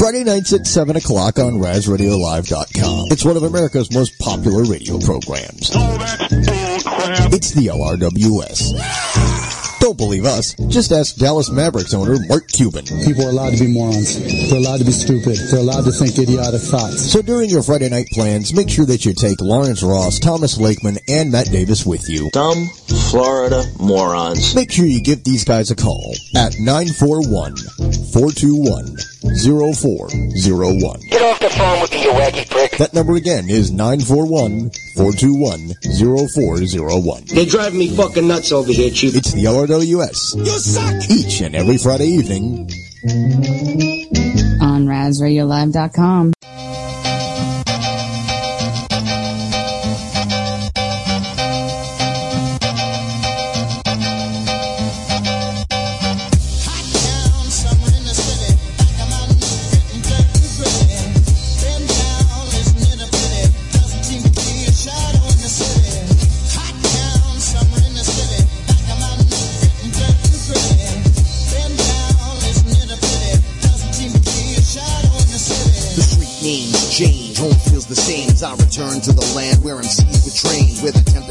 Friday nights at 7 o'clock on RazRadioLive.com. It's one of America's most popular radio programs. It's the LRWS. Don't believe us. Just ask Dallas Mavericks owner Mark Cuban. People are allowed to be morons. They're allowed to be stupid. They're allowed to think idiotic thoughts. So during your Friday night plans, make sure that you take Lawrence Ross, Thomas Lakeman, and Matt Davis with you. Dumb Florida morons. Make sure you give these guys a call at 941 421 0401. Get off the phone with me, you wacky prick. That number again is 941 421 0401. They drive me fucking nuts over here, Chief. It's the LRWS. You suck! Each and every Friday evening. On RazRadioLive.com.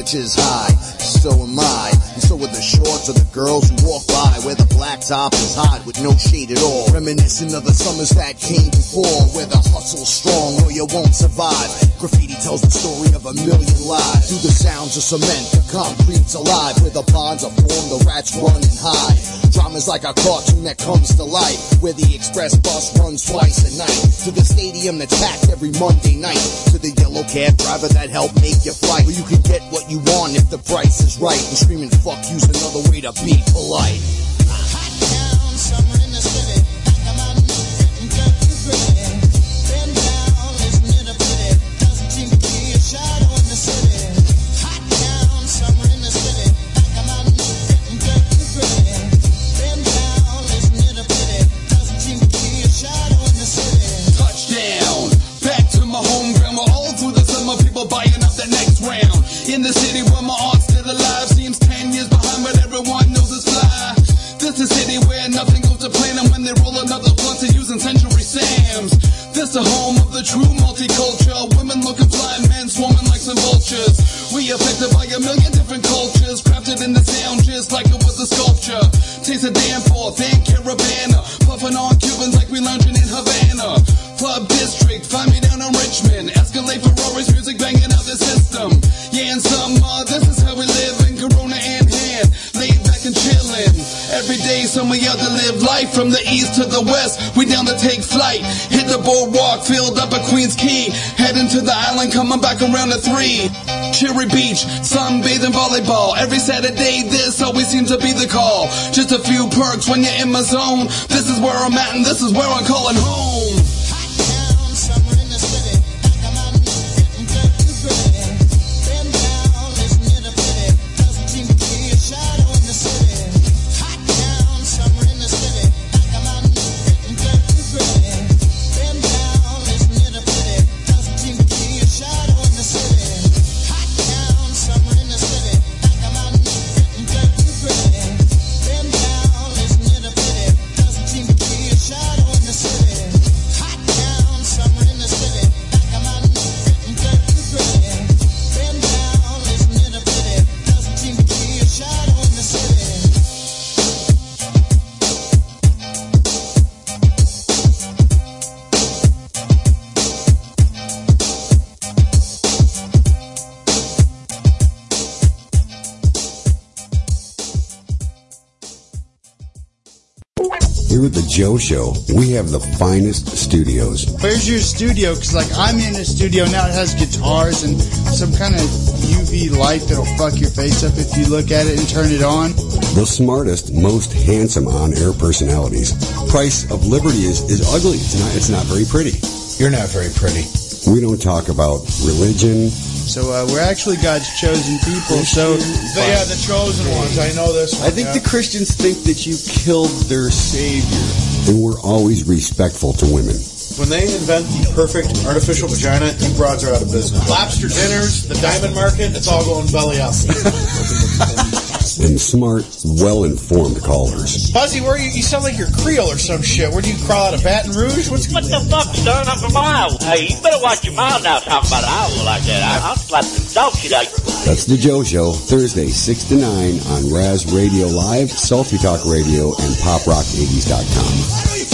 temperature's high. So am I, and so are the shorts of the girls who walk by, where the black top is hot with no shade at all. Reminiscent of the summers that came before, where the hustle's strong or you won't survive. Graffiti tells the story of a million lives. Through the sounds of cement, the concrete's alive, where the bonds are formed, the rats run and hide. Drama's like a cartoon that comes to life, where the express bus runs twice a night. To the stadium that's packed every Monday night. To the yellow cab driver that helped make your flight. Where you can get what you want if the price is right. And screaming fuck you's another way to be polite. Next round. In the city the true multicultural. Women looking fly, men swarming like some vultures. We affected by a million different cultures, crafted in the sound just like it was a sculpture. Taste of Danforth and Caribana, life from the east to the west. We down to take flight, hit the boardwalk, filled up at Queens Quay, heading to the island, coming back around at three. Cherry Beach, sunbathing volleyball. Every Saturday, this always seems to be the call. Just a few perks when you're in my zone. This is where I'm at, and this is where I'm calling home. Joe Show, we have the finest studios. Where's your studio? Because like I'm in a studio now. It has guitars and some kind of UV light that'll fuck your face up if you look at it and turn it on. The smartest, most handsome on-air personalities. Price of Liberty is, is ugly. It's not, it's not very pretty. You're not very pretty. We don't talk about religion. So uh, we're actually God's chosen people. So But yeah, the chosen ones. I know this one. I think yeah. the Christians think that you killed their savior. And we're always respectful to women. When they invent the perfect artificial vagina, you broads are out of business. Lobster dinners, the diamond market, it's all going belly up. And and smart, well-informed callers. Fuzzy, where you, you sound like you're Creole or some shit. Where do you crawl out of Baton Rouge? What's What the fuck, son? I'm from Iowa. Hey, you better watch your mouth now talking about an Iowa like that. I, I'll slap the dog shit out of you. That's the Joe Show, Thursday, 6 to 9 on Raz Radio Live, Salty Talk Radio, and PopRock80s.com.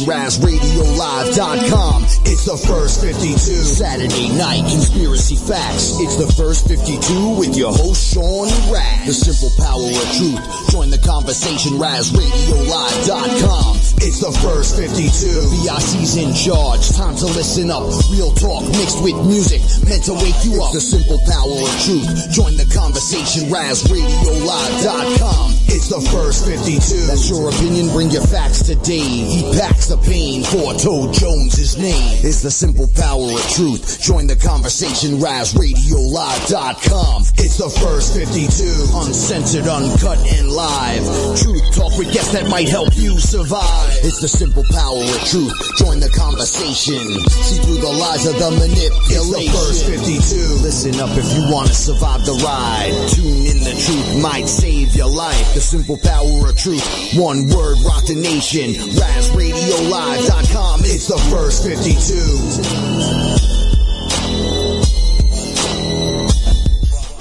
RazRadioLive.com. It's the first 52. Saturday night, conspiracy facts. It's the first 52 with your host, Sean Raz. The simple power of truth. Join the conversation, RazRadioLive.com. It's the first 52. The VIC's in charge. Time to listen up. Real talk mixed with music. Meant to wake you up. The simple power of truth. Join the conversation. RazRadioLive.com. It's the first 52. That's your opinion. Bring your facts to Dave. He packs the pain. Four Toe Jones, his name. It's the simple power of truth. Join the conversation. RazRadioLive.com. It's the first 52. Uncensored, uncut, and live. Truth talk with guests that might help you survive. It's the simple power of truth. Join the conversation. See through the lies of the manipulation. It's the first 52. 52. Listen up if you wanna survive the ride. Tune in, the truth might save your life. The simple power of truth. One word, rock the nation. RazRadioLive.com. It's the first 52.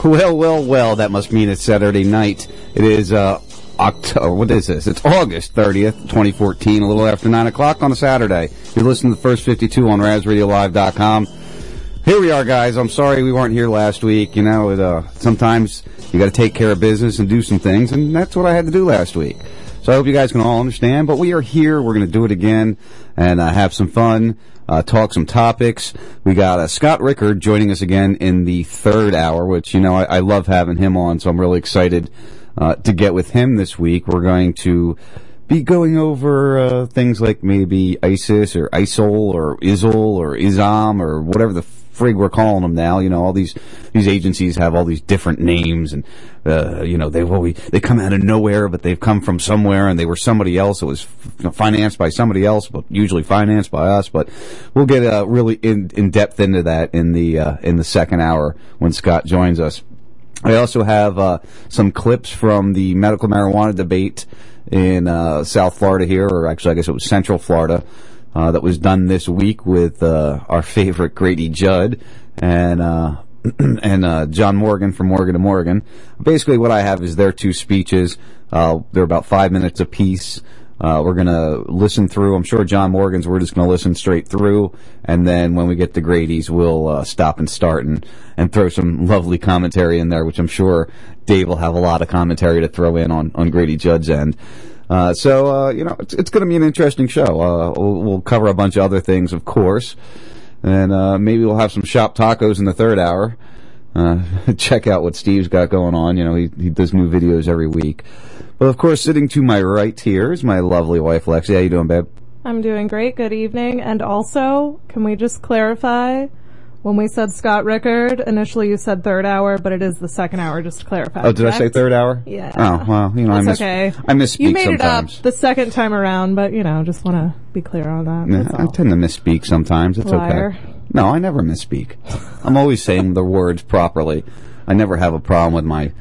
Well, well, well, that must mean it's Saturday night. It is, uh, October, what is this? It's August 30th, 2014, a little after 9 o'clock on a Saturday. You're listening to the first 52 on RazRadioLive.com. Here we are, guys. I'm sorry we weren't here last week. You know, it, uh, sometimes you gotta take care of business and do some things, and that's what I had to do last week. So I hope you guys can all understand, but we are here. We're gonna do it again and, uh, have some fun, uh, talk some topics. We got, uh, Scott Rickard joining us again in the third hour, which, you know, I, I love having him on, so I'm really excited, uh, to get with him this week. We're going to, be going over uh, things like maybe ISIS or ISIL or ISIL or ISAM or whatever the frig we're calling them now. You know, all these these agencies have all these different names, and uh, you know they well, we, they come out of nowhere, but they've come from somewhere, and they were somebody else. It was financed by somebody else, but usually financed by us. But we'll get uh, really in in depth into that in the uh, in the second hour when Scott joins us. I also have uh, some clips from the medical marijuana debate in uh, South Florida here, or actually, I guess it was Central Florida, uh, that was done this week with uh, our favorite Grady Judd and uh, and uh, John Morgan from Morgan and Morgan. Basically, what I have is their two speeches. they're about five minutes apiece. Uh, we're gonna listen through. I'm sure John Morgan's. We're just gonna listen straight through, and then when we get to Grady's, we'll uh, stop and start and and throw some lovely commentary in there, which I'm sure Dave will have a lot of commentary to throw in on on Grady Judd's end. Uh, so uh, you know, it's, it's going to be an interesting show. Uh, we'll, we'll, cover a bunch of other things, of course, and uh, maybe we'll have some shop tacos in the third hour. check out what Steve's got going on. You know, he he does new videos every week. But of course, sitting to my right here is my lovely wife, Lexi. How you doing, babe? I'm doing great. Good evening. And also, can we just clarify? When we said Scott Rickard, initially you said third hour, but it is the second hour, just to clarify. Oh, did? I say third hour? Yeah. Oh, well, you know, That's I miss, okay. I misspeak You made sometimes. it up the second time around, but you know, just want to be clear on that. Yeah, That's I all. tend to misspeak sometimes. It's Liar. okay. No, I never misspeak. I'm always saying the words properly. I never have a problem with my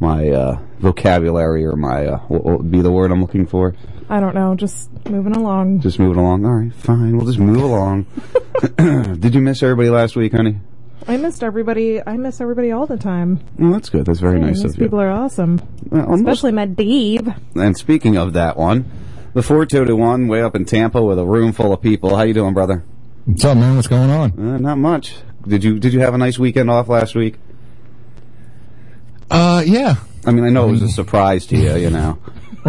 my uh, vocabulary or my uh, what, what would be the word I'm looking for. I don't know, just moving along. Just moving along. All right, fine. We'll just move along. Did you miss everybody last week, honey? I missed everybody. I miss everybody all the time. Well, that's good. That's very Yeah, nice these of you. people are awesome. Well, Especially my Dave. And speaking of that one, the 421 way up in Tampa with a room full of people. How you doing, brother? What's up, man? What's going on? Uh, not much. Did you Did you have a nice weekend off last week? Uh, yeah. I mean, I know it was a surprise to you. You know.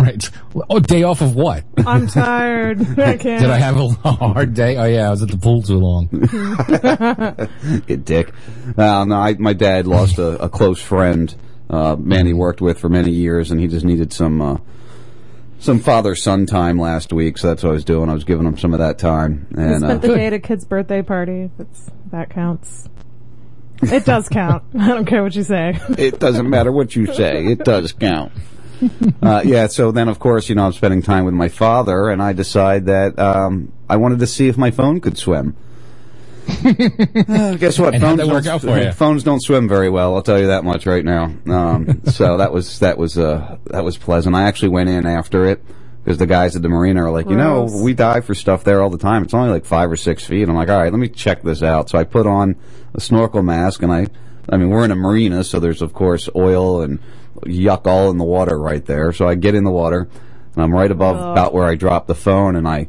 Right. Oh, day off of what? I'm tired. I can't. Did I have a hard day? Oh yeah, I was at the pool too long. you dick. Uh, no, I, my dad lost a, a close friend, uh, man he worked with for many years, and he just needed some uh, some father son time last week. So that's what I was doing. I was giving him some of that time. I And spent uh, the day at a kid's birthday party. That's, that counts. It does count. I don't care what you say. it doesn't matter what you say; it does count. uh, yeah. So then, of course, you know, I'm spending time with my father, and I decide that um, I wanted to see if my phone could swim. Uh, guess what? And how'd work out for you? Phones don't swim very well. I'll tell you that much right now. Um, so that was that was uh, that was pleasant. I actually went in after it because the guys at the marina are like, you know, we dive for stuff there all the time. It's only like five or six feet. I'm like, all right, let me check this out. So I put on a snorkel mask and I, I mean, we're in a marina, so there's of course oil and yuck all in the water right there. So I get in the water and I'm right above Ugh. about where I dropped the phone and I,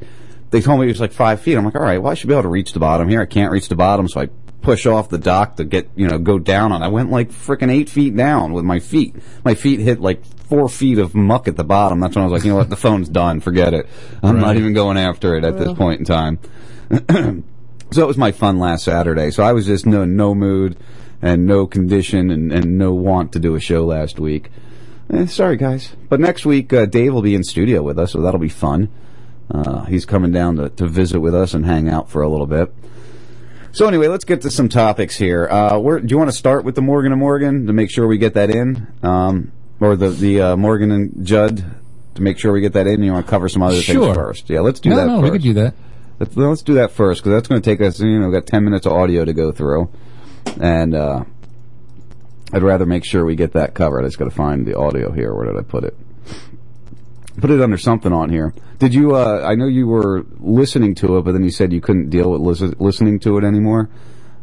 they told me it was like five feet. I'm like, all right, well, I should be able to reach the bottom here. I can't reach the bottom, so I push off the dock to get, you know, go down on. I went like freaking eight feet down with my feet. My feet hit like four feet of muck at the bottom. That's when I was like, you know what, the phone's done. Forget it. I'm not even going after it at this point in time. so it was my fun last Saturday. So I was just no no mood and no condition and, and no want to do a show last week. Eh, sorry guys, but next week uh, Dave will be in studio with us, so that'll be fun. Uh, he's coming down to, to visit with us and hang out for a little bit. So anyway, let's get to some topics here. Uh, where, do you want to start with the Morgan and Morgan to make sure we get that in, um, or the the uh, Morgan and Judd to make sure we get that in? You want to cover some other Sure. things first? Yeah, let's do no, that. no, first. we could do that. Let's, let's do that first because that's going to take us. You know, we've got ten minutes of audio to go through. And uh, I'd rather make sure we get that covered. I just got to find the audio here. Where did I put it? Put it under something on here. Did you? Uh, I know you were listening to it, but then you said you couldn't deal with listen, listening to it anymore.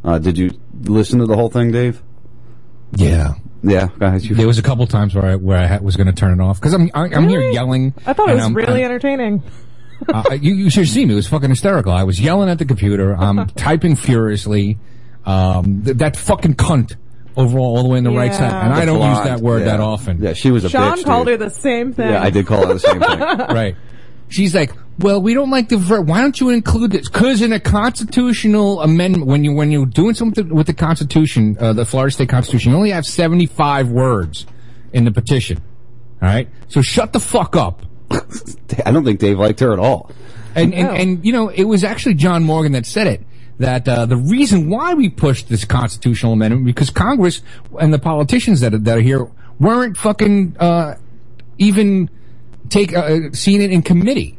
Uh, did you listen to the whole thing, Dave? Yeah. Yeah, guys. You There was a couple times where I where I was going to turn it off because I'm I, I'm here yelling. I thought it was I'm- really I'm- entertaining. uh, you, you should see me. It was fucking hysterical. I was yelling at the computer. I'm typing furiously. Um, th- that fucking cunt over all the way in the right Yeah. side. And I don't use blonde, that word yeah. that often. Yeah, she was a Sean bitch. called dude. her the same thing. Yeah, I did call her the same thing. right. She's like, well, we don't like the ver- why don't you include this? Because in a constitutional amendment, when you when you're doing something with the Constitution, uh, the Florida State Constitution, you only have 75 words in the petition. All right, so shut the fuck up. I don't think Dave liked her at all. And, and, No. and, you know, it was actually John Morgan that said it. That uh, the reason why we pushed this constitutional amendment because Congress and the politicians that are, that are here weren't fucking uh, even take uh, seeing it in committee.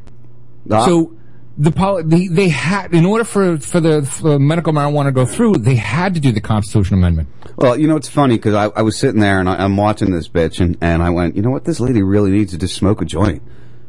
Ah. So the poli- they, they had in order for for the for medical marijuana to go through, they had to do the constitutional amendment. Well, you know, it's funny because I, I was sitting there and I, I'm watching this bitch and, and I went, you know what? This lady really needs to just smoke a joint.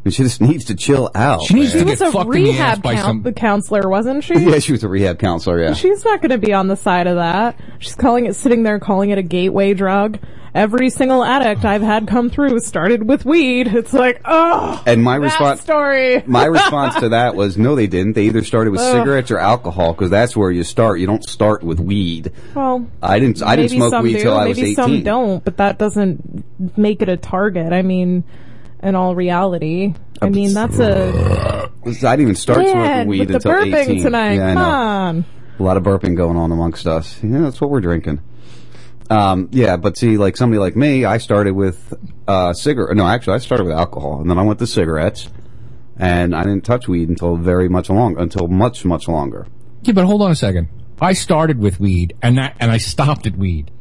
And she just needs to chill out. She needs She to was get a fucked in the ass rehab by coun- some. counselor, wasn't she? yeah, she was a rehab counselor, yeah. She's not going to be on the side of that. She's calling it, sitting there calling it a gateway drug. Every single addict I've had come through started with weed. It's like, oh, And my that response, story. my response to that was, no, they didn't. They either started with Ugh. cigarettes or alcohol because that's where you start. You don't start with weed. Well, I didn't. I didn't maybe smoke some weed do, till I was maybe 18. some don't, but that doesn't make it a target. I mean, in all reality, I mean that's a I didn't even start Dan, smoking weed with the until burping 18. tonight. Yeah, I Come know. on. A lot of burping going on amongst us. Yeah, that's what we're drinking. Um, yeah, but see, like somebody like me, I started with uh, cigarette. No, actually, I started with alcohol, and then I went to cigarettes, and I didn't touch weed until very much long, until much much longer. Yeah, but hold on a second. I started with weed, and that, and I stopped at weed.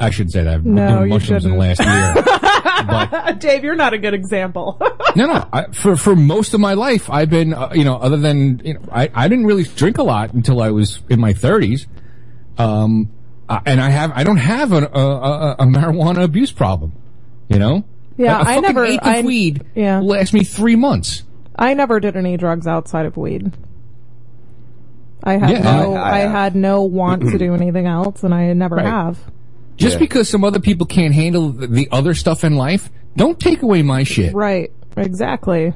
I shouldn't say that. I've been No, doing you mushrooms in the last year. Dave, you're not a good example. No, no. I, for for most of my life, I've been, uh, you know, other than you know, I I didn't really drink a lot until I was in my thirties, um, and I have I don't have a, a, a, marijuana abuse problem, you know. Yeah, a, a I never- eighth of I- weed yeah. lasts me three months. I never did any drugs outside of weed. I had Yeah, no, I- I, I had no want to do anything else, and I never Right. have. Just Yeah. because some other people can't handle the, the other stuff in life, don't take away my shit. Right, exactly.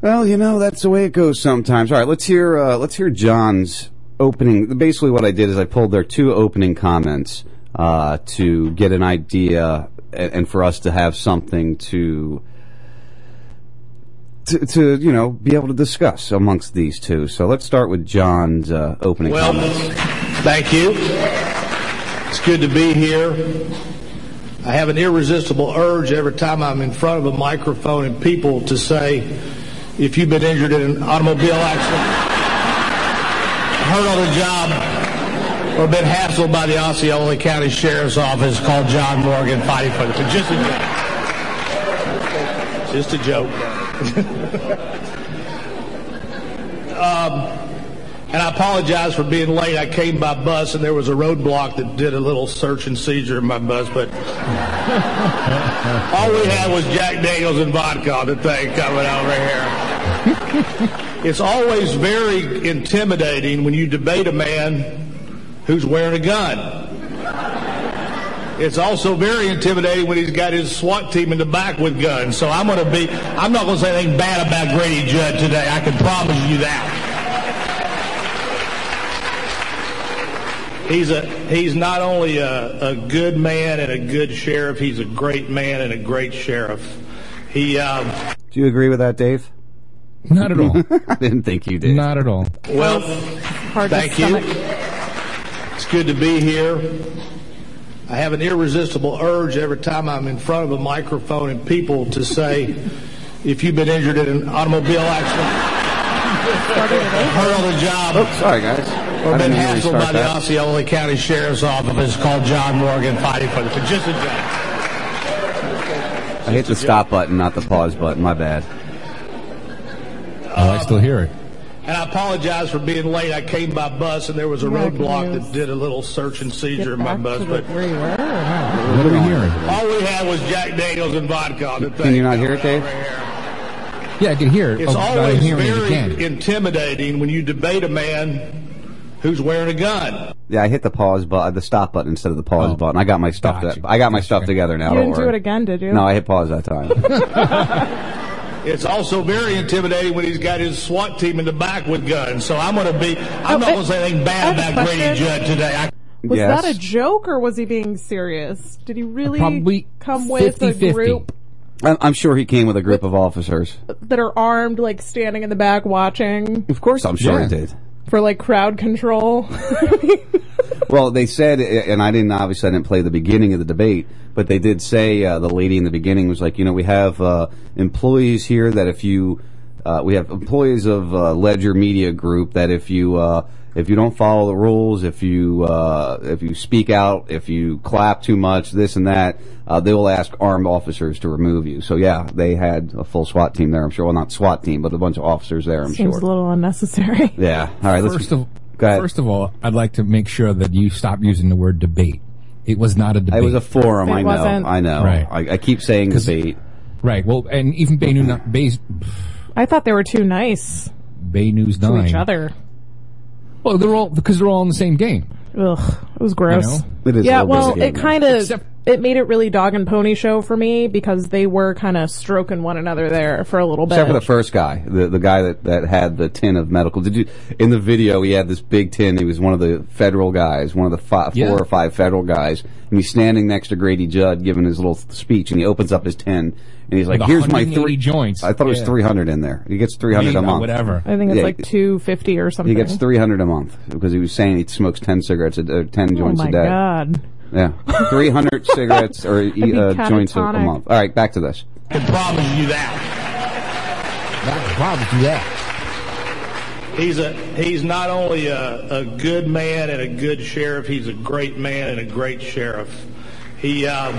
Well, you know that's the way it goes sometimes. All right, let's hear uh, let's hear John's opening. Basically, what I did is I pulled their two opening comments uh, to get an idea and, and for us to have something to, to to you know be able to discuss amongst these two. So let's start with John's uh, opening Well, comments. thank you. It's good to be here. I have an irresistible urge every time I'm in front of a microphone and people to say, if you've been injured in an automobile accident, hurt on the job, or been hassled by the Osceola County Sheriff's Office, call John Morgan fighting for it. Just a joke. Just a joke. um, and I apologize for being late. I came by bus and there was a roadblock that did a little search and seizure in my bus, but all we had was Jack Daniels and vodka on the thing coming over here. it's always very intimidating when you debate a man who's wearing a gun. It's also very intimidating when he's got his SWAT team in the back with guns. So I'm going to be, I'm not going to say anything bad about Grady Judd today. I can promise you that. He's a he's not only a, a good man and a good sheriff. He's a great man and a great sheriff. He um, Do you agree with that, Dave? Not at all. I didn't think you did. Not at all. well, Hard thank you. It's good to be here. I have an irresistible urge every time I'm in front of a microphone and people to say, if you've been injured in an automobile accident, hurt on the job, Oh, sorry guys. Or I been didn't mean to hassled restart by the. Osceola County Sheriff's Office, called John Morgan fighting for it. But just a joke. I hit the stop button, not the pause button. My bad. Oh, I still hear it. And I apologize for being late. I came by bus and there was a Yeah, roadblock you that did a little search and seizure Get in my bus. But where you were. What are we hearing? all we had was Jack Daniels and vodka. on the Can thing you not hear it, Dave? Yeah, I can hear it. It's oh, but I'm always hearing it very intimidating when you debate a man who's wearing a gun. Yeah, I hit the pause button, the stop button instead of the pause oh. button. I got my stuff. Gotcha. To, I got my stuff together now. You didn't do it again, did you? No, I hit pause that time. It's also very intimidating when he's got his SWAT team in the back with guns. So I'm going to be, I'm Oh, not going to say anything bad about Grady. Judd today. I, Was Yes. that a joke or was he being serious? Did he really Probably come with a 50-50. group I'm, I'm sure he came with a group of officers. that are armed, like standing in the back watching Of course, I'm sure Yeah. he did. For like crowd control? Well, they said, and I didn't obviously I didn't play the beginning of the debate, but they did say uh, the lady in the beginning was like, you know, we have uh, employees here that if you, uh, we have employees of uh, Ledger Media Group that if you uh, if you don't follow the rules, if you uh, if you speak out, if you clap too much, this and that, uh, they will ask armed officers to remove you. So yeah, they had a full SWAT team there. I'm sure, well, not SWAT team, but a bunch of officers there. I'm Seems sure. Seems a little unnecessary. Yeah. All right. First of go ahead. first of all, I'd like to make sure that you stop using the word debate. It was not a debate. It was a forum. It I know. wasn't. I know. Right. I, I keep saying debate. right. Well, and even Bay News, Bay, I thought they were too nice Bay News Nine. to each other. Well, they're all because they're all in the same game. Ugh, it was gross. You know? It is yeah, well, game, it kind of Except- it made it really dog and pony show for me because they were kind of stroking one another there for a little bit. Except for the first guy, the the guy that, that had the tin of medical. Did you in the video? He had this big tin. He was one of the federal guys, one of the fi- Yeah. four or five federal guys, and he's standing next to Grady Judd giving his little speech, and he opens up his tin, and he's like, With "Here's my 180 three joints." I thought it was Yeah. three hundred in there. He gets three hundred a month. Whatever. I think it's Yeah, like two fifty or something. He gets three hundred a month because he was saying he smokes ten cigarettes, a, uh, ten oh joints my a day. god! Yeah, three hundred cigarettes or uh, joints a, a month. All right, back to this. I can promise you that. That's probably that. He's a he's not only a, a good man and a good sheriff. He's a great man and a great sheriff. He um,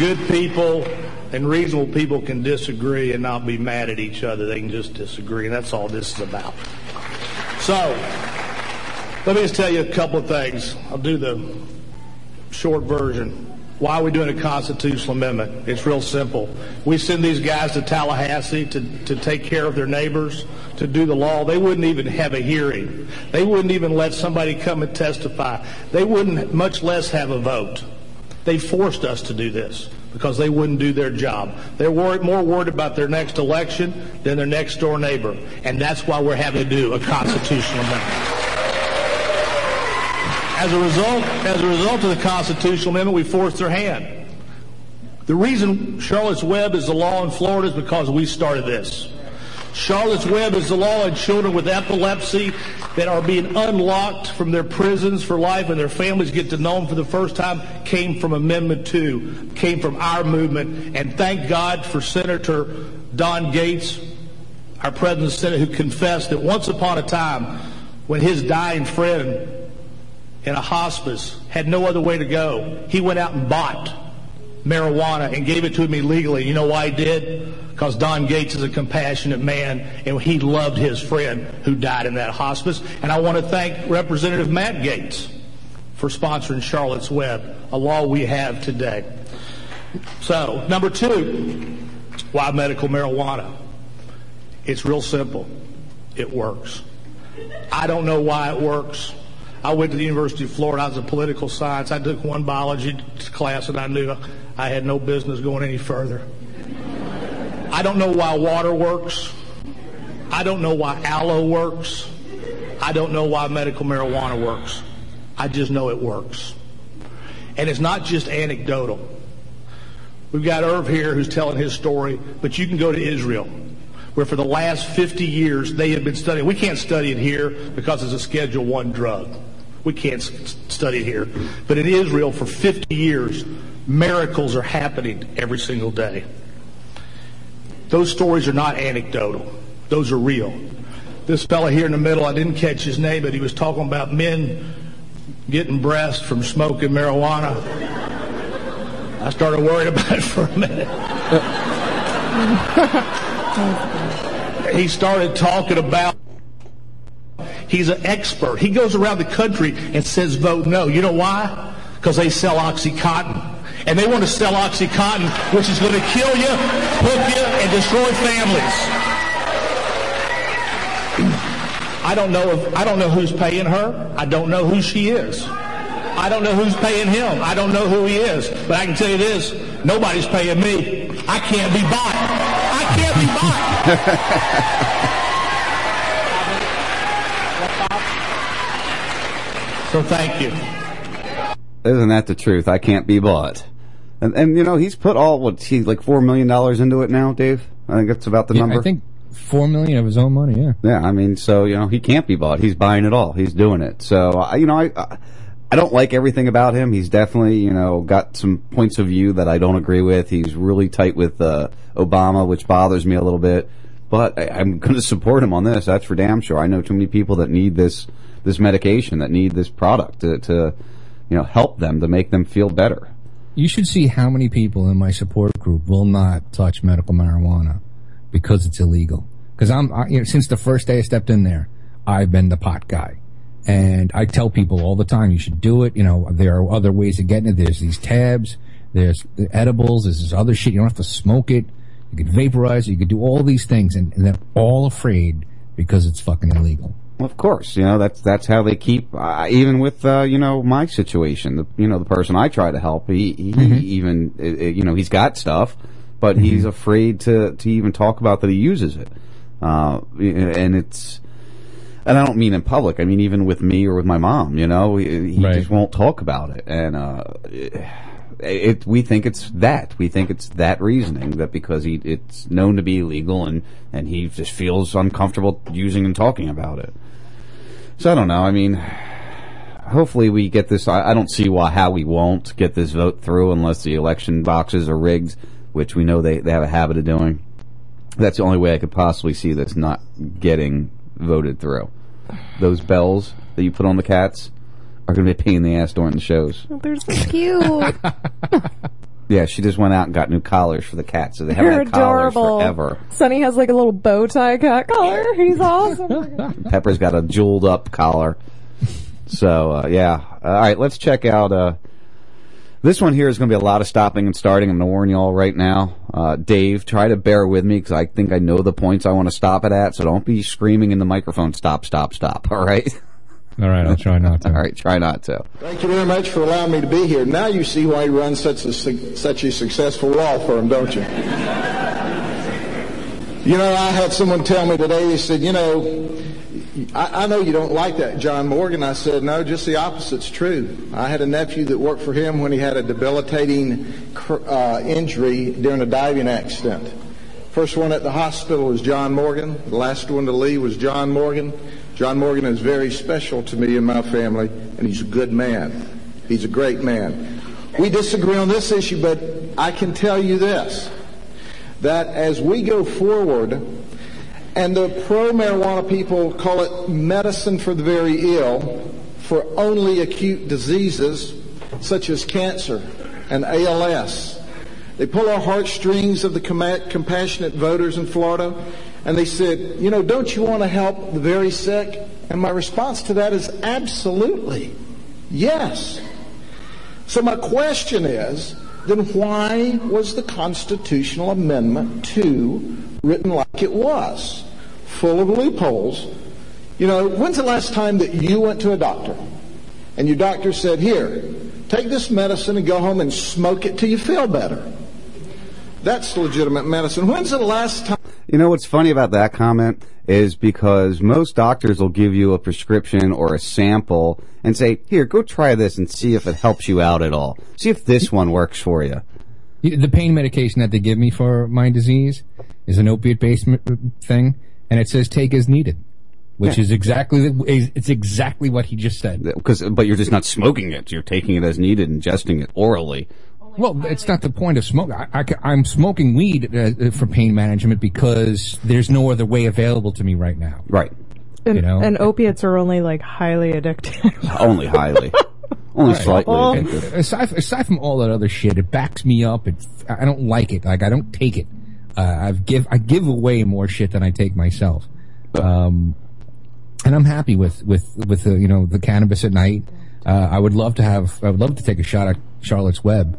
good people and reasonable people can disagree and not be mad at each other. They can just disagree, and that's all this is about. So, let me just tell you a couple of things. I'll do the short version. Why are we doing a constitutional amendment? It's real simple. We send these guys to Tallahassee to, to take care of their neighbors, to do the law. They wouldn't even have a hearing. They wouldn't even let somebody come and testify. They wouldn't, much less have a vote. They forced us to do this because they wouldn't do their job. They're worried, more worried about their next election than their next door neighbor. And that's why we're having to do a constitutional amendment. As a result, as a result of the constitutional amendment, we forced their hand. The reason Charlotte's Web is the law in Florida is because we started this. Charlotte's Web is the law in children with epilepsy that are being unlocked from their prisons for life and their families get to know them for the first time came from Amendment 2, came from our movement. And thank God for Senator Don Gaetz, our President of the Senate, who confessed that once upon a time when his dying friend in a hospice, had no other way to go. He went out and bought marijuana and gave it to me legally. You know why he did? Because Don Gaetz is a compassionate man and he loved his friend who died in that hospice. And I want to thank Representative Matt Gaetz for sponsoring Charlotte's Web, a law we have today. So, number two, why medical marijuana? It's real simple. It works. I don't know why it works. I went to the University of Florida. I was a political science. I took one biology class and I knew I had no business going any further. I don't know why water works. I don't know why aloe works. I don't know why medical marijuana works. I just know it works. And it's not just anecdotal. We've got Irv here who's telling his story, but you can go to Israel, where for the last 50 years they have been studying. We can't study it here because it's a Schedule One drug. We can't study it here. But in Israel, for 50 years, miracles are happening every single day. Those stories are not anecdotal. Those are real. This fella here in the middle, I didn't catch his name, but he was talking about men getting breast from smoking marijuana. I started worried about it for a minute. he started talking about he's an expert. He goes around the country and says vote no. You know why? Because they sell Oxycontin. And they want to sell Oxycontin, which is going to kill you, hook you, and destroy families. I don't know if I don't know who's paying her. I don't know who she is. I don't know who's paying him. I don't know who he is. But I can tell you this: nobody's paying me. I can't be bought. I can't be bought. so thank you. Isn't that the truth? I can't be bought. And, and you know, he's put all, what, he, like $4 million into it now, Dave? I think that's about the Yeah, number. I think four million of his own money. Yeah. Yeah, I mean, so, you know, he can't be bought. He's buying it all. He's doing it. So, I you know, I, I- I don't like everything about him. He's definitely, you know, got some points of view that I don't agree with. He's really tight with, uh, Obama, which bothers me a little bit. But I, I'm going to support him on this. That's for damn sure. I know too many people that need this, this medication, that need this product to, to, you know, help them, to make them feel better. You should see how many people in my support group will not touch medical marijuana because it's illegal. Because I'm, I, you know, since the first day I stepped in there, I've been the pot guy. And I tell people all the time, you should do it. You know, there are other ways of getting it. There's these tabs, there's the edibles, there's this other shit. You don't have to smoke it. You could vaporize it. You could do all these things. And, and they're all afraid because it's fucking illegal. Well, of course, you know that's that's how they keep. Uh, even with uh, you know my situation, the you know the person I try to help, he, he even uh, uh, you know he's got stuff, but he's afraid to to even talk about that he uses it, uh, and it's. And I don't mean in public. I mean even with me or with my mom. You know, he, he just won't talk about it, and uh, it, it. We think it's that. We think it's that reasoning that because he it's known to be illegal, and and he just feels uncomfortable using and talking about it. So I don't know. I mean, hopefully we get this. I, I don't see why how we won't get this vote through unless the election boxes are rigged, which we know they they have a habit of doing. That's the only way I could possibly see this not getting voted through. Those bells that you put on the cats are going to be a pain in the ass during the shows. They're so cute. Yeah, she just went out and got new collars for the cats, so they haven't They're had collars adorable. forever. Sonny has like a little bow tie cat collar. He's awesome. Pepper's got a jeweled up collar. So uh, yeah, all right. Let's check out. Uh, this one here is going to be a lot of stopping and starting. I'm going to warn you all right now. Uh, Dave, try to bear with me because I think I know the points I want to stop it at. So don't be screaming in the microphone. Stop! Stop! Stop! All right. All right, I'll try not to. all right, try not to. Thank you very much for allowing me to be here. Now you see why he runs such a such a successful law firm, don't you? You know, I had someone tell me today. They said, "You know, I, I know you don't like that John Morgan." I said, "No, just the opposite's true." I had a nephew that worked for him when he had a debilitating uh, injury during a diving accident. First one at the hospital was John Morgan. The last one to leave was John Morgan. John Morgan is very special to me and my family, and he's a good man. He's a great man. We disagree on this issue, but I can tell you this that as we go forward, and the pro marijuana people call it medicine for the very ill, for only acute diseases such as cancer and ALS. They pull our heartstrings of the compassionate voters in Florida, and they said, you know, don't you want to help the very sick? And my response to that is absolutely. Yes. So my question is, then why was the Constitutional Amendment 2 written like it was? Full of loopholes. You know, when's the last time that you went to a doctor and your doctor said, here, take this medicine and go home and smoke it till you feel better? That's legitimate medicine. When's the last time? You know what's funny about that comment is because most doctors will give you a prescription or a sample and say, "Here, go try this and see if it helps you out at all. See if this one works for you." The pain medication that they give me for my disease is an opiate-based thing, and it says take as needed, which Yeah. is exactly the, it's exactly what he just said. Because, but you're just not smoking it; you're taking it as needed, ingesting it orally. Well, it's not the point of smoke. I, am smoking weed uh, for pain management because there's no other way available to me right now. Right. And, You know? and opiates are only like highly addictive. Only highly. Only Right. slightly Well, aside, aside from all that other shit, it backs me up. It, I don't like it. Like I don't take it. Uh, I've give I give away more shit than I take myself. Um, and I'm happy with with with the you know the cannabis at night. Uh, I would love to have. I would love to take a shot at Charlotte's Web,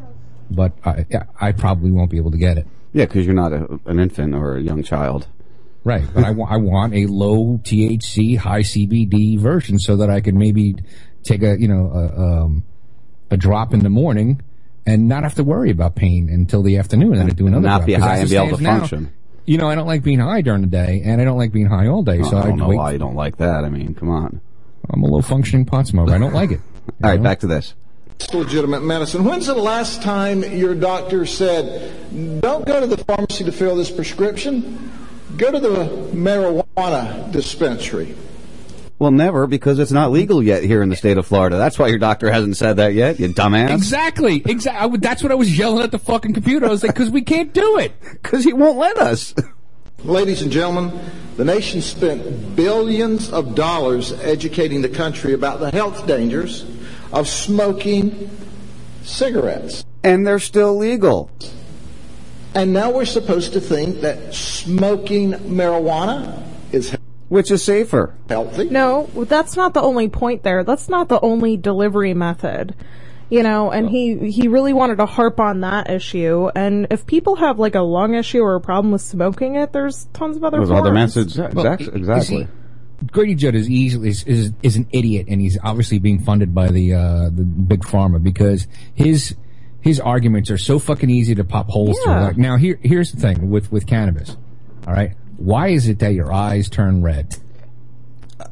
but I I probably won't be able to get it. Yeah, because you're not a, an infant or a young child. Right, but I, wa- I want a low THC, high CBD version so that I can maybe take a you know a, um, a drop in the morning and not have to worry about pain until the afternoon, and then I do another Not drop. be high and be able to now, function. You know, I don't like being high during the day, and I don't like being high all day. so I don't know wait. why you don't like that. I mean, come on. I'm a low functioning pot smoker. I don't like it. All right, back to this. It's legitimate medicine. When's the last time your doctor said, don't go to the pharmacy to fill this prescription? Go to the marijuana dispensary. Well, never, because it's not legal yet here in the state of Florida. That's why your doctor hasn't said that yet, you dumbass. Exactly, exactly. That's what I was yelling at the fucking computer. I was like, because we can't do it. Because he won't let us. Ladies and gentlemen, the nation spent billions of dollars educating the country about the health dangers of smoking cigarettes. And they're still legal. And now we're supposed to think that smoking marijuana is Which is safer. healthy. No, that's not the only point there. That's not the only delivery method. You know, and he he really wanted to harp on that issue. And if people have like a lung issue or a problem with smoking it, there's tons of other There's other forms. methods. Well, Exact- you exactly. See, Grady Judd is easily is, is is an idiot, and he's obviously being funded by the uh, the big pharma because his his arguments are so fucking easy to pop holes through. Yeah. Like, now here here's the thing with with cannabis. All right, why is it that your eyes turn red?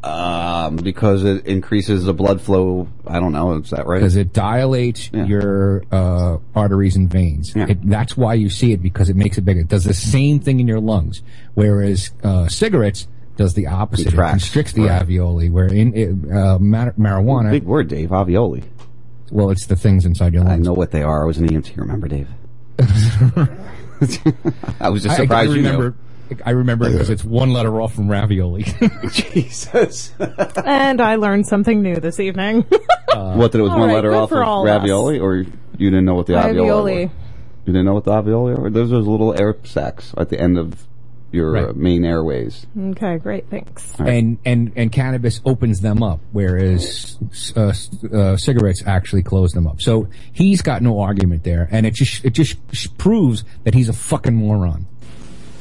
Um, because it increases the blood flow. I don't know. Is that right? Because it dilates Yeah. your uh, arteries and veins. Yeah. It, that's why you see it because it makes it bigger. It does the same thing in your lungs. Whereas uh, cigarettes does the opposite. It constricts the Right. alveoli. Where in it, uh, mar- marijuana, Big word, Dave. Alveoli. well, it's the things inside your lungs. I know what they are. I was an EMT. Remember, Dave? I was just I- I surprised you remember. knew. I remember it because it's one letter off from ravioli. Jesus. And I learned something new this evening. what that it was one right, letter off of all of us. ravioli, or you didn't know what the alveoli? Ravioli. were? You didn't know what the alveoli were? Those are those little air sacs at the end of your uh, Right. main airways. okay, great, thanks. and and and cannabis opens them up, whereas uh, uh, cigarettes actually close them up. So he's got no argument there, and it just it just proves that he's a fucking moron.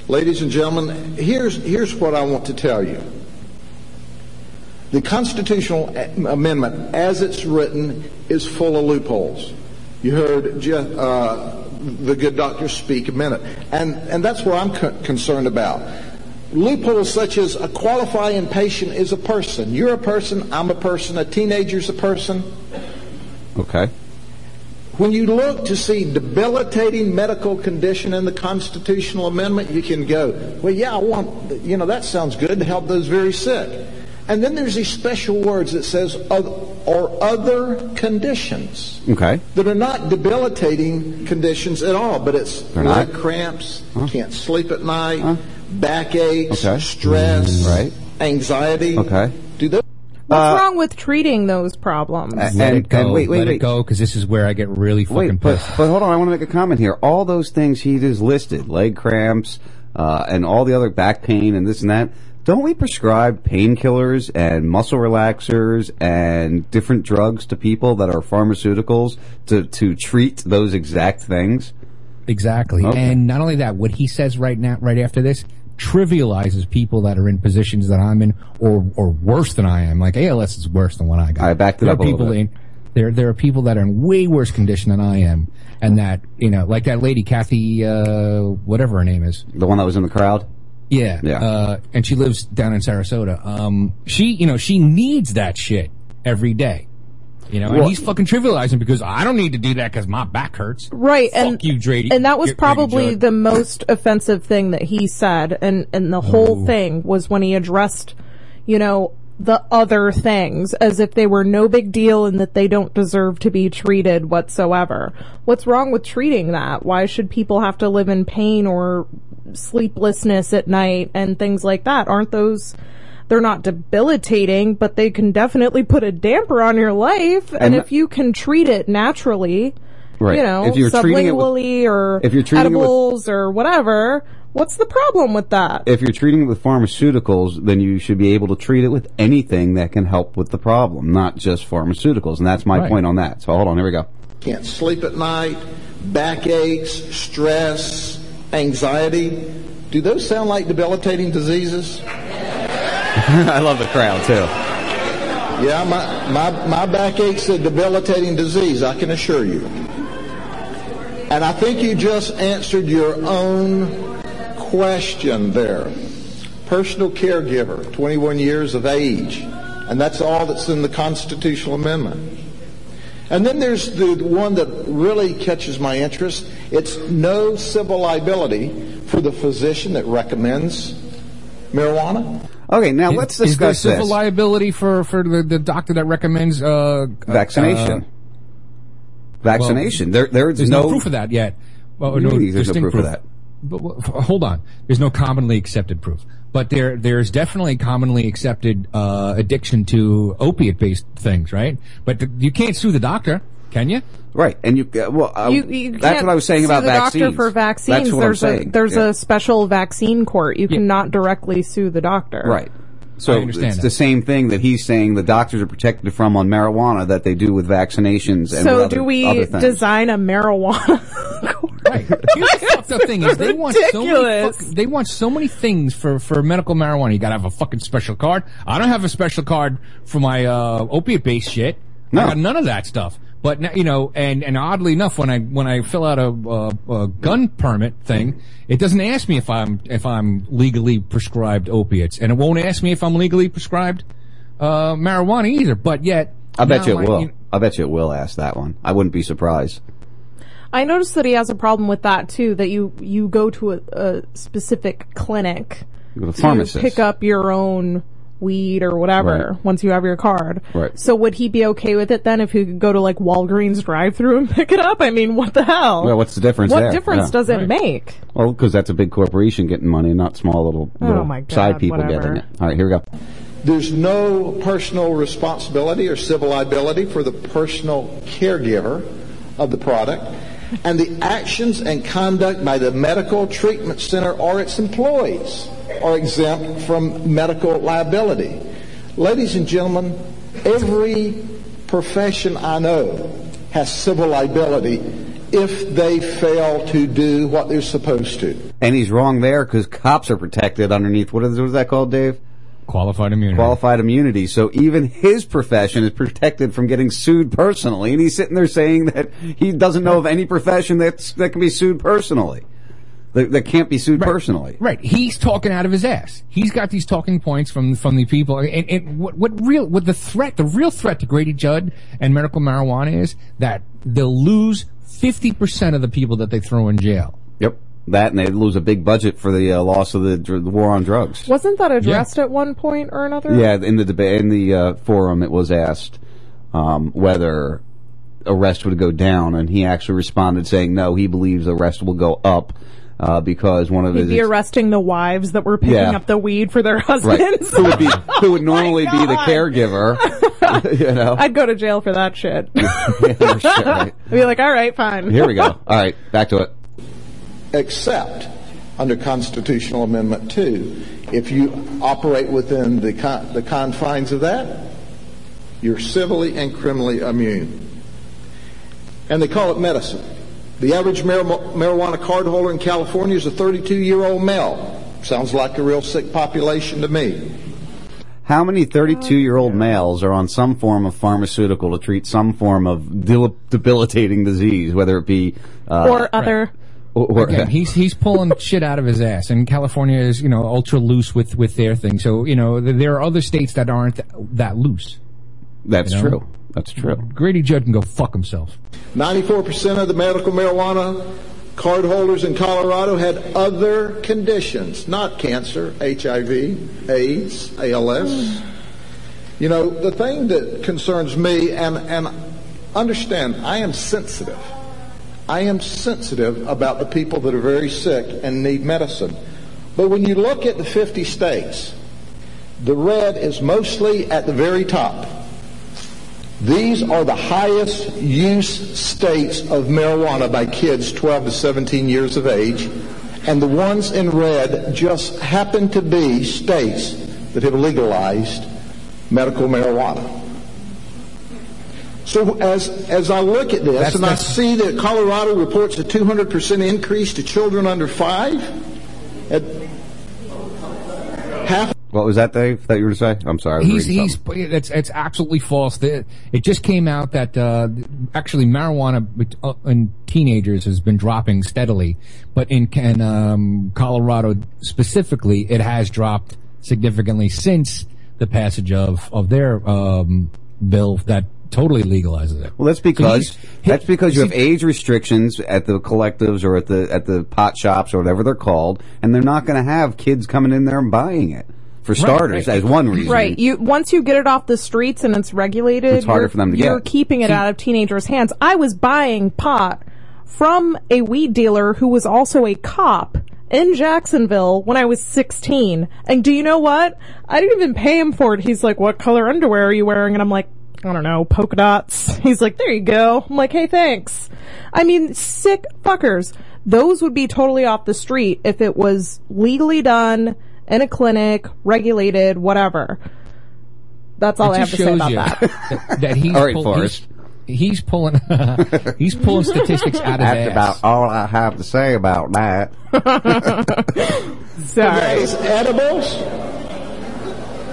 Ladies and gentlemen, here's, here's what I want to tell you. The constitutional amendment, as it's written, is full of loopholes. You heard Je- uh, the good doctor speak a minute, and, and that's what I'm co- concerned about. Loopholes such as a qualifying patient is a person. You're a person, I'm a person, a teenager's a person. Okay. When you look to see debilitating medical condition in the constitutional amendment, you can go, well, yeah, I want, you know, that sounds good to help those very sick. And then there's these special words that says, or other conditions Okay. that are not debilitating conditions at all, but it's They're leg not? cramps, can't sleep at night, backaches, Okay. stress, Right. anxiety. Okay. Do those What's wrong with treating those problems? Uh, Let And- it go. and wait, wait, let wait. it go because this is where I get really fucking Wait, but, but hold on. I want to make a comment here. All those things he just listed, leg cramps, uh, and all the other back pain and this and that, don't we prescribe painkillers and muscle relaxers and different drugs to people that are pharmaceuticals to, to treat those exact things? Exactly. Okay. And not only that, what he says right now, right after this, trivializes people that are in positions that I'm in, or or worse than I am. Like ALS is worse than what I got. I backed it there up are a little people bit. in there. There are people that are in way worse condition than I am, and that you know, like that lady Kathy, uh, whatever her name is. The one that was in the crowd? Yeah. Yeah. Uh, and she lives down in Sarasota. Um, she, you know, she needs that shit every day. You know, and he's fucking trivializing because I don't need to do that because my back hurts. Right, Fuck and you, Drady. and that was Get probably the most offensive thing that he said, and and the whole thing was when he addressed, you know, the other things as if they were no big deal and that they don't deserve to be treated whatsoever. What's wrong with treating that? Why should people have to live in pain or sleeplessness at night and things like that? Aren't those they're not debilitating, but they can definitely put a damper on your life. And, And if you can treat it naturally, Right. you know, If you're treating it with- sublingually or if you're treating it with- edibles or whatever, what's the problem with that? If you're treating it with pharmaceuticals, then you should be able to treat it with anything that can help with the problem, not just pharmaceuticals. And that's my Right. point on that. So hold on, here we go. Can't sleep at night, backaches, stress, anxiety. Do those sound like debilitating diseases? I love the crowd too. Yeah, my, my, my backache's a debilitating disease, I can assure you. And I think you just answered your own question there. Personal caregiver, 21 years of age. And that's all that's in the constitutional amendment. And then there's the one that really catches my interest. It's no civil liability for the physician that recommends marijuana. Okay, now let's Is there discuss civil this. liability for, for the, the doctor that recommends uh, Vaccination. uh, Vaccination. there, there's, there's no, no proof of that yet. Well, What do you mean there's no distinct proof of that? But, hold on. There's no commonly accepted proof. But there, there's definitely commonly accepted uh, addiction to opiate-based things, right? But th- you can't sue the doctor, can you? Right, and you uh, well, uh, you, you that's can't what I was saying sue about the vaccines. doctor for vaccines. That's what there's I'm a saying. there's Yeah. a special vaccine court. You cannot directly sue the doctor. Right. So it's that. the same thing that he's saying the doctors are protected from on marijuana that they do with vaccinations and So with other, do we design a marijuana? Here's the fucked up thing is they want so many fuck, they want so many things for, for medical marijuana. You gotta have a fucking special card. I don't have a special card for my uh, opiate based shit. No. I got none of that stuff. But you know, and and oddly enough, when I when I fill out a, a, a gun permit thing, it doesn't ask me if I'm if I'm legally prescribed opiates, and it won't ask me if I'm legally prescribed uh, marijuana either. But yet, I bet you it my- will. you- I bet you it will ask that one. I wouldn't be surprised. I noticed that he has a problem with that too. That you you go to a, a specific clinic You go to pharmacist. pick up your own weed or whatever Right. once you have your card. Right. So would he be okay with it then if he could go to like Walgreens drive-through and pick it up? I mean, what the hell? Well, what's the difference What there? difference Yeah. does it make? Well, because that's a big corporation getting money, not small little, Oh little my God, side people whatever. getting it. All right, here we go. There's no personal responsibility or civil liability for the personal caregiver of the product. And the actions and conduct by the medical treatment center or its employees are exempt from medical liability. Ladies and gentlemen, every profession I know has civil liability if they fail to do what they're supposed to. And he's wrong there because cops are protected underneath what is, what is that called, Dave? Qualified immunity. Qualified immunity. So even his profession is protected from getting sued personally, and he's sitting there saying that he doesn't know of any profession that's that can be sued personally, that, that can't be sued personally. Right. He's talking out of his ass. He's got these talking points from from the people. And, and what what real what the threat the real threat to Grady Judd and medical marijuana is that they'll lose fifty percent of the people that they throw in jail. Yep. That and they lose a big budget for the uh, loss of the, dr- the war on drugs. Wasn't that addressed at one point or another? Yeah, in the debate in the uh, forum, it was asked um, whether arrest would go down, and he actually responded saying no, he believes arrest will go up uh, because one of He'd his be arresting the wives that were picking Yeah. up the weed for their right husbands. who would be who would normally be the caregiver, you know. I'd go to jail for that shit. Yeah, shit, right. I'd be like, all right, fine. Here we go. All right, back to it. Except under Constitutional Amendment 2. If you operate within the, con- the confines of that, you're civilly and criminally immune. And they call it medicine. The average mar- marijuana cardholder in California is a 32 year old male. Sounds like a real sick population to me. How many 32 year old males are on some form of pharmaceutical to treat some form of debilitating disease, whether it be uh, or other. or, or- Again, he's he's pulling shit out of his ass, and California is you know ultra loose with with their thing. So you know th- there are other states that aren't th- that loose. That's you know? true. That's true. Grady Judd can go fuck himself. 94% of the medical marijuana cardholders in Colorado had other conditions, not cancer, HIV, AIDS, ALS. You know, the thing that concerns me, and, and understand, I am sensitive. I am sensitive about the people that are very sick and need medicine. But when you look at the 50 states, The red is mostly at the very top. These are the highest use states of marijuana by kids 12 to 17 years of age. And the ones in red just happen to be states that have legalized medical marijuana. So as, as I look at this That's- and I see that Colorado reports a 200% increase to children under five, at half What was that, Dave? That you were to say? I'm sorry. He's he's something. it's it's absolutely false. The, it just came out that uh, actually marijuana uh, in teenagers has been dropping steadily, but in, in um, Colorado specifically, it has dropped significantly since the passage of of their um, bill that totally legalizes it. Well, that's because So he's- that's because you have age restrictions at the collectives or at the at the pot shops or whatever they're called, and they're not going to have kids coming in there and buying it. For starters, right. as one reason. Right. You once you get it off the streets and it's regulated, It's harder for them to get. You're get. keeping it out of teenagers' hands. I was buying pot from a weed dealer who was also a cop in Jacksonville when I was 16. And do you know what? I didn't even pay him for it. He's like, "What color underwear are you wearing?" And I'm like, I don't know, polka dots. He's like, there you go. I'm like, hey, thanks. I mean, sick fuckers. Those would be totally off the street if it was legally done in a clinic, regulated, whatever. That's all It I have just to say about you that. that, that he's All right, pull- Forrest. He's, he's pulling he's pulling statistics out of That's his about all I have to say about that. Sorry. It's edibles.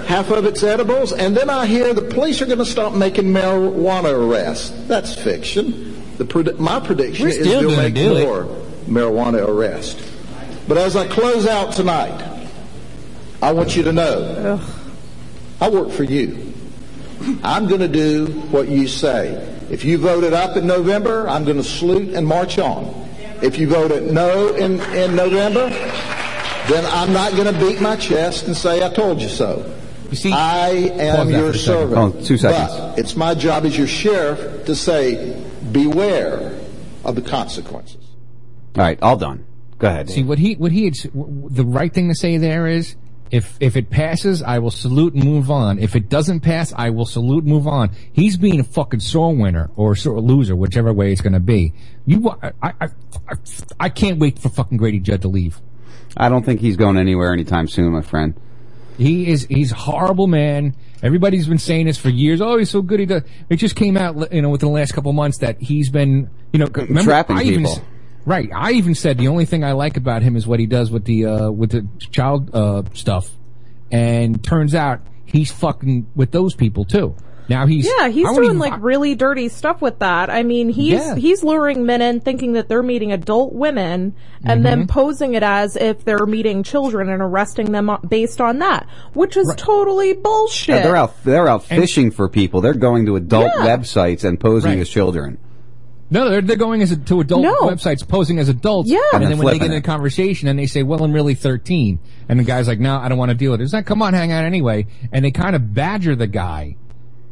Half of it's edibles, and then I hear the police are going to stop making marijuana arrests. That's fiction. The pred- my prediction is they'll make more marijuana arrests. But as I close out tonight, I want you to know I work for you. I'm going to do what you say. If you vote it up in November, I'm going to salute and march on. If you vote it no in, in November, then I'm not going to beat my chest and say I told you so. You see, I am your for second. servant. Oh, two seconds. But it's my job as your sheriff to say, beware of the consequences. All right, all done. Go ahead. See what he what he had, s- w- w- the right thing to say there is if if it passes, I will salute and move on. If it doesn't pass, I will salute and move on. He's being a fucking sore winner or sore loser, whichever way it's going to be. You, I, I, I, I can't wait for fucking Grady Judd to leave. I don't think he's going anywhere anytime soon, my friend. He is he's a horrible man. Everybody's been saying this for years. Oh, he's so good. He does. It just came out, you know, within the last couple of months that he's been, you know, remember, Trapping I people. right. I even said the only thing I like about him is what he does with the uh, with the child uh, stuff. And turns out he's fucking with those people too. Now he's Yeah, he's doing even- like really dirty stuff with that. I mean, he's Yeah. he's luring men in thinking that they're meeting adult women and then Mm-hmm. posing it as if they're meeting children and arresting them based on that, which is totally bullshit. Yeah, they're out. They're out fishing for people. They're going to adult Yeah. websites and posing Right. as children. No, they're, they're going as a, to adult No. websites, posing as adults. Yeah. And, And then then when they get in a conversation and they say, well, I'm really 13. And the guy's like, no, I don't want to deal with it. It's like, come on, hang out anyway. And they kind of badger the guy.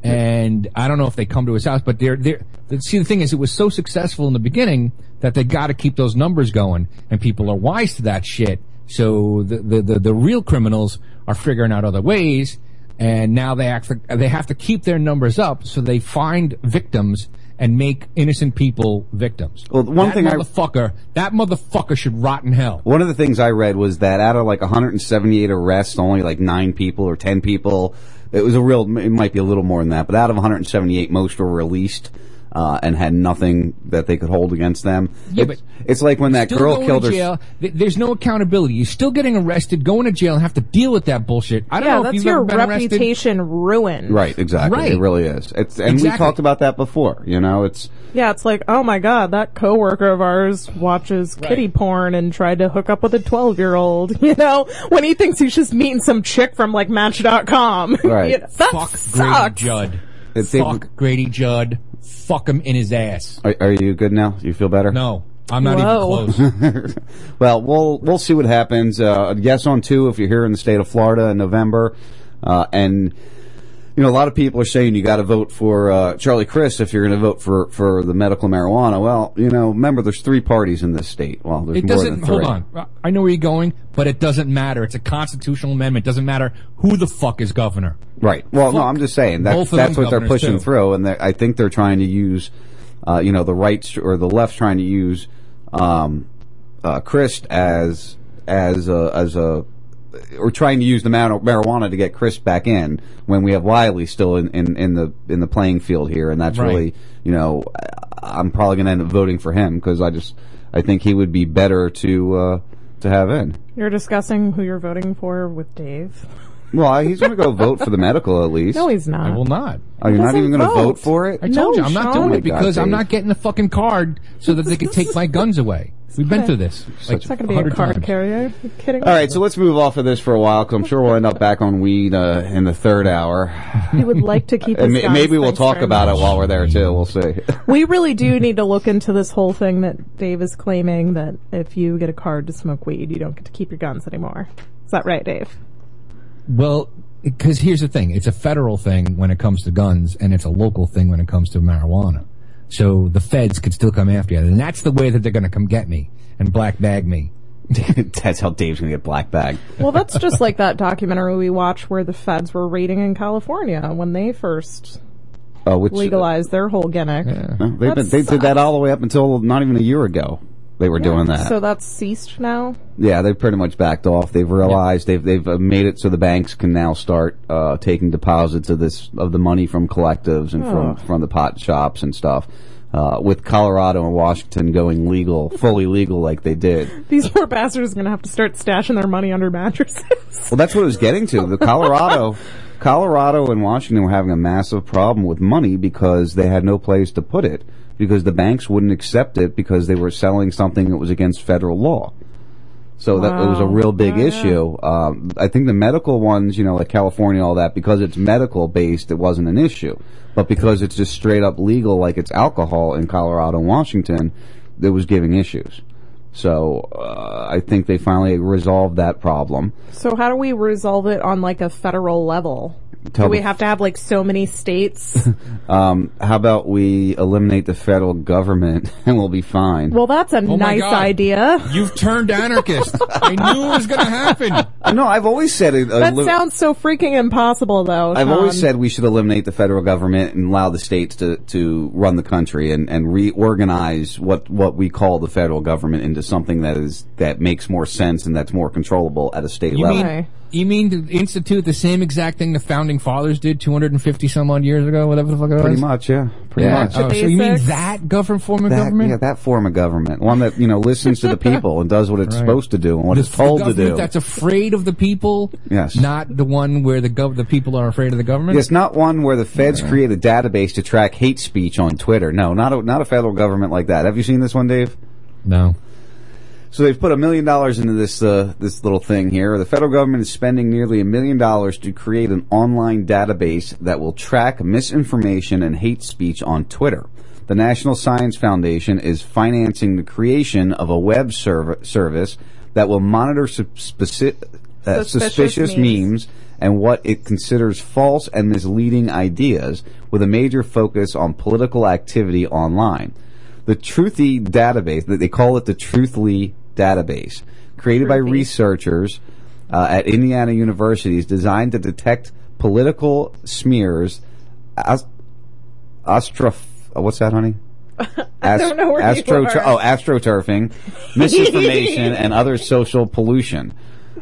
And I don't know if they come to his house, but they're, they're, see, the thing is, it was so successful in the beginning that they got to keep those numbers going. And people are wise to that shit. So the, the, the, the real criminals are figuring out other ways. And now they act, they have to keep their numbers up so they find victims and make innocent people victims. Well, one that thing I- motherfucker, that motherfucker should rot in hell. One of the things I read was that out of like 178 arrests, only like nine people or 10 people. It was a real. It might be a little more than that, but out of 178, most were released. Uh, and had nothing that they could hold against them. Yeah, it's, but it's like when that Still girl going killed to her. jail. Th- There's no accountability. You're still getting arrested, going to jail, and have to deal with that bullshit. I don't yeah, know if that's you've your ever been arrested. reputation ruined. Right, exactly. Right. It really is. It's, and we talked about that before. You know, it's Yeah, it's like, oh my god, that coworker of ours watches kitty porn and tried to hook up with a 12 year old, you know, when he thinks he's just meeting some chick from like Match.com. Right. You know, that Fuck sucks. Grady Judd. It's- Fuck Grady Judd. Fuck him in his ass. Are, are you good now? You feel better? No, I'm not Whoa. even close. well, we'll we'll see what happens. Uh, yes on two if you're here in the state of Florida in November, uh, and you know, a lot of people are saying you got to vote for uh, Charlie Crist if you're going to vote for for the medical marijuana. Well, you know, remember there's three parties in this state. Well, there's It doesn't. Hold on. I know where you're going, but it doesn't matter. It's a constitutional amendment. It doesn't matter who the fuck is governor. Right. Well, no, I'm just saying that that's what they're pushing too. through, and I think they're trying to use, uh, you know, the right or the left trying to use um, uh, Crist as as a, as a or trying to use the marijuana to get Crist back in when we have Wyllie still in, in, in the in the playing field here, and that's Right. really you know I- I'm probably going to end up voting for him because I just I think he would be better to uh, to have in. You're discussing who you're voting for with Dave. Well, he's going to go vote for the medical at least. No, he's not. I will not. Oh, you're not even going to vote. vote for it? I told No, you I'm not Sean. doing Oh it my God, because I'm Dave. not getting the fucking card so that they can take my guns away. We've been through this. Like It's not going to be a 100 card times. carrier. Are you kidding All right, so let's move off of this for a while because I'm sure we'll end up back on weed uh, in the third hour. He would like to keep his And ma- guns. maybe we'll Thanks talk very about much. it while we're there too. We'll see. We really do need to look into this whole thing that Dave is claiming that if you get a card to smoke weed, you don't get to keep your guns anymore. Is that right, Dave? Well, because here's the thing: it's a federal thing when it comes to guns, and it's a local thing when it comes to marijuana. So the feds could still come after you, and that's the way that they're going to come get me and black bag me. That's how Dave's going to get black bag. Well, that's just like that documentary we watched where the feds were raiding in California when they first Uh, which legalized their whole gimmick. they've been, they did that all the way up until not even a year ago. They were doing that. So that's ceased now. Yeah, they've pretty much backed off. They've realized they've they've uh, made it so the banks can now start uh, taking deposits of this of the money from collectives and Oh. from from the pot shops and stuff. Uh, with Colorado and Washington going legal, fully legal like they did. These poor bastards are going to have to start stashing their money under mattresses. Well, that's what it was getting to. The Colorado, Colorado and Washington were having a massive problem with money because they had no place to put it because the banks wouldn't accept it because they were selling something that was against federal law. So that it was a real big yeah. issue. Um, I think the medical ones, you know, like California, all that, because it's medical based, it wasn't an issue. But because it's just straight up legal, like it's alcohol in Colorado and Washington, it was giving issues. So uh, I think they finally resolved that problem. so how do we resolve it on like a federal level? Tell do we the- have to have like so many states? Um, how about we eliminate the federal government and we'll be fine? well, that's a Oh my nice God. idea. You've turned anarchist. I knew it was going to happen. no, I've always said it. That sounds so freaking impossible, though. I've always Sean. said we should eliminate the federal government and allow the states to, to run the country and, and reorganize what, what we call the federal government into something that is that makes more sense and that's more controllable at a state You level. mean you mean to institute the same exact thing the founding fathers did 250 some odd years ago, whatever the fuck it was? Pretty much, yeah. Pretty Yeah. much. Oh, so you mean that government form of That, government? yeah, that form of government, one that you know listens to the people and does what it's Right. supposed to do and what The- it's told the to do. That's afraid of the people. Yes. Not the one where the gov- the people are afraid of the government. It's not one where the feds create a database to track hate speech on Twitter. No, not a, not a federal government like that. Have you seen this one, Dave? No. So they've put a million dollars into this uh, this little thing here. The federal government is spending nearly a million dollars to create an online database that will track misinformation and hate speech on Twitter. The National Science Foundation is financing the creation of a web serv- service that will monitor su- speci- uh, Suspicious suspicious memes. memes and what it considers false and misleading ideas, with a major focus on political activity online. The Truthy database, that they call it the Truthly database, created by researchers uh, at Indiana University, is designed to detect political smears, as, astro, uh, what's that, honey? I don't know where you astro, are. Oh, astroturfing, misinformation, and other social pollution.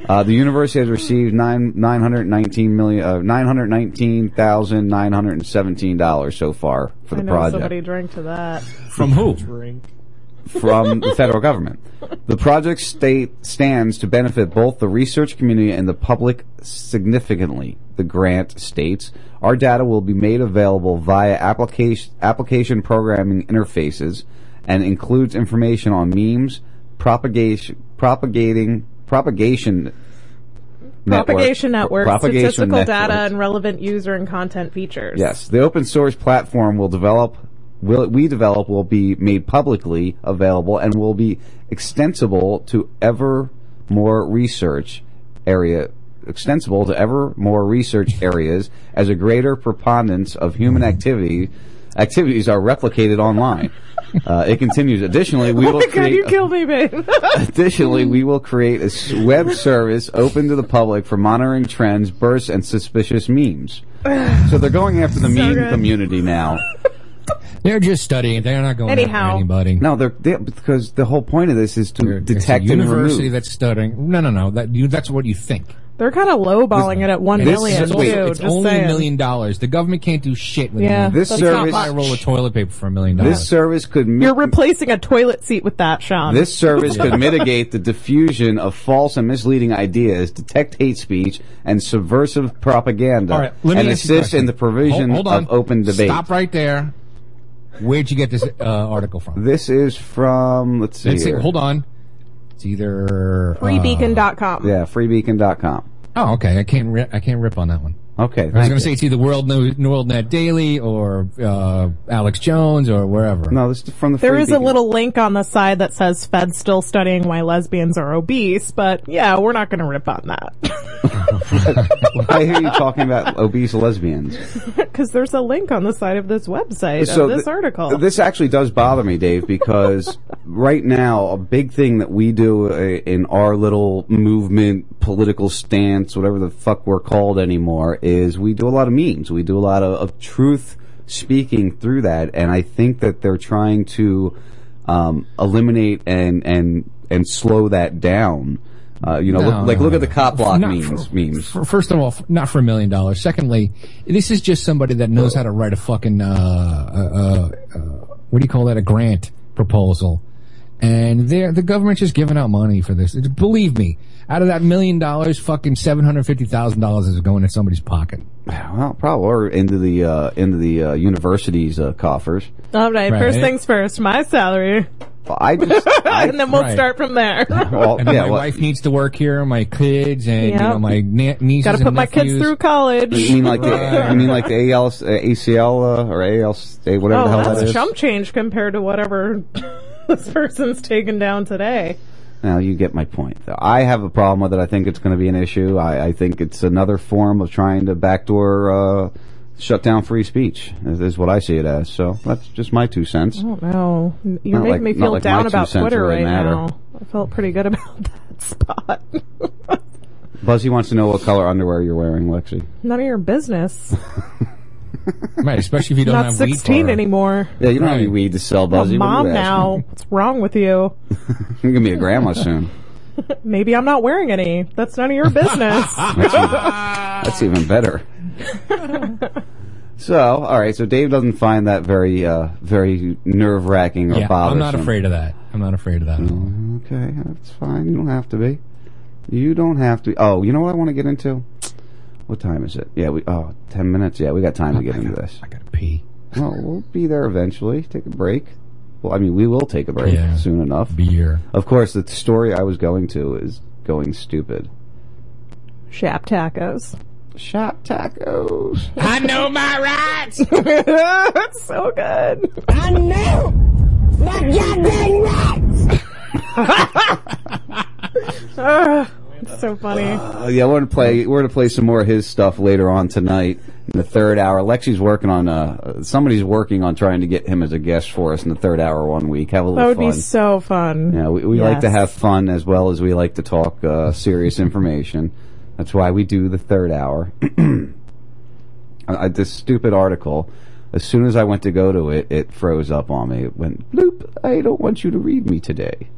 Uh, the university has received nine nine hundred nineteen million uh, nine hundred nineteen thousand nine hundred and seventeen dollars so far for the I know project somebody drank to that. From who? From the federal government. The project state stands to benefit both the research community and the public significantly. The grant states our data will be made available via application application programming interfaces and includes information on memes, propagation, propagating, propagation. Propagation network, propagation statistical data, and relevant user and content features. Yes, the open source platform will develop will we develop will be made publicly available and will be extensible to ever more research area extensible to ever more research areas as a greater preponderance of human activity activities are replicated online. Uh, it continues. Additionally, we oh will god, create. you killed me, babe. Additionally, we will create a web service open to the public for monitoring trends, bursts, and suspicious memes. So they're going after the So meme good. community now. They're just studying. They're not going Anyhow. after anybody. No, they're, they because the whole point of this is to It's a detect and university remove. that's studying. No, no, no. That you, that's what you think. They're kind of lowballing it at one And million it's, too. it's just only saying. a million dollars. The government can't do shit with Yeah. This that's service- not buy a much. roll of toilet paper for a million dollars. This service could mi- You're replacing a toilet seat with that, Sean. This service could mitigate the diffusion of false and misleading ideas, detect hate speech, and subversive propaganda, All right, let me and ask you a assist in the provision Hold- hold on. of open debate. Stop right there. Where'd you get this uh, article from? This is from, let's see. Let's see, here. hold on. It's either uh, Freebeacon.com. Yeah, freebeacon.com. Oh, okay. I can't. Ri- I can't rip on that one. Okay, I was going to say it's either World no- World Net Daily or uh, Alex Jones or wherever. No, this is from the There Free is a little link on the side that says Fed's still studying why lesbians are obese, but yeah, we're not going to rip on that. I hear you talking about obese lesbians. Because there's a link on the side of this website So of this th- article. This actually does bother me, Dave, because right now a big thing that we do uh, in our little movement, political stance, whatever the fuck we're called anymore, is we do a lot of memes. We do a lot of, of truth speaking through that, and I think that they're trying to um, eliminate and and and slow that down. Uh, you know, No, look, like look at the cop block memes. for- memes. for- first of all, not for a million dollars. Secondly, this is just somebody that knows how to write a fucking uh, uh, uh, uh, what do you call that? A grant proposal, and they're the government's just giving out money for this. Believe me, out of that million dollars, fucking seven hundred fifty thousand dollars is going in somebody's pocket. Well, probably or into the uh, into the uh, university's uh, coffers. All right, Right. first things first, my salary. I just, I, and then we'll Right. start from there. well, And yeah, my well, wife needs to work here, my kids, and you Yep. know my na- nieces Gotta put and my kids through college. you mean like the you mean like the AL, ACL uh, or AL whatever oh, the hell that's that is? A chump change compared to whatever this person's taken down today. Now you get my point. I have a problem with it. I think it's going to be an issue. I, I think it's another form of trying to backdoor uh, shut down free speech. Is, is what I see it as. So that's just my two cents. I don't know. You're Not making like- me feel like down about Twitter right matter. now. I felt pretty good about that spot. Buzzy wants to know what color underwear you're wearing, Lexi. None of your business. Right, especially if you don't Not have weed 16 for- anymore. Yeah, you don't have Right. any weed to sell, I'm a What are mom asking? now. What's wrong with you? You're gonna be a grandma soon. Maybe I'm not wearing any. That's none of your business. That's even, that's even better. So, all right. So Dave doesn't find that very, uh, very nerve wracking or Yeah, bothersome. I'm not afraid of that. I'm not afraid of that. at all. Okay, that's fine. You don't have to be. You don't have to. Oh, you know what I want to get into? What time is it? Yeah, we. Oh, ten minutes. Yeah, we got time to get into this. I gotta pee. Well, we'll be there eventually. Take a break. Well, I mean, we will take a break Yeah. soon enough. Beer. Of course, the story I was going to is going stupid. Shap tacos. Shop tacos. I know my rights. That's so good. I know my goddamn rights. Ah, it's so funny. Uh, yeah, we're gonna play. We're gonna play some more of his stuff later on tonight in the third hour. Lexi's working on. Uh, somebody's working on trying to get him as a guest for us in the third hour one week. Have a that would fun. be so fun. Yeah, we, we like to have fun as well as we like to talk uh, serious information. That's why we do the third hour. I, this stupid article, as soon as I went to go to it, it froze up on me. It went bloop. I don't want you to read me today.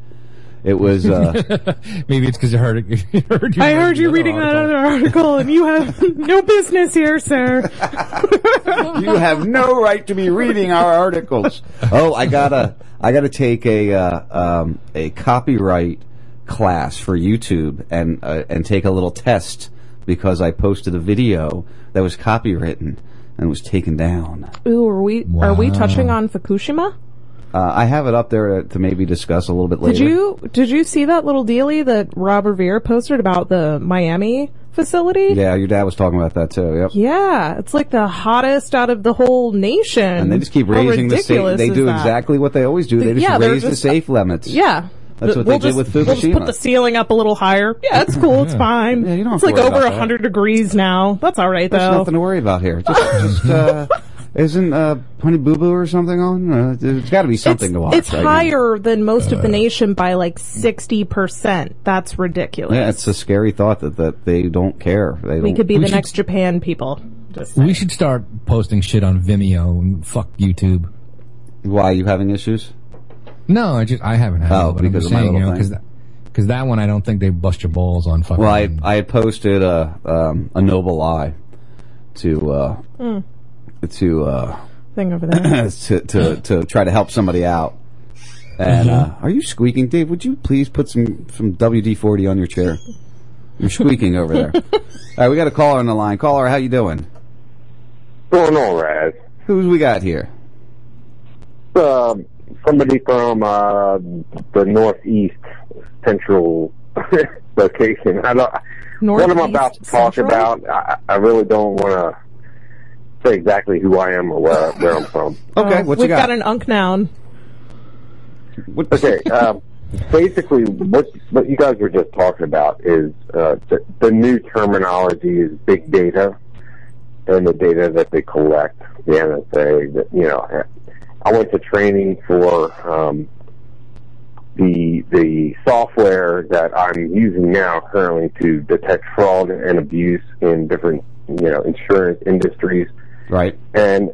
It was. Uh, Maybe it's because I heard, it, heard you. I heard you other reading that other article, and you have no business here, sir. you have no right to be reading our articles. Oh, I gotta, I gotta take a uh, um, a copyright class for YouTube and uh, and take a little test because I posted a video that was copywritten and was taken down. Ooh, are we are we touching on Fukushima? Uh, I have it up there to, to maybe discuss a little bit later. Did you did you see that little dealie that Rob Revere posted about the Miami facility? Yeah, your dad was talking about that too. Yep. Yeah, it's like the hottest out of the whole nation. And they just keep How raising the safe. They do that? exactly what they always do. They just Yeah, they're raise the safe limits. Yeah. That's what we'll they just, did with We'll just put the ceiling up a little higher. Yeah, it's cool. It's Yeah. fine. Yeah, you don't have it's to like worry over about that. 100 degrees now. That's all right, There's though. nothing to worry about here. Just, just uh, isn't uh, Honey Boo Boo or something on? Uh, there's got to be something to watch. It's right now. higher than most of the nation by like 60%. That's ridiculous. Yeah, it's a scary thought that, that they don't care. They we don't- could be the should- next Japan people. We should start posting shit on Vimeo and fuck YouTube. Why are you having issues? No, I just I haven't had. Oh, it, but I'm because just of my saying, you know, because thing. that, 'cause that one I don't think they bust your balls on fucking. Well, I I had posted a um, a noble lie to uh, Hmm. To uh, thing over there. to, to to try to help somebody out. And uh, are you squeaking, Dave? Would you please put some some WD forty on your chair? You're squeaking over there. All right, we got a caller on the line. Caller, how you doing? going on, Ras? Who's we got here? Uh, somebody from uh, the northeast central location. I don't. what I'm about to talk Central? about, I, I really don't want to say exactly who I am or where, where I'm from. Okay, Uh, we've got? an unk noun. Okay, um, basically, what what you guys were just talking about is uh, the, the new terminology is big data, and the data that they collect, the NSA. That, you know, I went to training for um, the the software that I'm using now currently to detect fraud and abuse in different you know insurance industries. Right. And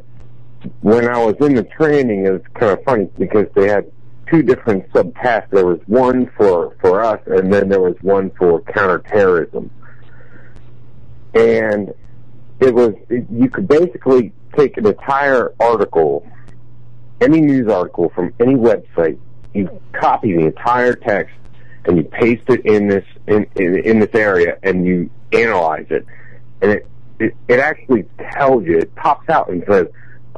when I was in the training, it was kind of funny because they had two different subtasks. There was one for for us, and then there was one for counterterrorism. And it was it, you could basically take an entire article, any news article from any website, you copy the entire text and you paste it in this in in, in this area, and you analyze it, and it, it it actually tells you it pops out and says,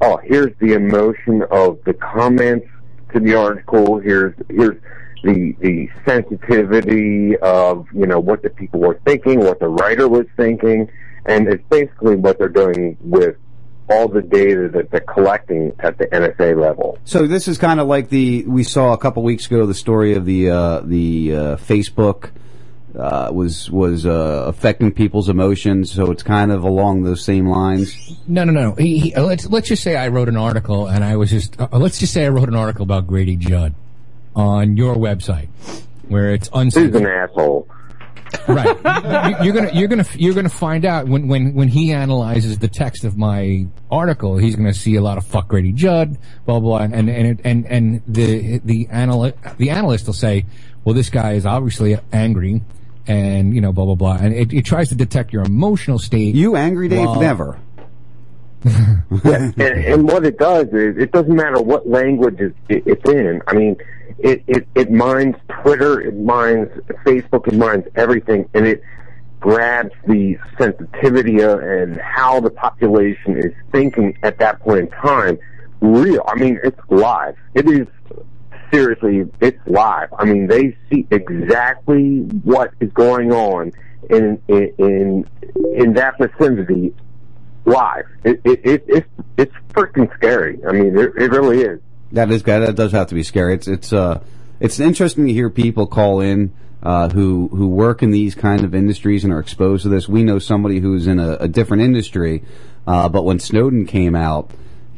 "Oh, here's the emotion of the comments to the article. Here's here's the the sensitivity of you know what the people were thinking, what the writer was thinking, and it's basically what they're doing with all the data that they're collecting at the NSA level. So this is kind of like the we saw a couple weeks ago the story of the uh, the uh, Facebook uh, was was uh, affecting people's emotions. So it's kind of along those same lines. No, no, no. He, he, uh, let's let's just say I wrote an article, and I was just uh, let's just say I wrote an article about Grady Judd on your website, where it's Who's uncensored. an asshole? right. You- You're gonna you're gonna you're gonna find out when when when he analyzes the text of my article, he's gonna see a lot of fuck Grady Judd, blah blah, blah and and and and the the analyst the analyst will say, well, this guy is obviously angry. And you know, blah blah blah, and it, it tries to detect your emotional state. You angry, Dave? while- Never. and, and what it does is it doesn't matter what language it's, it's in. I mean, it, it it mines Twitter, it mines Facebook, it mines everything, and it grabs the sensitivity of, and how the population is thinking at that point in time. Real, I mean, it's live. It is seriously, it's live. I mean, they see exactly what is going on in in in, in that vicinity live. It, it, it it's it's freaking scary. I mean, it, it really is. That is that does have to be scary. It's it's uh it's interesting to hear people call in uh, who who work in these kind of industries and are exposed to this. We know somebody who's in a, a different industry, uh, but when Snowden came out,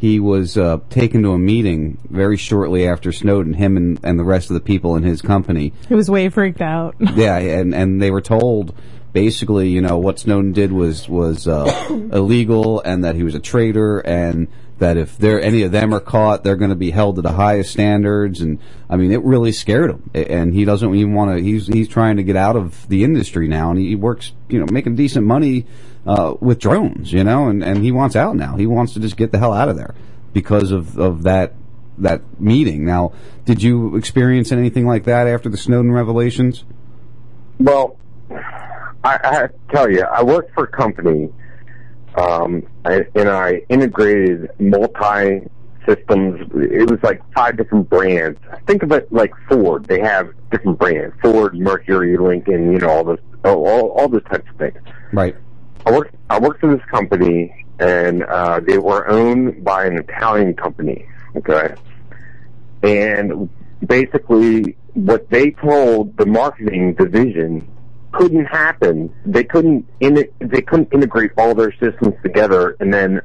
he was uh, taken to a meeting very shortly after Snowden. Him and, and the rest of the people in his company He was way freaked out. yeah, and and they were told basically, you know, what Snowden did was was uh, illegal, and that he was a traitor, and that if there any of them are caught, they're going to be held to the highest standards. And I mean, it really scared him, and he doesn't even want to. He's he's trying to get out of the industry now, and he works, you know, making decent money uh, with drones, you know, and and he wants out now. He wants to just get the hell out of there because of of that that meeting. Now, did you experience anything like that after the Snowden revelations? Well, I, I have to tell you, I worked for a company, um, I, and I integrated multi systems. It was like five different brands. Think of it like Ford. They have different brands: Ford, Mercury, Lincoln. You know all all, all, all those types of things. Right. I worked. I worked for this company, and uh, they were owned by an Italian company. Okay, and basically what they told the marketing division couldn't happen. They couldn't in they couldn't integrate all their systems together and then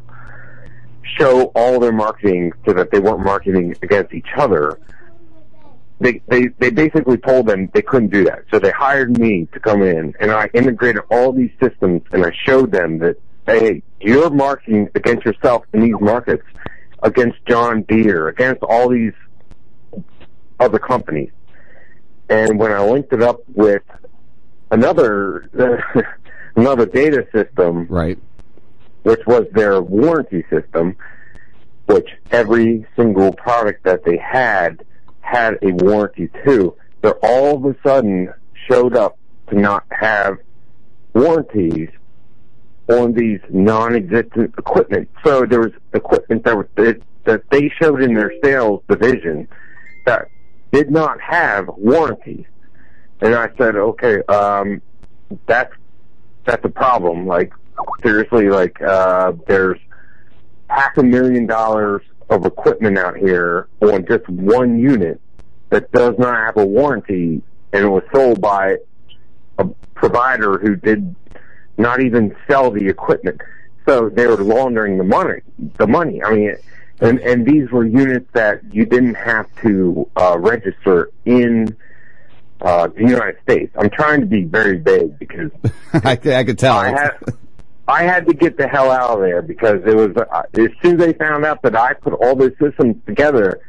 show all their marketing so that they weren't marketing against each other. They they they basically told them they couldn't do that. So they hired me to come in and I integrated all these systems and I showed them that hey, you're marketing against yourself in these markets, against John Deere, against all these other companies. And when I linked it up with another another data system, right, which was their warranty system, which every single product that they had had a warranty too. They all of a sudden showed up to not have warranties on these non-existent equipment. So there was equipment that was that, that they showed in their sales division that did not have warranties. And I said, okay, um, that's that's a problem. Like seriously, like uh, there's half a million dollars of equipment out here on just one unit that does not have a warranty, and it was sold by a provider who did not even sell the equipment. So they were laundering the money. The money. I mean, and and these were units that you didn't have to uh, register in uh, the United States. I'm trying to be very vague because I, I could tell. I had I had to get the hell out of there because it was uh, as soon as they found out that I put all the systems together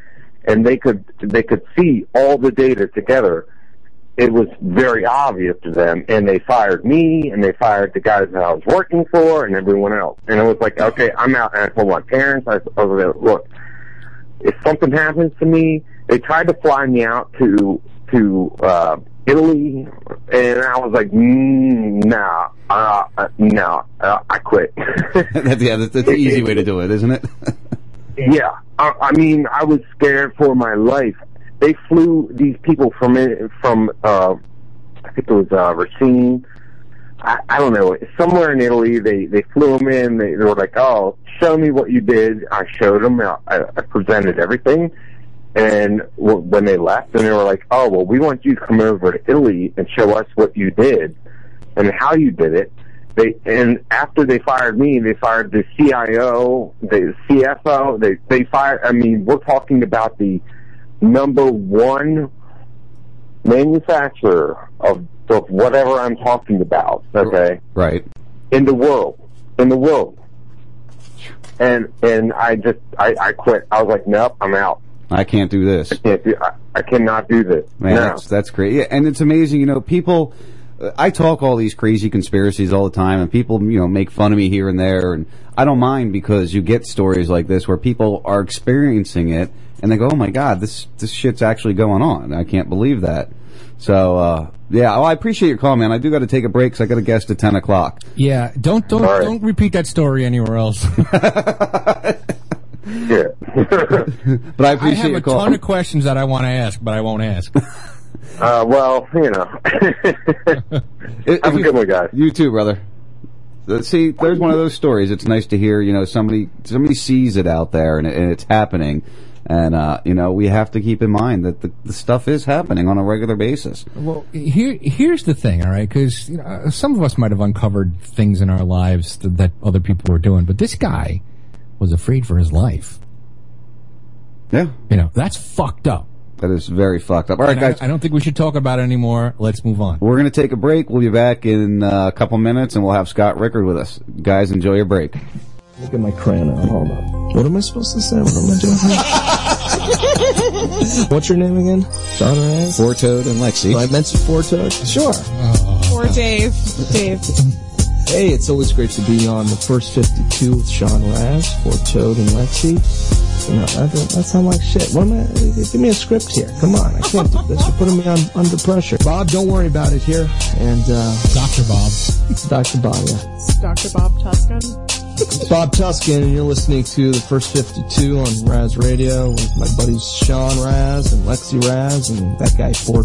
and they could they could see all the data together. It was very obvious to them, and they fired me, and they fired the guys that I was working for, and everyone else. And it was like, okay, I'm out. And I told my parents, I, was like, look, if something happens to me, they tried to fly me out to to uh, Italy, and I was like, mm, nah, uh, uh, no, uh, I quit. that's, yeah, that's, that's the easy way to do it, isn't it? yeah, I, I mean, I was scared for my life. They flew these people from from uh, I think it was uh, Racine. I, I don't know, somewhere in Italy. They they flew them in. They, they were like, "Oh, show me what you did." I showed them. I, I presented everything and w- when they left, and they were like, "Oh, well, we want you to come over to Italy and show us what you did and how you did it." They and after they fired me, they fired the CIO, the CFO. They they fired. I mean, we're talking about the number one manufacturer of of whatever I'm talking about. Okay, right in the world, in the world. And and I just I I quit. I was like, nope, I'm out. I can't do this. I can't do. I, I cannot do this. Man, no. that's that's great. Yeah, and it's amazing. You know, people. I talk all these crazy conspiracies all the time, and people, you know, make fun of me here and there, and I don't mind because you get stories like this where people are experiencing it, and they go, "Oh my God, this this shit's actually going on. I can't believe that." So, uh, yeah, well, I appreciate your call, man. I do got to take a break because I got a guest at ten o'clock. Yeah, don't don't All right. don't repeat that story anywhere else. Yeah. but I appreciate I have your a call. ton of questions that I want to ask, but I won't ask. Uh, well, you know. Have a good one, guys. You too, brother. See, there's one of those stories. It's nice to hear. You know, somebody somebody sees it out there, and, it, and it's happening. And uh, you know, we have to keep in mind that the, the stuff is happening on a regular basis. Well, here here's the thing, all right? Because you know, uh, some of us might have uncovered things in our lives that, that other people were doing, but this guy was afraid for his life. Yeah, you know that's fucked up. That is very fucked up. All right, And guys. I, don't think we should talk about it anymore. Let's move on. We're going to take a break. We'll be back in uh, a couple minutes, and we'll have Scott Rickard with us. Guys, enjoy your break. Look at my crayon. Hold on. What am I supposed to say? What am I doing? What's your name again? John Ras? Four Toad and Lexi. I mentioned Four Toad? Sure. Or Dave. Dave. Hey, it's always great to be on the first 52 with Sean Ras, Four Toad and Lexi. You know, that, that sound like shit. What am I? Give me a script here. Come on, I can't do this. You're putting me on under pressure. Bob, don't worry about it here. And uh, Dr. Bob. Dr. Bob, yeah. It's Dr. Bob Tuskin. It's Bob Tuskin, and you're listening to the first 52 on Ras Radio with my buddies Sean Ras and Lexi Ras and that guy Four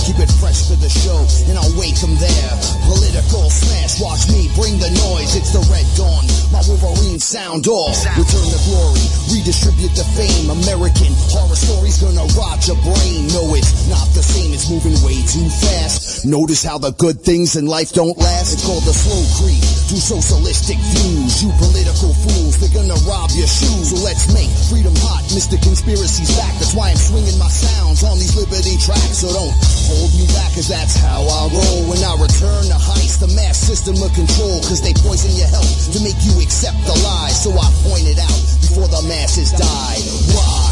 This, it fresh for the whores. there. Political smash, watch me bring the noise. It's the red dawn. My Wolverine sound off. Return the glory, redistribute the fame. American horror stories gonna rot your brain. No, it's not the same. It's moving way too fast. Notice how the good things in life don't last. It's called the slow creep through socialistic views. You political fools, they're gonna rob your shoes. So let's make freedom hot. Mr. Conspiracy's back. That's why I'm swinging my sounds on these liberty tracks. So don't hold me back, cause that's how I roll. When I return to heist, the mass system of control. Cause they poison your health to make you accept the lies. So I point it out before the masses die. Why?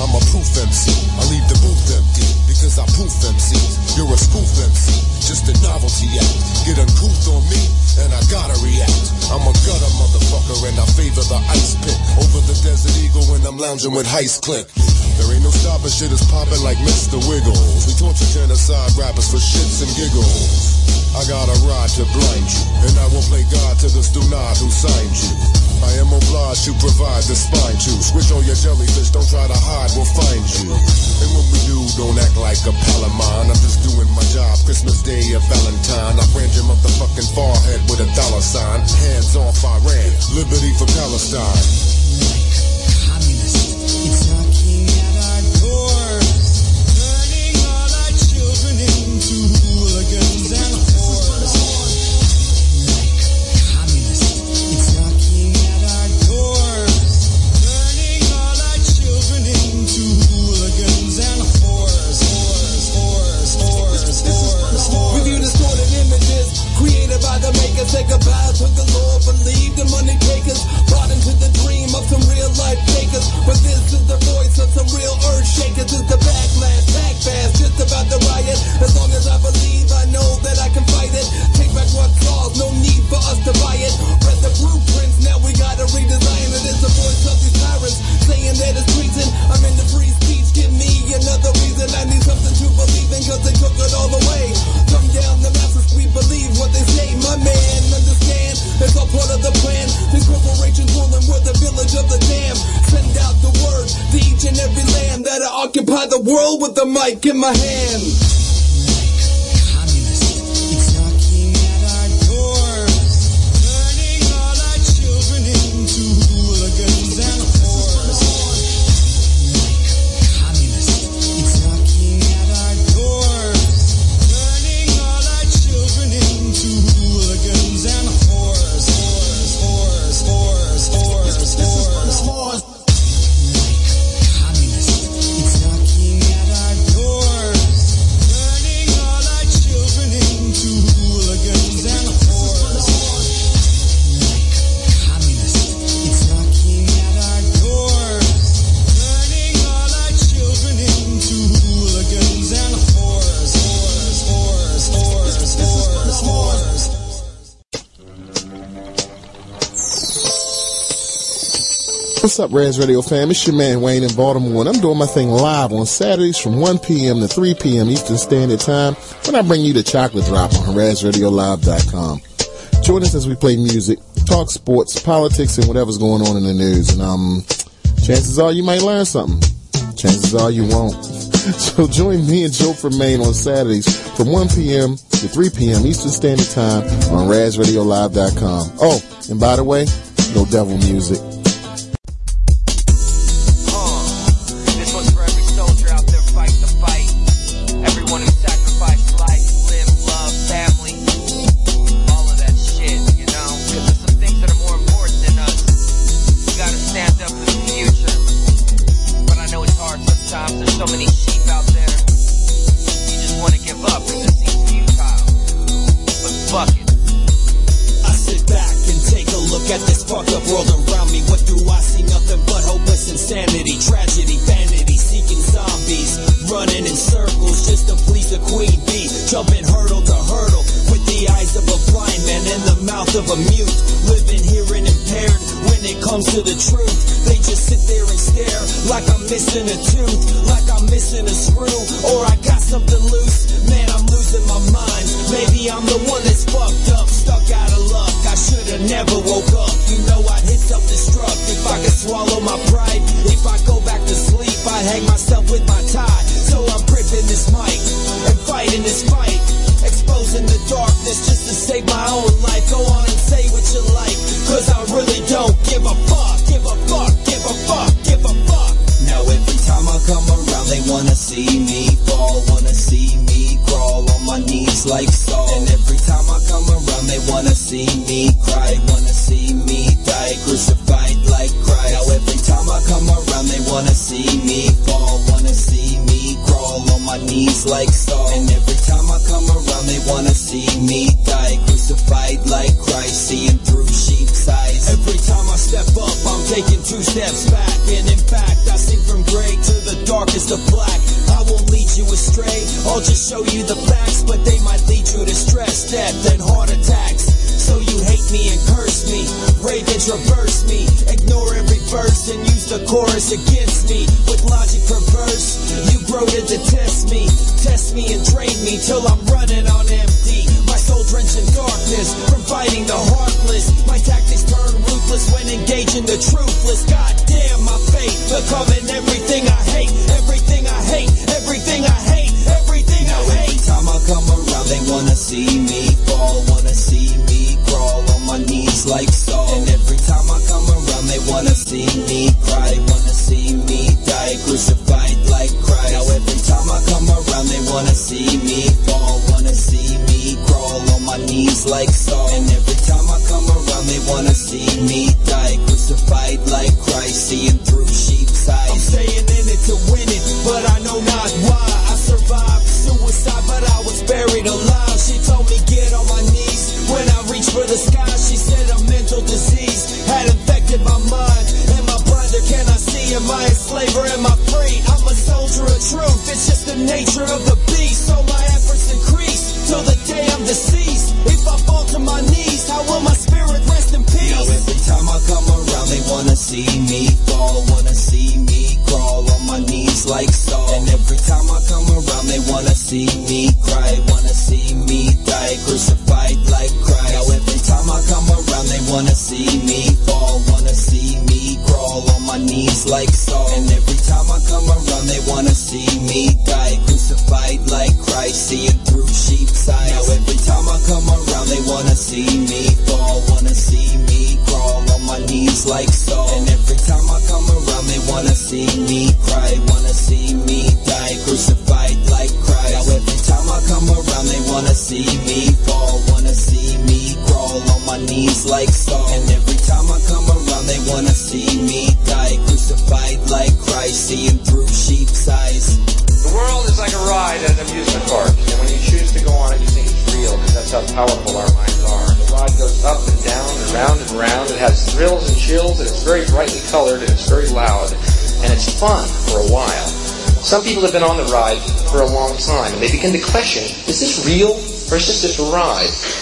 I'm a proof MC. I leave the booth empty because I proof MCs. You're a spoof MC, just a novelty act. Get uncouth on me, and I gotta react. I'm a gutter motherfucker, and I favor the ice pit over the Desert Eagle when I'm lounging with Heist Click. There ain't no stopping, shit is popping like Mr. Wiggles. We torture genocide rappers for shits and giggles. I got a rod to blind you, and I won't play God to the stunad who signed you. I am obliged to provide the spine to switch on your jellyfish, don't try to hide, we'll find you. And when we do, don't act like a pal of mine. I'm just doing my job, Christmas Day or Valentine. I brand your motherfucking forehead with a dollar sign. Hands off Iran, liberty for Palestine. The makers. Say goodbye to the Lord, believe the money takers. Brought into the dream of some real life takers. But this is the voice of some real earth shakers. It's the backlash, pack fast, just about the riot. As long as I believe, I know that I can fight it. Take back what's lost, no need for us to buy it. Read the blueprints, now we gotta redesign it. It's the voice of these tyrants saying that it's treason. I'm in the free speech, give me another reason. I need something to believe in, cause they took it all away. Come down, the masses, we believe what they say. My man, understand, it's all part of the plan. These corporations ruling, we're the village of the dam. Send out the word to each and every land that I occupy the world with the mic in my hand. Up, Ras Radio fam? It's your man Wayne in Baltimore, and I'm doing my thing live on Saturdays from 1 p.m. to 3 p.m. Eastern Standard Time when I bring you the chocolate drop on RasRadioLive.com. Join us as we play music, talk sports, politics, and whatever's going on in the news. And um, chances are you might learn something. Chances are you won't. So join me and Joe from Maine on Saturdays from 1 p.m. to 3 p.m. Eastern Standard Time on RasRadioLive.com. Oh, and by the way, no devil music.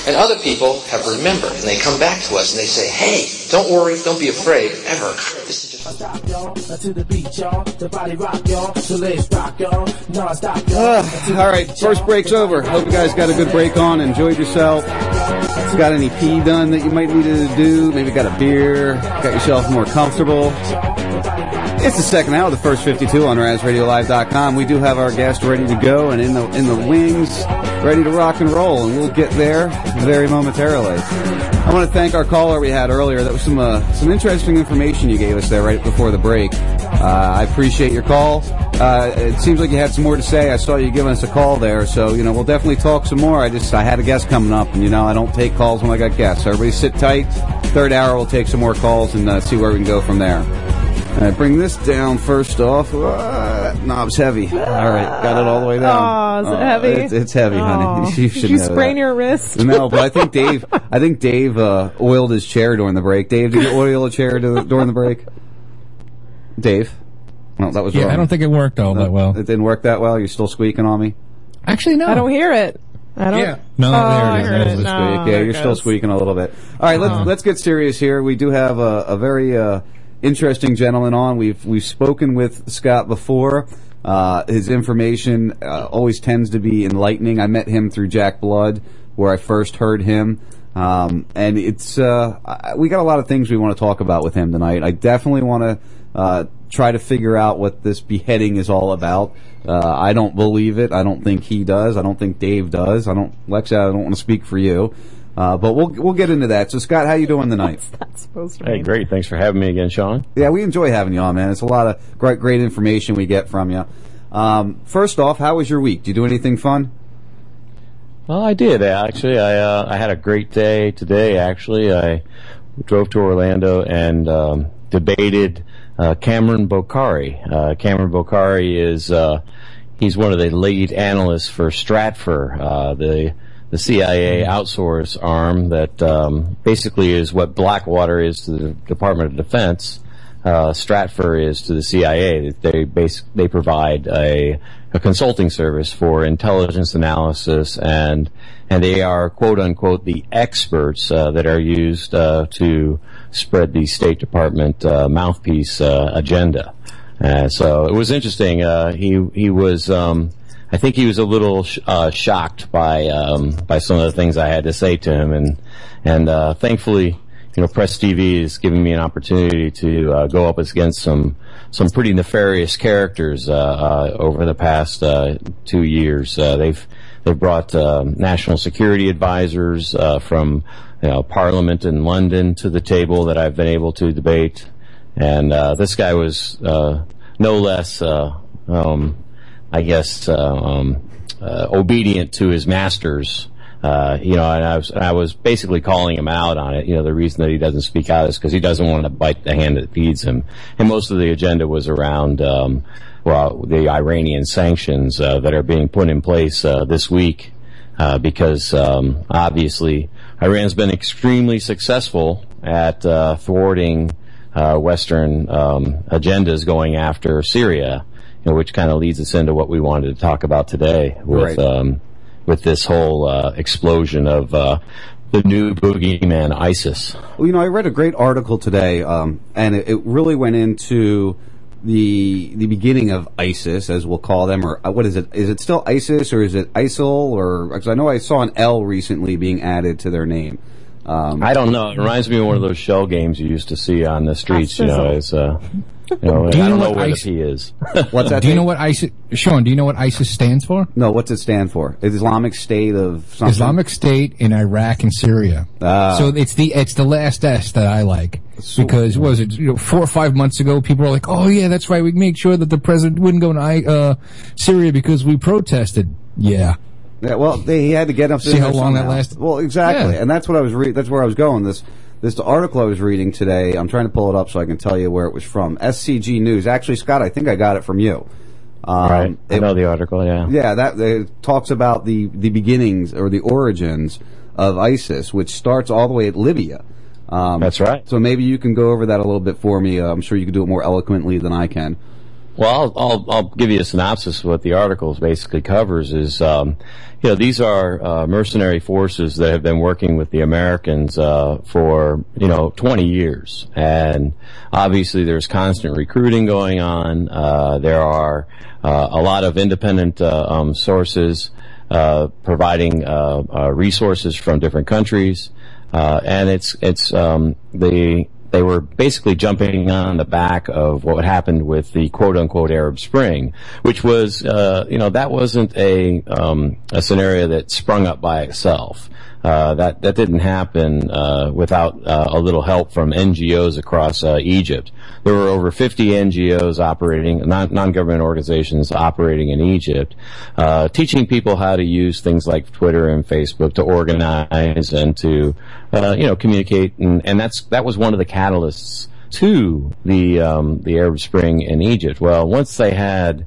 And other people have remembered, and they come back to us and they say, hey, don't worry, don't be afraid, ever. This is just... Uh, all right, first break's over. Hope you guys got a good break on. Enjoyed yourself. Got any pee done that you might need to do? Maybe got a beer. Got yourself more comfortable. It's the second hour of the first 52 on RasRadioLive.com. We do have our guest ready to go and in the in the wings ready to rock and roll, and we'll get there very momentarily. I want to thank our caller we had earlier. That was some uh, some interesting information you gave us there right before the break. Uh, I appreciate your call. Uh, it seems like you had some more to say. I saw you giving us a call there, so you know we'll definitely talk some more. I just I had a guest coming up, and you know I don't take calls when I got guests. So everybody sit tight. Third hour, we'll take some more calls and uh, see where we can go from there. Right, bring this down first off knob's heavy. All right, got it all the way down. Oh, is it heavy? It's, it's heavy, honey. you should Did you sprain that. your wrist? No, but I think Dave. I think Dave uh, oiled his chair during the break. Dave, did you oil a chair to, during the break? Dave. No, that was yeah, wrong. I don't think it worked all no, that well. It didn't work that well. You're still squeaking on me. Actually, no. I don't hear it. I don't. Yeah. No, oh, there it oh, is. No, yeah, you're still squeaking a little bit. All right, let's uh-huh. let's get serious here. We do have a, a very uh, interesting gentleman on. We've we've spoken with Scott before. Uh, his information uh, always tends to be enlightening. I met him through Jack Blood, where I first heard him. Um, and it's uh, we got a lot of things we want to talk about with him tonight. I definitely want to uh, try to figure out what this beheading is all about. Uh, I don't believe it. I don't think he does. I don't think Dave does. I don't, Lexa. I don't want to speak for you, uh, but we'll we'll get into that. So, Scott, how you doing tonight? That's supposed to Hey, mean? great. Thanks for having me again, Sean. Yeah, we enjoy having you on, man. It's a lot of great great information we get from you. Um, first off, how was your week? Did you do anything fun? Well, I did actually. I uh, I had a great day today. Actually, I drove to Orlando and um, debated uh, Kamran Bokhari. Uh, Kamran Bokhari is uh, he's one of the lead analysts for Stratfor, uh, the the CIA outsource arm that um, basically is what Blackwater is to the Department of Defense. Uh, Stratfor is to the CIA. They they provide a, a consulting service for intelligence analysis and and they are quote unquote the experts uh, that are used uh, to spread the State Department uh, mouthpiece uh, agenda. So it was interesting. Uh, he he was. Um, I think he was a little uh, shocked by um, by some of the things I had to say to him, and and uh, thankfully, you know, Press TV is giving me an opportunity to uh, go up against some some pretty nefarious characters uh, uh, over the past uh, two years. Uh, they've they've brought national security advisors uh, from you know, Parliament in London to the table that I've been able to debate, and uh, this guy was uh, no less. Um, I guess, uh, um, uh, obedient to his masters. Uh, you know, and I was, I was basically calling him out on it. You know, the reason that he doesn't speak out is because he doesn't want to bite the hand that feeds him. And most of the agenda was around, um, well, the Iranian sanctions uh, that are being put in place uh, this week, uh, because um, obviously Iran's been extremely successful at uh, thwarting uh, Western um, agendas going after Syria which kind of leads us into what we wanted to talk about today with Right. um, with this whole uh, explosion of uh, the new boogeyman ISIS. Well, you know, I read a great article today, um, and it, it really went into the the beginning of ISIS, as we'll call them, or uh, what is it? Is it still ISIS or is it ISIL? Or because I know I saw an L recently being added to their name. Um, I don't know. It reminds me of one of those shell games you used to see on the streets. You know, Sizzle. as uh, you know, Do you I don't know know what where ISIS is. What's that? Do you know what ISIS, Sean? Do you know what ISIS stands for? No, what's it stand for? Islamic State of something. Islamic State in Iraq and Syria. Ah. So it's the it's the last S that I like because what was it you know four or five months ago people were like, oh yeah, that's right, we make sure that the president wouldn't go to I- uh, Syria because we protested. Yeah. Yeah, well, they, he had to get up. See how long that lasted? Well, exactly, Yeah. and that's what I was. Re- that's where I was going. This this article I was reading today. I'm trying to pull it up so I can tell you where it was from. SCG News. Actually, Scott, I think I got it from you. Um, right. I it- know the article. Yeah. yeah, that it talks about the the beginnings or the origins of ISIS, which starts all the way at Libya. Um, That's right. So maybe you can go over that a little bit for me. Uh, I'm sure you can do it more eloquently than I can. Well, I'll, I'll, I'll give you a synopsis of what the article basically covers is, um, you know, these are uh, mercenary forces that have been working with the Americans uh, for, you know, 20 years. And obviously there's constant recruiting going on. Uh, there are uh, a lot of independent uh, um, sources uh, providing resources from different countries. Uh, and it's, it's um, the they were basically jumping on the back of what happened with the quote unquote Arab Spring, which was, uh, you know, that wasn't a, um, a scenario that sprung up by itself. Uh, that that didn't happen uh, without uh, a little help from NGOs across uh, Egypt. There were over 50 NGOs operating, non- non-government organizations operating in Egypt, uh, teaching people how to use things like Twitter and Facebook to organize and to, uh, you know, communicate. And, and that's that was one of the catalysts to the um, the Arab Spring in Egypt. Well, once they had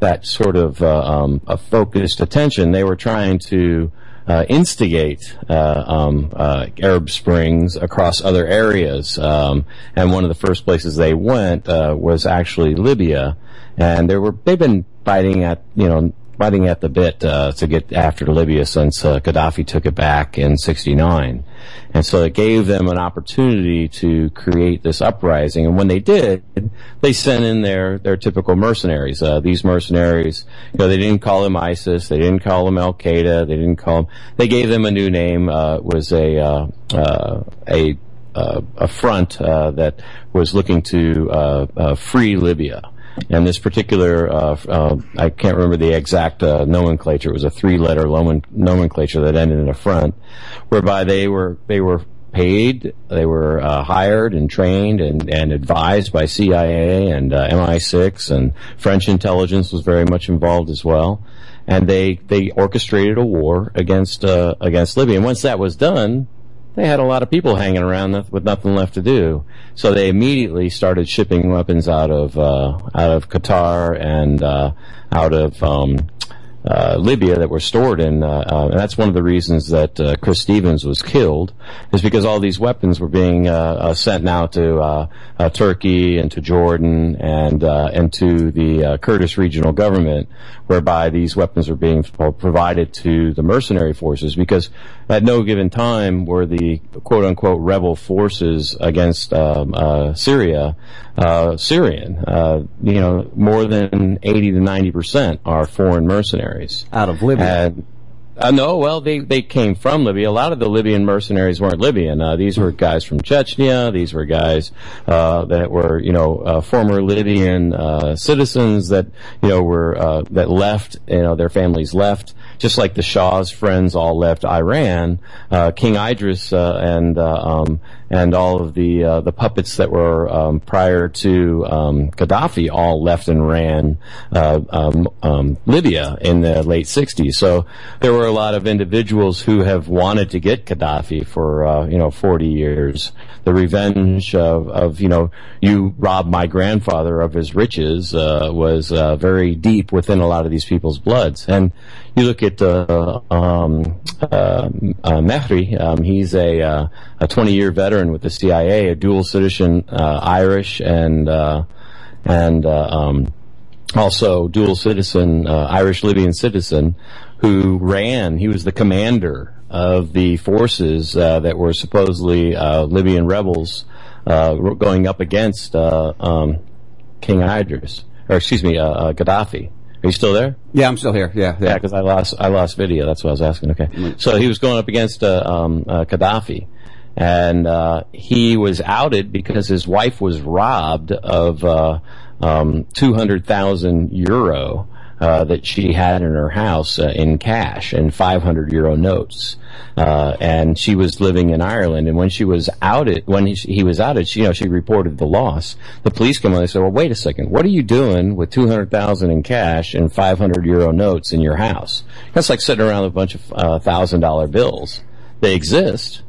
that sort of uh, um, a focused attention, they were trying to uh, instigate uh, um, uh, Arab Springs across other areas. Um, and one of the first places they went uh, was actually Libya, and they were they've been fighting at you know biting at the bit uh, to get after Libya since uh, Gaddafi took it back in '69, and so it gave them an opportunity to create this uprising. And when they did, they sent in their their typical mercenaries. Uh, these mercenaries, you know, they didn't call them ISIS, they didn't call them Al Qaeda, they didn't call them. They gave them a new name. Uh, was a uh, uh, a a front uh, that was looking to free Libya. And this particular, uh, uh, I can't remember the exact uh, nomenclature. It was a three-letter nomen- nomenclature that ended in a front, whereby they were they were paid, they were uh, hired and trained and, and advised by CIA and uh, MI6 and French intelligence was very much involved as well. And they they orchestrated a war against uh, against Libya. And once that was done, they had a lot of people hanging around with nothing left to do. So they immediately started shipping weapons out of uh, out of Qatar and uh, out of um, uh, Libya that were stored in. Uh, uh, and that's one of the reasons that uh, Chris Stevens was killed, is because all these weapons were being uh, sent now to Turkey and to Jordan and uh, and to the uh, Kurdish regional government, whereby these weapons were being provided to the mercenary forces. Because at no given time were the quote unquote rebel forces against um, uh, Syria uh, Syrian. Uh, you know, more than eighty to ninety percent are foreign mercenaries out of Libya. And, uh, no, well, they, they came from Libya. A lot of the Libyan mercenaries weren't Libyan. Uh, these were guys from Chechnya. These were guys uh, that were, you know, uh, former Libyan uh, citizens that, you know, were uh, that left. You know, their families left, just like the Shah's friends all left Iran. Uh, King Idris uh, and uh, um, and all of the uh, the puppets that were um, prior to um, Gaddafi all left and ran uh, um, um, Libya in the late '60s. So there were a lot of individuals who have wanted to get Gaddafi for you know 40 years. The revenge of, of you know you robbed my grandfather of his riches was very deep within a lot of these people's bloods. And you look at uh, um, uh, uh, Mehri, um, he's a uh, a 20 year veteran with the CIA, a dual citizen Irish and and um, also dual citizen Irish Libyan citizen who ran. He was the commander of the forces that were supposedly Libyan rebels going up against um, King Idris, or excuse me, Gaddafi. Are you still there? Yeah, I'm still here. Yeah, Yeah, because I lost I lost video. That's what I was asking. Okay, so he was going up against uh, um, uh, Gaddafi, and uh, he was outed because his wife was robbed of uh, um, two hundred thousand euro. Uh, that she had in her house uh, in cash and 500 euro notes, uh, and she was living in Ireland. And when she was outed, when he, he was outed, she, you know, she reported the loss. The police come on and said, "Well, wait a second. What are you doing with 200,000 in cash and 500 euro notes in your house? That's like sitting around with a bunch of uh, thousand dollar bills. They exist."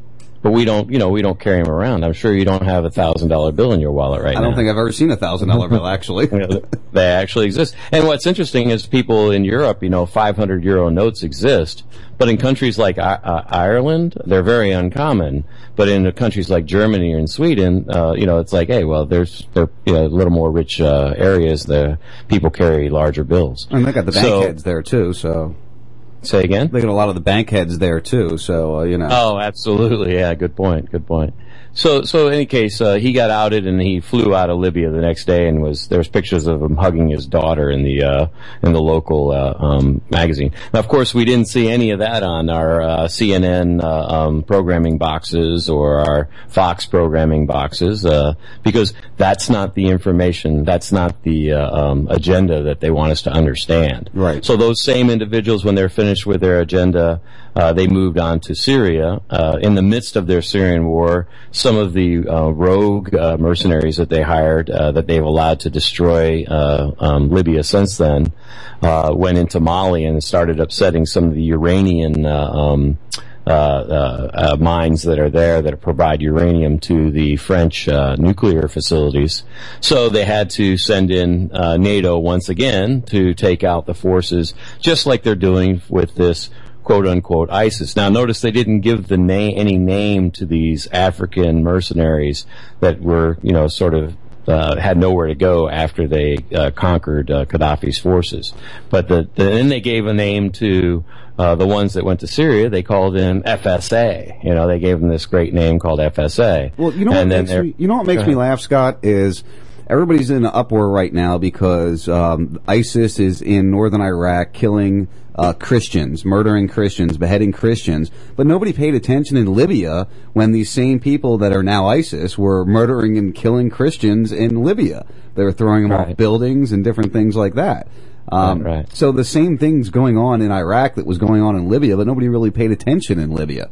But we don't, you know, we don't carry them around. I'm sure you don't have a thousand dollar bill in your wallet right now. I don't think I've ever seen a thousand dollar bill actually. they actually exist. And what's interesting is people in Europe, you know, 500 euro notes exist, but in countries like uh, Ireland, they're very uncommon. But in countries like Germany and Sweden, uh, you know, it's like, hey, well, there's they're you know, a little more rich uh, areas. The people carry larger bills. And they got the bank So- heads there too. So say again. They got a lot of the bank heads there too. So uh, you know. Oh, absolutely. Yeah, good point. Good point. So, so in any case, uh, he got outed and he flew out of Libya the next day, and was there's pictures of him hugging his daughter in the uh, in the local uh, um, magazine. Now, of course, we didn't see any of that on our uh, CNN uh, um, programming boxes or our Fox programming boxes uh, because that's not the information. That's not the uh, um, agenda that they want us to understand. Right. So those same individuals, when they're finished with their agenda, uh, they moved on to Syria. Uh, in the midst of their Syrian war, some of the uh, rogue uh, mercenaries that they hired, uh, that they've allowed to destroy uh, um, Libya since then, uh, went into Mali and started upsetting some of the Iranian. Uh, um, uh, uh, uh, mines that are there that provide uranium to the French uh, nuclear facilities. So they had to send in uh, NATO once again to take out the forces, just like they're doing with this quote unquote ISIS. Now notice they didn't give the name, any name to these African mercenaries that were, you know, sort of uh, had nowhere to go after they uh, conquered uh, Gaddafi's forces. But the, the, then they gave a name to uh, the ones that went to Syria. They called them FSA. You know, they gave them this great name called FSA. Well, you know And what makes me, you know what makes me laugh, Scott, is everybody's in an uproar right now because um, ISIS is in northern Iraq killing uh, Christians, murdering Christians, beheading Christians, but nobody paid attention in Libya when these same people that are now ISIS were murdering and killing Christians in Libya. They were throwing them off buildings and different things like that. Um, Right, right. So the same things going on in Iraq that was going on in Libya, but nobody really paid attention in Libya.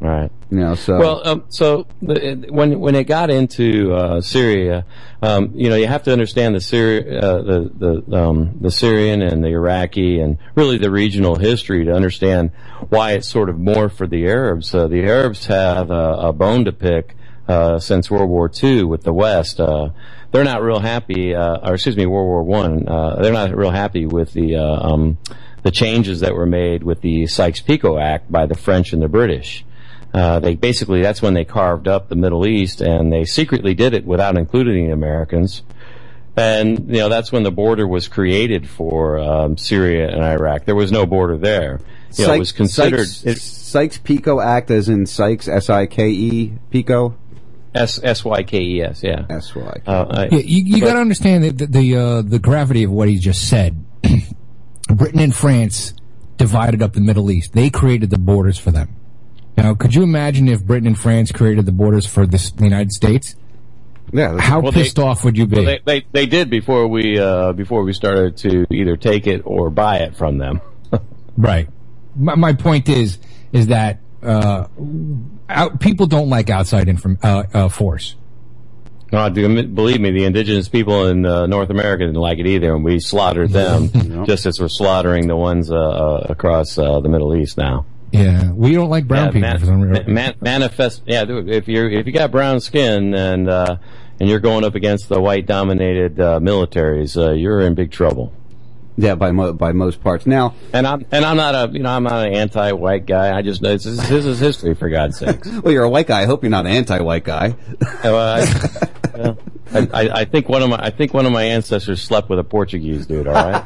Right. You know, so Well, um, so when when it got into uh, Syria, um, you know, you have to understand the Syria, uh, the the um, the Syrian and the Iraqi, and really the regional history to understand why it's sort of more for the Arabs. Uh, the Arabs have a, a bone to pick uh, since World War II with the West. Uh, they're not real happy, uh, or excuse me, World War One. Uh, they're not real happy with the uh, um, the changes that were made with the Sykes-Picot Act by the French and the British. Uh, they basically that's when they carved up the Middle East, and they secretly did it without including the Americans. And you know that's when the border was created for um, Syria and Iraq. There was no border there. You know, it was considered Sykes, Sykes Picot Act, as in Sykes S I K E Picot. S S Y K E S. Yeah, S Y. Uh, I- Yeah, you, you got to understand the the the, uh, the gravity of what he just said. Britain and France divided up the Middle East. They created the borders for them. Now, could you imagine if Britain and France created the borders for this, the United States? Yeah. How Well, they- pissed off would you be? Well, they, they they did before we uh, before we started to either take it or buy it from them. Right. My, my point is, is that uh, out, people don't like outside inform, uh, uh, force. No, do believe me, the indigenous people in uh, North America didn't like it either, and we slaughtered them just as we're slaughtering the ones uh, uh, across uh, the Middle East now. Yeah, we don't like brown Yeah, people man- for some reason. man- manifest. Yeah, if you're if you got brown skin and uh, and you're going up against the white dominated uh, militaries, uh, you're in big trouble. Yeah, by mo- by most parts. Now, And I'm and I'm not a you know I'm not an anti-white guy. I just this is, this is history for God's sakes. well, you're a white guy. I hope you're not an anti-white guy. Uh, I, yeah. I, I, I think one of my I think one of my ancestors slept with a Portuguese dude. All right.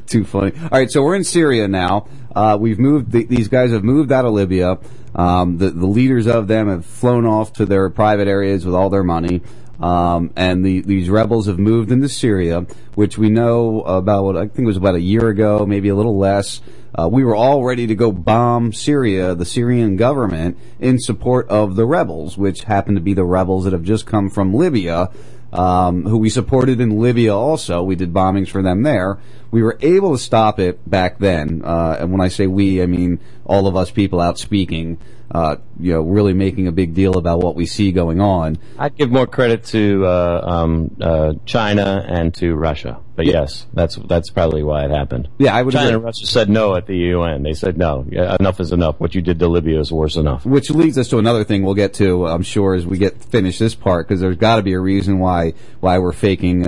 Too funny. All right, so we're in Syria now. Uh, we've moved. The, these guys have moved out of Libya. Um, the the leaders of them have flown off to their private areas with all their money. Um, and the, these rebels have moved into Syria, which we know about. I think it was about a year ago, maybe a little less. Uh, we were all ready to go bomb Syria, the Syrian government, in support of the rebels, which happen to be the rebels that have just come from Libya um, who we supported in Libya also. We did bombings for them there. We were able to stop it back then. Uh, and when I say we, I mean all of us people out speaking, uh, you know, really making a big deal about what we see going on. I'd give more credit to uh, um, uh, China and to Russia, but yes, that's that's probably why it happened. Yeah, I would China agree. and Russia said no at the UN. They said no, enough is enough. What you did to Libya is worse enough. Which leads us to another thing we'll get to, I'm sure, as we get finish this part, because there's got to be a reason why why we're faking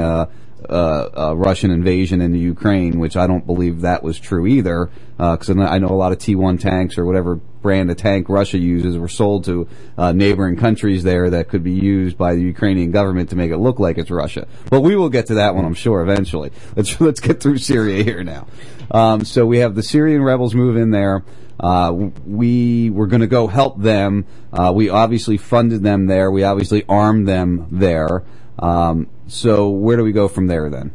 uh, uh, uh, Russian invasion into Ukraine, which I don't believe that was true either. Because I know a lot of T1 tanks or whatever brand of tank Russia uses were sold to uh, neighboring countries there that could be used by the Ukrainian government to make it look like it's Russia. But we will get to that one, I'm sure, eventually. Let's let's get through Syria here now. Um, so we have the Syrian rebels move in there. Uh, we were going to go help them. Uh, we obviously funded them there. We obviously armed them there. Um, so where do we go from there then?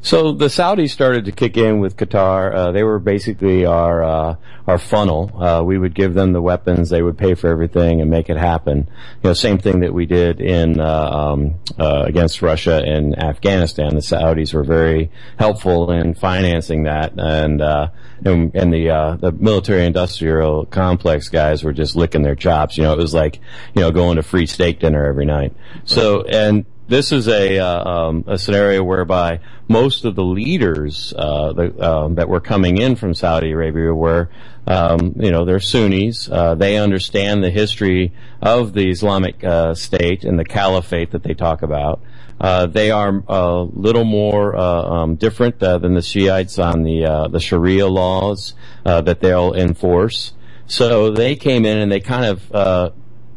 So the Saudis started to kick in with Qatar. Uh, they were basically our uh, our funnel. Uh, we would give them the weapons, they would pay for everything and make it happen. You know, same thing that we did in uh, um, uh, against Russia in Afghanistan. The Saudis were very helpful in financing that, and uh, and, and the uh, the military industrial complex guys were just licking their chops. You know, it was like you know going to free steak dinner every night. So and this is a uh, um, a scenario whereby most of the leaders uh, the, um, that were coming in from Saudi Arabia were, um, you know, they're Sunnis. Uh, they understand the history of the Islamic uh, State and the caliphate that they talk about. Uh, they are a little more uh, um, different than the Shiites on the uh, the Sharia laws uh, that they'll enforce. So they came in and they kind of uh,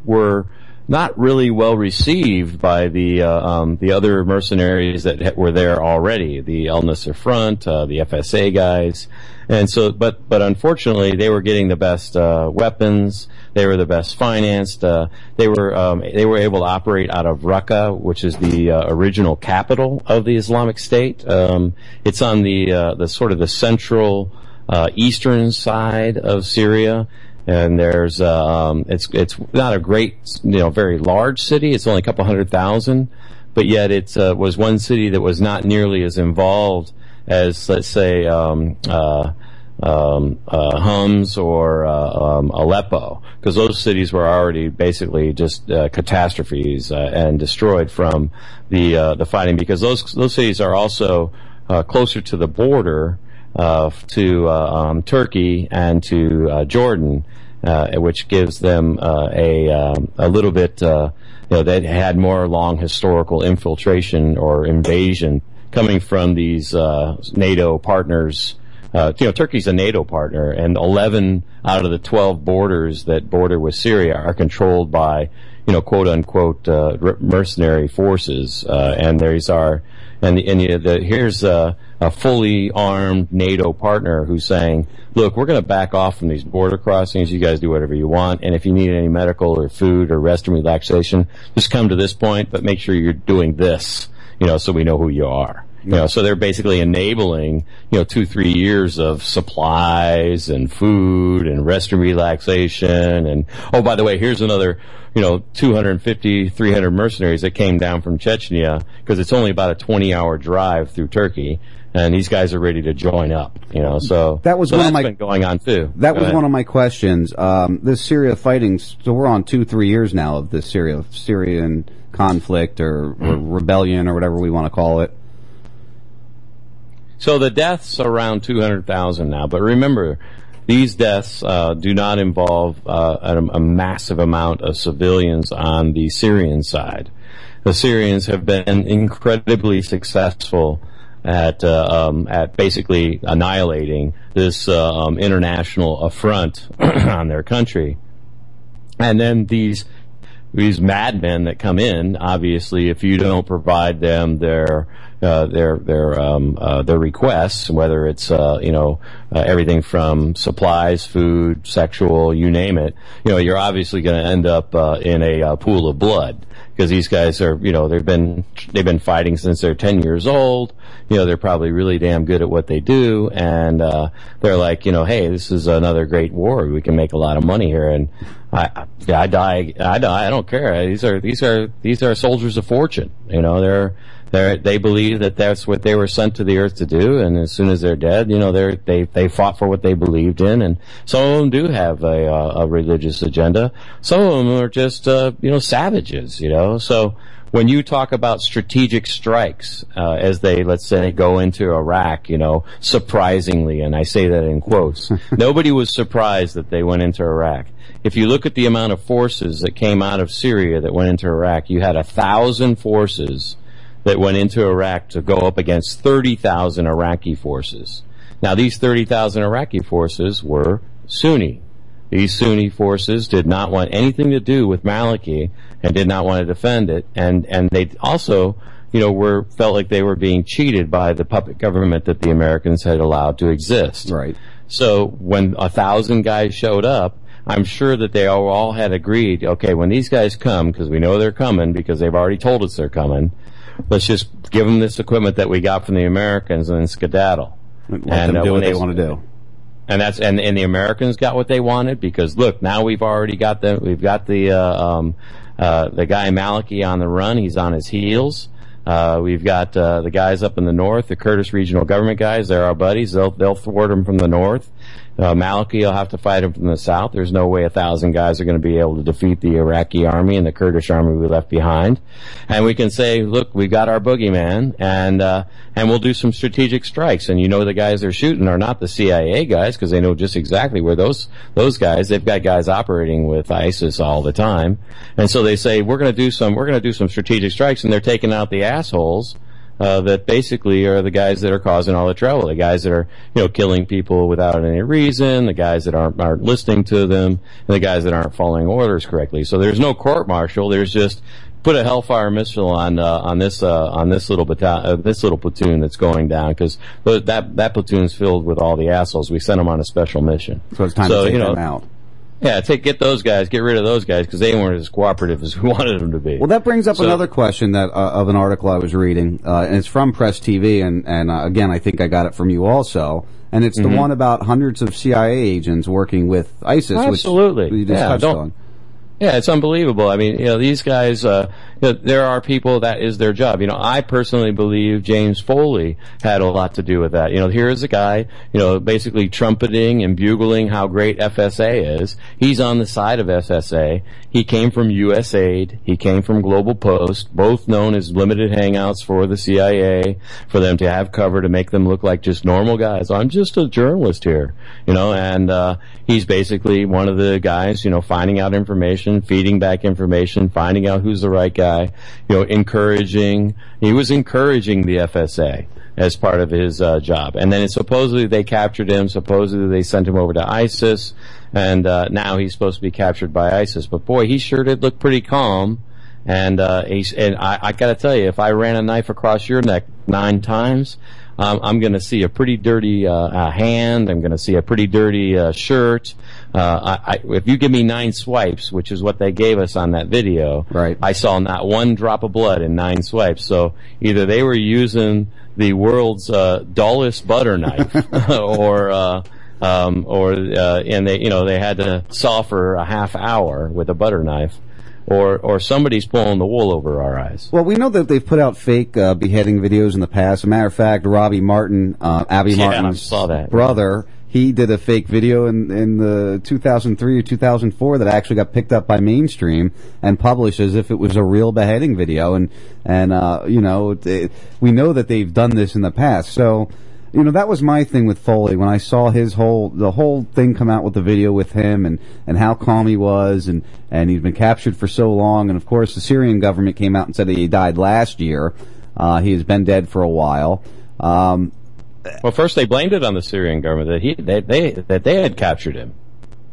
were not really well received by the uh, um, the other mercenaries that were there already, the El Nusra Front, uh, the FSA guys, and so. But but unfortunately, they were getting the best uh, weapons. They were the best financed. Uh, they were um, they were able to operate out of Raqqa, which is the uh, original capital of the Islamic State. Um, it's on the uh, the sort of the central uh, eastern side of Syria and there's um, it's it's not a great you know very large city. It's only a couple hundred thousand, but yet it uh, was one city that was not nearly as involved as let's say um, uh, um, uh, Homs or uh, um, Aleppo, because those cities were already basically just uh, catastrophes uh, and destroyed from the the fighting. Because those those cities are also closer to the border uh, to uh, um, Turkey and to uh, Jordan, which gives them uh, a um, a little bit. Uh, you know, they had more long historical infiltration or invasion coming from these uh, NATO partners. Uh, you know, Turkey's a NATO partner, and 11 out of the 12 borders that border with Syria are controlled by, you know, quote unquote uh, mercenary forces, uh, and these are, and and you, the, here's a, a fully armed NATO partner who's saying, look, we're going to back off from these border crossings. You guys do whatever you want, and if you need any medical or food or rest and relaxation, just come to this point, but make sure you're doing this, you know, so we know who you are. You know, so they're basically enabling, you know, two, three years of supplies and food and rest and relaxation. And, oh, by the way, here's another, you know, 250, 300 mercenaries that came down from Chechnya because it's only about a 20 hour drive through Turkey. And these guys are ready to join up, you know, so That was so one of my- been going on too. That Go was ahead. one of my questions. Um, this Syria fighting, so we're on two, three years now of this Syria Syrian conflict or, or rebellion or whatever we want to call it. So the deaths are around 200,000 now, but remember, these deaths uh, do not involve uh, a, a massive amount of civilians on the Syrian side. The Syrians have been incredibly successful at uh, um, at basically annihilating this uh, um, international affront on their country, and then these these madmen that come in, obviously, if you don't provide them their uh, their their um, uh, their requests, whether it's uh, you know uh, everything from supplies, food, sexual, you name it, you know, you're obviously going to end up uh, in a uh, pool of blood because these guys are you know they've been they've been fighting since they're 10 years old. You know they're probably really damn good at what they do. And uh they're like you know hey this is another great war. We can make a lot of money here. And i i die i die. I don't care. These are these are these are soldiers of fortune. You know they're they're, they believe that that's what they were sent to the earth to do, and as soon as they're dead, you know, they're, they they fought for what they believed in, and some of them do have a, uh, a religious agenda. Some of them are just, uh, you know, savages, you know. So when you talk about strategic strikes, uh, as they let's say go into Iraq, you know, surprisingly, and I say that in quotes, nobody was surprised that they went into Iraq. If you look at the amount of forces that came out of Syria that went into Iraq, you had a thousand forces that went into Iraq to go up against 30,000 Iraqi forces. Now, these 30,000 Iraqi forces were Sunni. These Sunni forces did not want anything to do with Maliki and did not want to defend it. And, and they also, you know, were, felt like they were being cheated by the puppet government that the Americans had allowed to exist. Right. So when a thousand guys showed up, I'm sure that they all, all had agreed, okay, when these guys come, because we know they're coming because they've already told us they're coming, let's just give them this equipment that we got from the Americans and then skedaddle. Let them uh, do when what they want to do. And that's and, and the Americans got what they wanted because look, now we've already got the we've got the uh, um, uh, the guy Maliki on the run. He's on his heels. Uh, we've got uh, the guys up in the north, the Kurdish Regional Government guys. They're our buddies. They'll they'll thwart him from the north. Uh, Maliki will have to fight him from the south. There's no way a thousand guys are going to be able to defeat the Iraqi army and the Kurdish army we left behind. And we can say, look, we got our boogeyman, and uh, and we'll do some strategic strikes. And you know, the guys they're shooting are not the CIA guys because they know just exactly where those those guys. They've got guys operating with ISIS all the time, and so they say we're going to do some we're going to do some strategic strikes, and they're taking out the assholes uh, that basically are the guys that are causing all the trouble. The guys that are, you know, killing people without any reason. The guys that aren't aren't listening to them. And the guys that aren't following orders correctly. So there's no court martial. There's just put a Hellfire missile on uh, on this uh, on this little uh, this little platoon that's going down because that that platoon's filled with all the assholes. We sent them on a special mission. So it's time So, to take you know, them out. Yeah, take get those guys, get rid of those guys because they weren't as cooperative as we wanted them to be. Well, that brings up So- another question that uh, of an article I was reading, uh, and it's from Press TV, and and uh, again, I think I got it from you also, and it's Mhm. the one about hundreds of CIA agents working with ISIS, Absolutely. which you just Yeah, touched on. Yeah, it's unbelievable. I mean, you know, these guys, uh, you know, there are people that is their job. You know, I personally believe James Foley had a lot to do with that. You know, here is a guy, you know, basically trumpeting and bugling how great FSA is. He's on the side of FSA. He came from USAID. He came from Global Post, both known as limited hangouts for the CIA, for them to have cover to make them look like just normal guys. I'm just a journalist here, you know, and, uh, he's basically one of the guys, you know, finding out information, feeding back information, finding out who's the right guy, you know, encouraging, he was encouraging the FSA as part of his uh, job. And then supposedly they captured him, supposedly they sent him over to ISIS, and uh, now he's supposed to be captured by ISIS. But boy, he sure did look pretty calm. And uh, he's, and I, I got to tell you, if I ran a knife across your neck nine times, um, I'm going to see a pretty dirty uh, uh, hand. I'm going to see a pretty dirty uh, shirt. Uh, I, I, if you give me nine swipes, which is what they gave us on that video, right. I saw not one drop of blood in nine swipes. So either they were using the world's uh, dullest butter knife, or uh, um, or uh, and they you know they had to saw for a half hour with a butter knife, or or somebody's pulling the wool over our eyes. Well, we know that they've put out fake uh, beheading videos in the past. As a matter of fact, Robbie Martin, uh, Abby Yeah, Martin's saw that. brother, he did a fake video in in the 2003 or 2004 that actually got picked up by mainstream and published as if it was a real beheading video. And and uh, you know, we know that they've done this in the past. So. You know that was my thing with Foley when I saw his whole the whole thing come out with the video with him and and how calm he was and and he's been captured for so long and of course the Syrian government came out and said he died last year. Uh, he has been dead for a while. Um, Well, first they blamed it on the Syrian government that he they, they that they had captured him.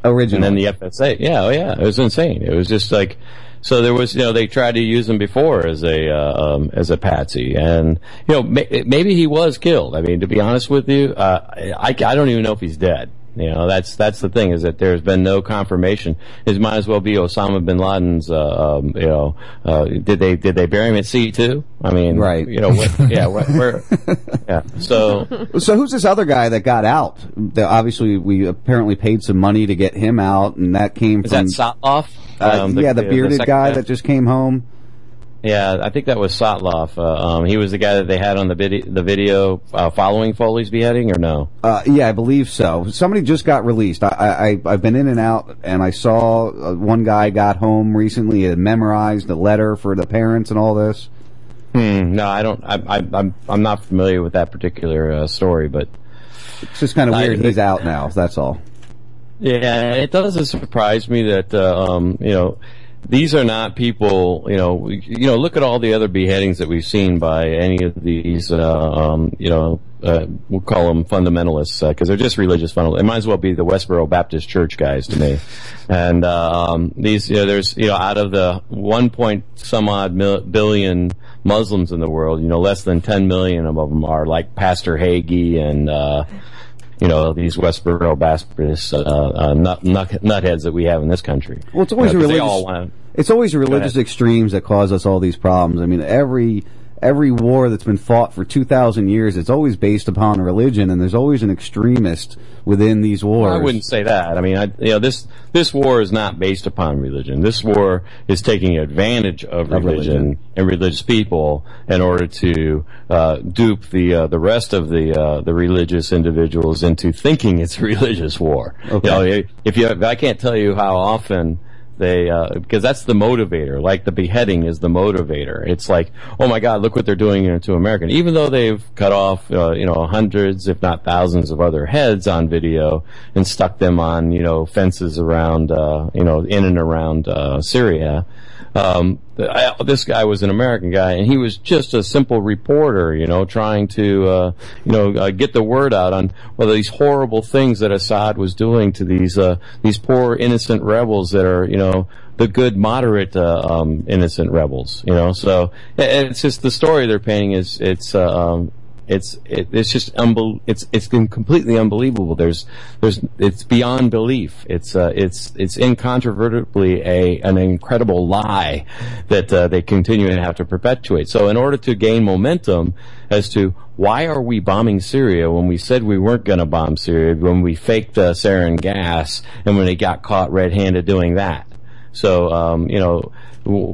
Originally. And then the FSA, yeah, oh yeah, it was insane. It was just like, so there was, you know, they tried to use him before as a, uh, um, as a patsy. And, you know, may, maybe he was killed. I mean, to be honest with you, uh, I, I don't even know if he's dead. You know, that's, that's the thing is that there's been no confirmation. It might as well be Osama bin Laden's, uh, um, you know, uh, did they, did they bury him at sea too? I mean, Right. You know, what, yeah, where, where, yeah. So, So who's this other guy that got out? That obviously we apparently paid some money to get him out, and that came is from that Sotloff? uh, Um, yeah, the, bearded second guy that just came home. Yeah, I think that was Sotloff. Uh, um, he was the guy that they had on the video, the video uh, following Foley's beheading, or no? Uh, yeah, I believe so. Somebody just got released. I, I I've been in and out, and I saw uh, one guy got home recently and memorized a letter for the parents and all this. Hmm, no, I don't. I, I, I'm I'm not familiar with that particular uh, story, but It's just kind of I- weird. He's out now. That's all. Yeah, it doesn't surprise me that uh, um, you know these are not people. You know, you know, look at all the other beheadings that we've seen by any of these. Uh, um, you know, uh, we'll call them fundamentalists because they're just religious fundamentalists. It might as well be the Westboro Baptist Church guys to me. And uh, um, these, you know, there's you know, out of the one point some odd mil- billion Muslims in the world, you know, less than ten million of them are like Pastor Hagee and. You know these Westboro Baptist uh, uh, nut, nut, nutheads that we have in this country. Well, it's always You know, religious. wanna- it's always religious extremes that cause us all these problems. I mean, every every war that's been fought for two thousand years, it's always based upon religion, and there's always an extremist within these wars. I wouldn't say that. I mean, I, you know, this this war is not based upon religion. This war is taking advantage of Of religion, religion. and religious people in order to uh, dupe the uh, the rest of the uh, the religious individuals into thinking it's a religious war. Okay. You know, if you, I can't tell you how often they uh, because that's the motivator. Like the beheading is the motivator. It's like, oh my God, look what they're doing to American. Even though they've cut off, uh, you know, hundreds, if not thousands, of other heads on video and stuck them on, you know, fences around, uh, you know, in and around uh, Syria. Um, I, this guy was an American guy, and he was just a simple reporter, you know, trying to, uh, you know, uh, get the word out on well these horrible things that Assad was doing to these uh, these poor innocent rebels that are, you know, the good moderate uh, um, innocent rebels, you know. So and it's just the story they're painting is it's. Uh, um, it's it, it's just unbel- it's it's completely unbelievable. There's there's it's beyond belief. It's uh, it's it's incontrovertibly a an incredible lie that uh, they continue to have to perpetuate. So in order to gain momentum as to why are we bombing Syria when we said we weren't going to bomb Syria when we faked uh, sarin gas and when they got caught red-handed doing that. So um, you know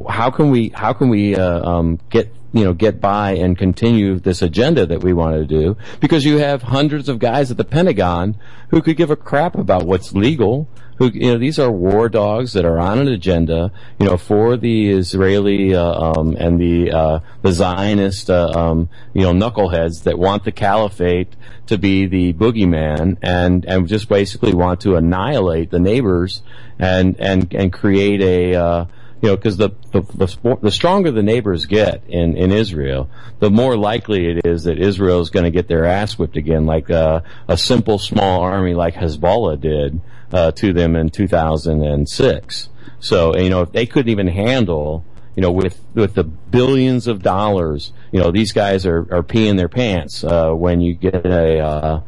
how can we how can we uh, um, get you know get by and continue this agenda that we want to do because you have hundreds of guys at the Pentagon who could give a crap about what's legal who you know these are war dogs that are on an agenda you know for the Israeli uh, um, and the uh, the Zionist uh, um, you know knuckleheads that want the caliphate to be the boogeyman and and just basically want to annihilate the neighbors and and and create a uh, you know, because the the, the the stronger the neighbors get in in Israel, the more likely it is that Israel is going to get their ass whipped again, like uh, a simple small army like Hezbollah did uh, to them in 2006. So you know, if they couldn't even handle you know, with with the billions of dollars, you know, these guys are, are peeing their pants uh, when you get a, uh,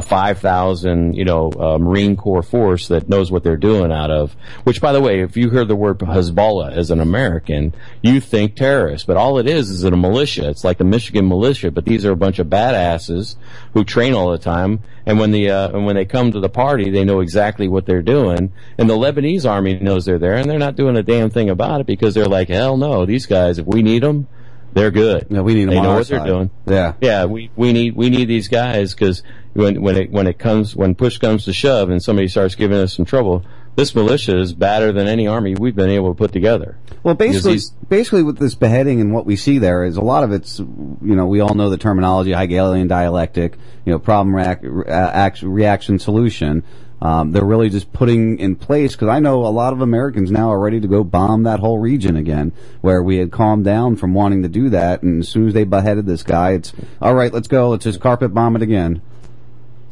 five thousand, you know, uh, Marine Corps force that knows what they're doing out of. Which, by the way, if you hear the word Hezbollah as an American, you think terrorist, but all it is is a militia. It's like the Michigan militia, but these are a bunch of badasses who train all the time. And when the uh, and when they come to the party, they know exactly what they're doing. And the Lebanese army knows they're there, and they're not doing a damn thing about it because they're like, hell no, these guys, if we need them, they're good. Yeah, we need them They know what they're doing. Yeah. Yeah, we, we need we need these guys because when when it when it comes when push comes to shove and somebody starts giving us some trouble, this militia is badder than any army we've been able to put together. Well, basically, basically with this beheading and what we see there is a lot of it's, you know, we all know the terminology, Hegelian dialectic, you know, problem reac- re- act- reaction solution. Um, they're really just putting in place because I know a lot of Americans now are ready to go bomb that whole region again, where we had calmed down from wanting to do that, and as soon as they beheaded this guy, it's all right. Let's go. Let's just carpet bomb it again.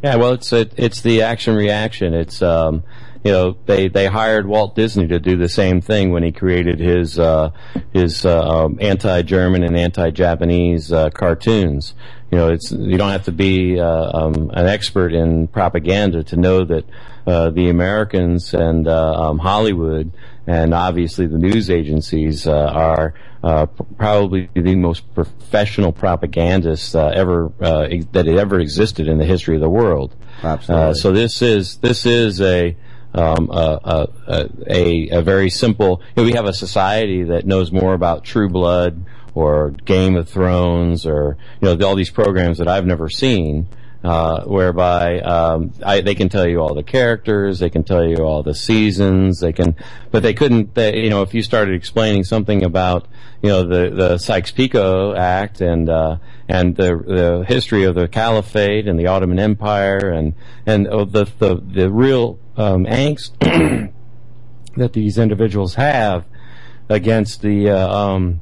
Yeah, well, it's it, it's the action reaction. It's um, you know they they hired Walt Disney to do the same thing when he created his uh, his uh, um, anti-German and anti-Japanese uh, cartoons. You know, it's you don't have to be uh, um, an expert in propaganda to know that uh, the Americans and uh, um, Hollywood and obviously the news agencies uh, are uh, probably the most professional propagandists uh, ever uh, ex- that ever existed in the history of the world. Absolutely. Uh, so this is this is a um, a, a, a, a very simple. You know, we have a society that knows more about True Blood or Game of Thrones or you know all these programs that I've never seen. Uh, whereby um, I, they can tell you all the characters, they can tell you all the seasons, they can, but they couldn't. They, you know, if you started explaining something about you know the the Sykes-Picot Act and uh, and the the history of the Caliphate and the Ottoman Empire and and uh, the the the real um, angst that these individuals have against the uh, um,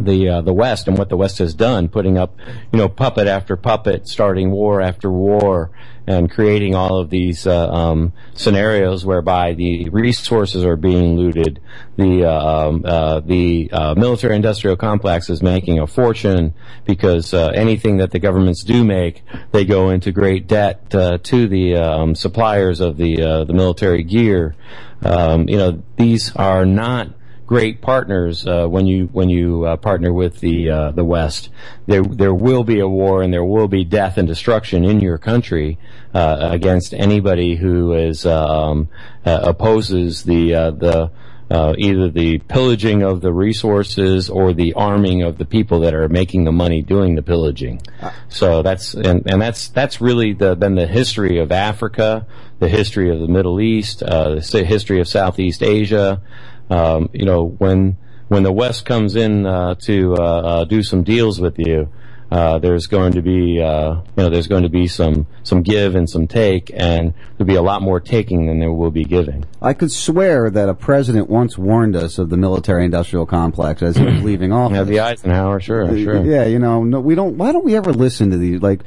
the uh, the West and what the West has done, putting up you know puppet after puppet, starting war after war, and creating all of these uh, um, scenarios whereby the resources are being looted, the uh, um, uh, the uh, military industrial complex is making a fortune because uh, anything that the governments do make, they go into great debt to the um, suppliers of the the military gear. Um, you know these are not great partners uh, when you when you uh, partner with the uh, the West. There there will be a war and there will be death and destruction in your country uh, against anybody who is um, uh, opposes the uh, the uh, either the pillaging of the resources or the arming of the people that are making the money doing the pillaging. So that's and, and that's that's really the, been the history of Africa, the history of the Middle East, uh, the history of Southeast Asia. Um, you know when when the West comes in uh, to uh, uh, do some deals with you, uh, there's going to be uh, you know there's going to be some some give and some take, and there'll be a lot more taking than there will be giving. I could swear that a president once warned us of the military-industrial complex as he was leaving office. Yeah, the Eisenhower, sure, sure. Yeah, you know, no, we don't. Why don't we ever listen to these? Like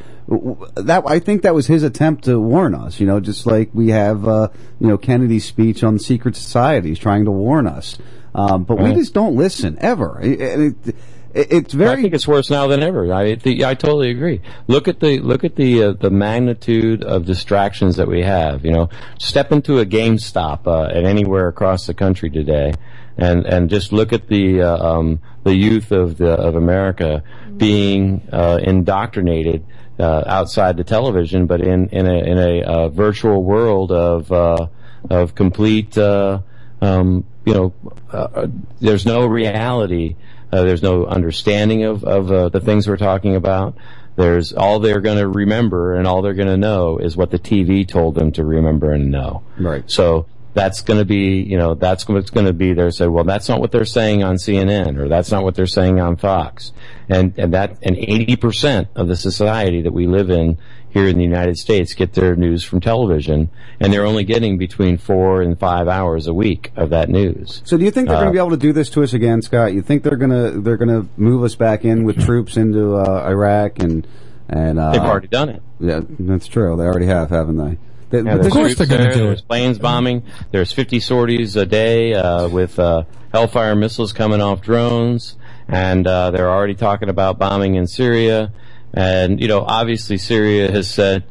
that. I think that was his attempt to warn us. You know, just like we have, uh, you know, Kennedy's speech on secret societies trying to warn us. Um, but we just don't listen ever. It, it, it, it's I think it's worse now than ever. I the, I totally agree. Look at the look at the uh, the magnitude of distractions that we have. You know, step into a GameStop uh, at anywhere across the country today, and and just look at the uh, um, the youth of the of America being uh, indoctrinated. Uh, outside the television, but in in a in a uh, virtual world of uh, of complete uh, um, you know, uh, there's no reality. Uh, there's no understanding of, of uh, the things we're talking about. There's all they're going to remember and all they're going to know is what the TV told them to remember and know. Right. So that's going to be, you know, that's what's going to be there. Say, well, that's not what they're saying on CNN or that's not what they're saying on Fox. And, and that, and 80% of the society that we live in here in the United States get their news from television and they're only getting between four and five hours a week of that news. So do you think they're Uh, going to be able to do this to us again, Scott? You think they're going to they're going to move us back in with troops into uh, Iraq and and uh, They've already done it. Yeah, that's true. They already have, haven't they? They- Yeah, but there's they- troops there, There's planes bombing. There's 50 sorties a day uh, with uh, Hellfire missiles coming off drones, and uh, they're already talking about bombing in Syria. And you know, obviously, Syria has said,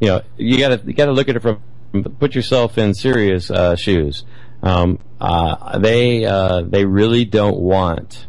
you know, you got to you got to look at it from put yourself in Syria's uh, shoes. Um, uh, they uh, they really don't want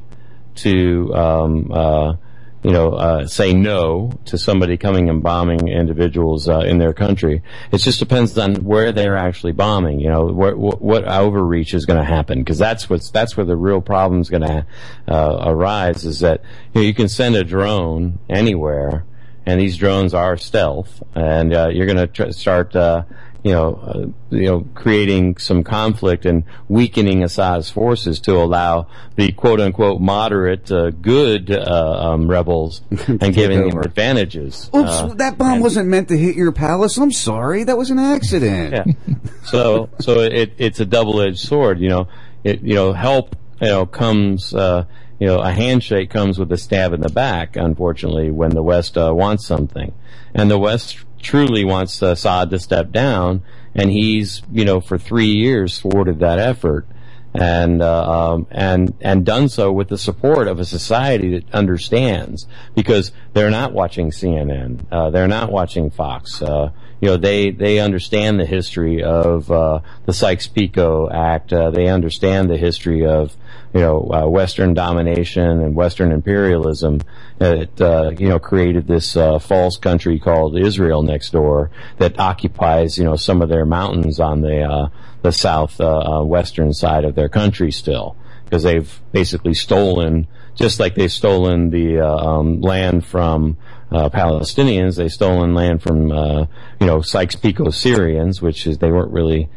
to um, uh, you know uh, say no to somebody coming and bombing individuals uh, in their country. It just depends on where they're actually bombing. You know what overreach is going to happen because that's what's that's where the real problem is going to uh, arise. Is that you, know, you can send a drone anywhere. And these drones are stealth, and uh, you're going to tr- start uh, you know, uh, you know, creating some conflict and weakening Assad's forces to allow the quote unquote moderate, uh, good uh, um, rebels and giving them advantages. Oops, Uh, that bomb wasn't meant to hit your palace. I'm sorry, that was an accident. yeah. So, so it, it's a double-edged sword. You know, it, you know, help, you know, comes, uh, you know, a handshake comes with a stab in the back, unfortunately, when the West uh, wants something. And the West truly wants Assad to step down, and he's, you know, for three years thwarted that effort. And uh, um, and and done so with the support of a society that understands because they're not watching CNN, uh, they're not watching Fox. Uh, you know, they they understand the history of uh, the Sykes-Picot Act. Uh, they understand the history of you know uh, Western domination and Western imperialism that uh, you know created this uh, false country called Israel next door that occupies you know some of their mountains on the uh, the south western side of their country still because they've basically stolen just like they've stolen the uh, um, land from uh, Palestinians, they've stolen land from uh, you know Sykes-Picot Syrians, which is they weren't really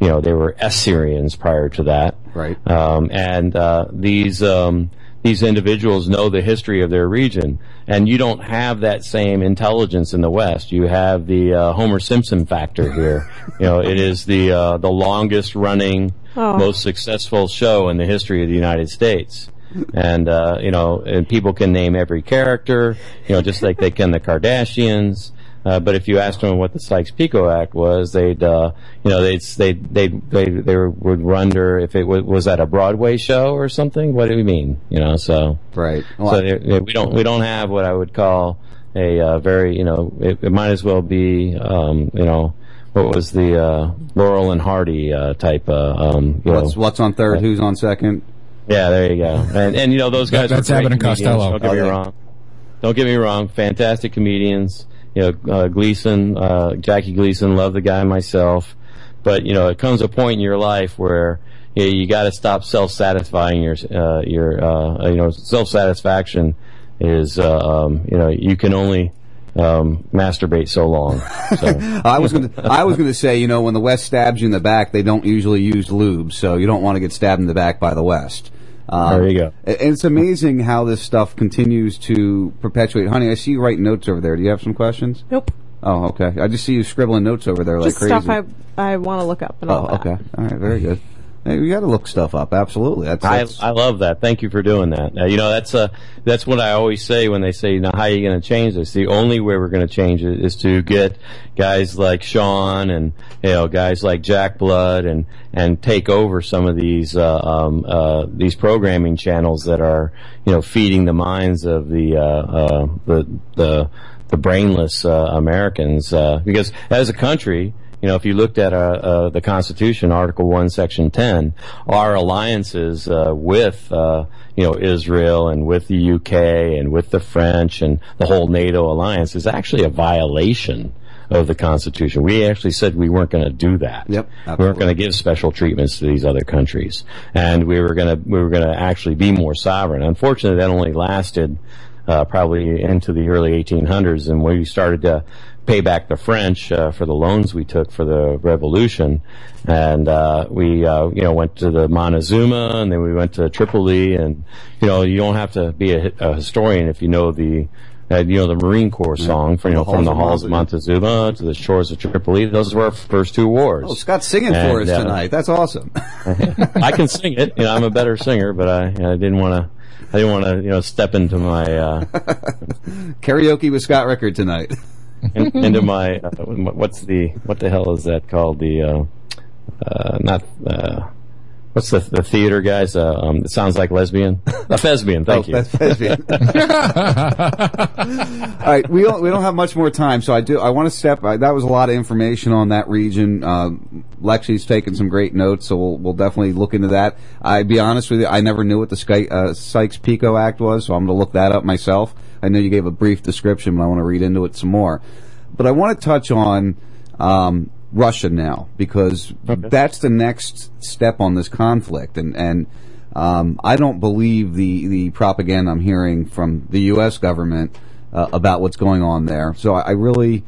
you know they were Assyrians prior to that, right? Um, and uh, these um, these individuals know the history of their region, and you don't have that same intelligence in the West. You have the uh, Homer Simpson factor here. you know, it is the uh, the longest running, Oh. most successful show in the history of the United States. And uh, you know, and people can name every character, you know, just like they can the Kardashians. Uh, but if you asked them what the Sykes-Picot Act was, they'd, uh, you know, they'd, they'd, they'd, they, they would wonder if it was, was that a Broadway show or something? What do you mean? You know, so. Right. so they- they- we don't, we don't have what I would call a, uh, very, you know, it, it might as well be, um, you know, what was the, uh, Laurel and Hardy, uh, type, uh, um, you What's know. what's on third? Who's on second? Yeah, there you go. And, and you know, those guys That- that's Abbott and Costello. Don't get me wrong. Don't get me wrong. Fantastic comedians. You know, uh, Gleason, uh, Jackie Gleason, love the guy myself. But, you know, it comes a point in your life where you, you gotta stop self-satisfying your, uh, your, uh, you know, self-satisfaction is, uh, um, you know, you can only, um, masturbate so long. So. I was going to I was going to say, you know, when the West stabs you in the back, they don't usually use lube, so you don't want to get stabbed in the back by the West. Um, There you go. and It's amazing how this stuff continues to perpetuate. Honey, I see you writing notes over there. Do you have some questions? Nope. Oh, okay. I just see you scribbling notes over there like Just crazy. stuff I I want to look up and all oh, that. okay. All right, very good. We got to look stuff up. Absolutely. That's, I, that's I love that. Thank you for doing that. Uh, you know, that's uh, that's what I always say when they say, you know, how are you going to change this? The only way we're going to change it is to get guys like Sean and you know guys like Jack Blood and and take over some of these uh, um, uh, these programming channels that are you know feeding the minds of the uh, uh, the the the brainless uh, Americans uh, because as a country you know, if you looked at uh, uh, the Constitution, Article One, Section Ten, our alliances uh, with uh, you know Israel and with the UK and with the French and the whole NATO alliance is actually a violation of the Constitution. We actually said we weren't going to do that. Yep, we weren't going to give special treatments to these other countries, and we were going to we were going to actually be more sovereign. Unfortunately, that only lasted uh, probably into the early 1800s, and we started to pay back the French uh, for the loans we took for the revolution, and uh, we uh, you know went to the Montezuma, and then we went to Tripoli, and you know you don't have to be a, a historian if you know the. Uh, you know the Marine Corps song from you know from the halls of Montezuma to the shores of Tripoli. Those were our first two wars. Oh, Scott's singing for us uh, tonight. That's awesome. I can sing it. You know, I'm a better singer, but I, I didn't want to. I didn't want to, you know, step into my uh, Karaoke with Scott Rickard tonight. In, into my uh, what's the what the hell is that called? The uh, uh, not uh, what's the the theater guys? Uh, um, it sounds like lesbian. A thespian. Thank Oh, you. thespian. All right, we don't we don't have much more time, so I do I want to step. Uh, that was a lot of information on that region. Um, Lexi's taken some great notes, so we'll we'll definitely look into that. I be honest with you, I never knew what the Sky, uh, Sykes-Picot Act was, so I'm going to look that up myself. I know you gave a brief description, but I want to read into it some more. But I want to touch on um, Russia now because that's the next step on this conflict, and and um, I don't believe the the propaganda I'm hearing from the U.S. government uh, about what's going on there. So I, I really.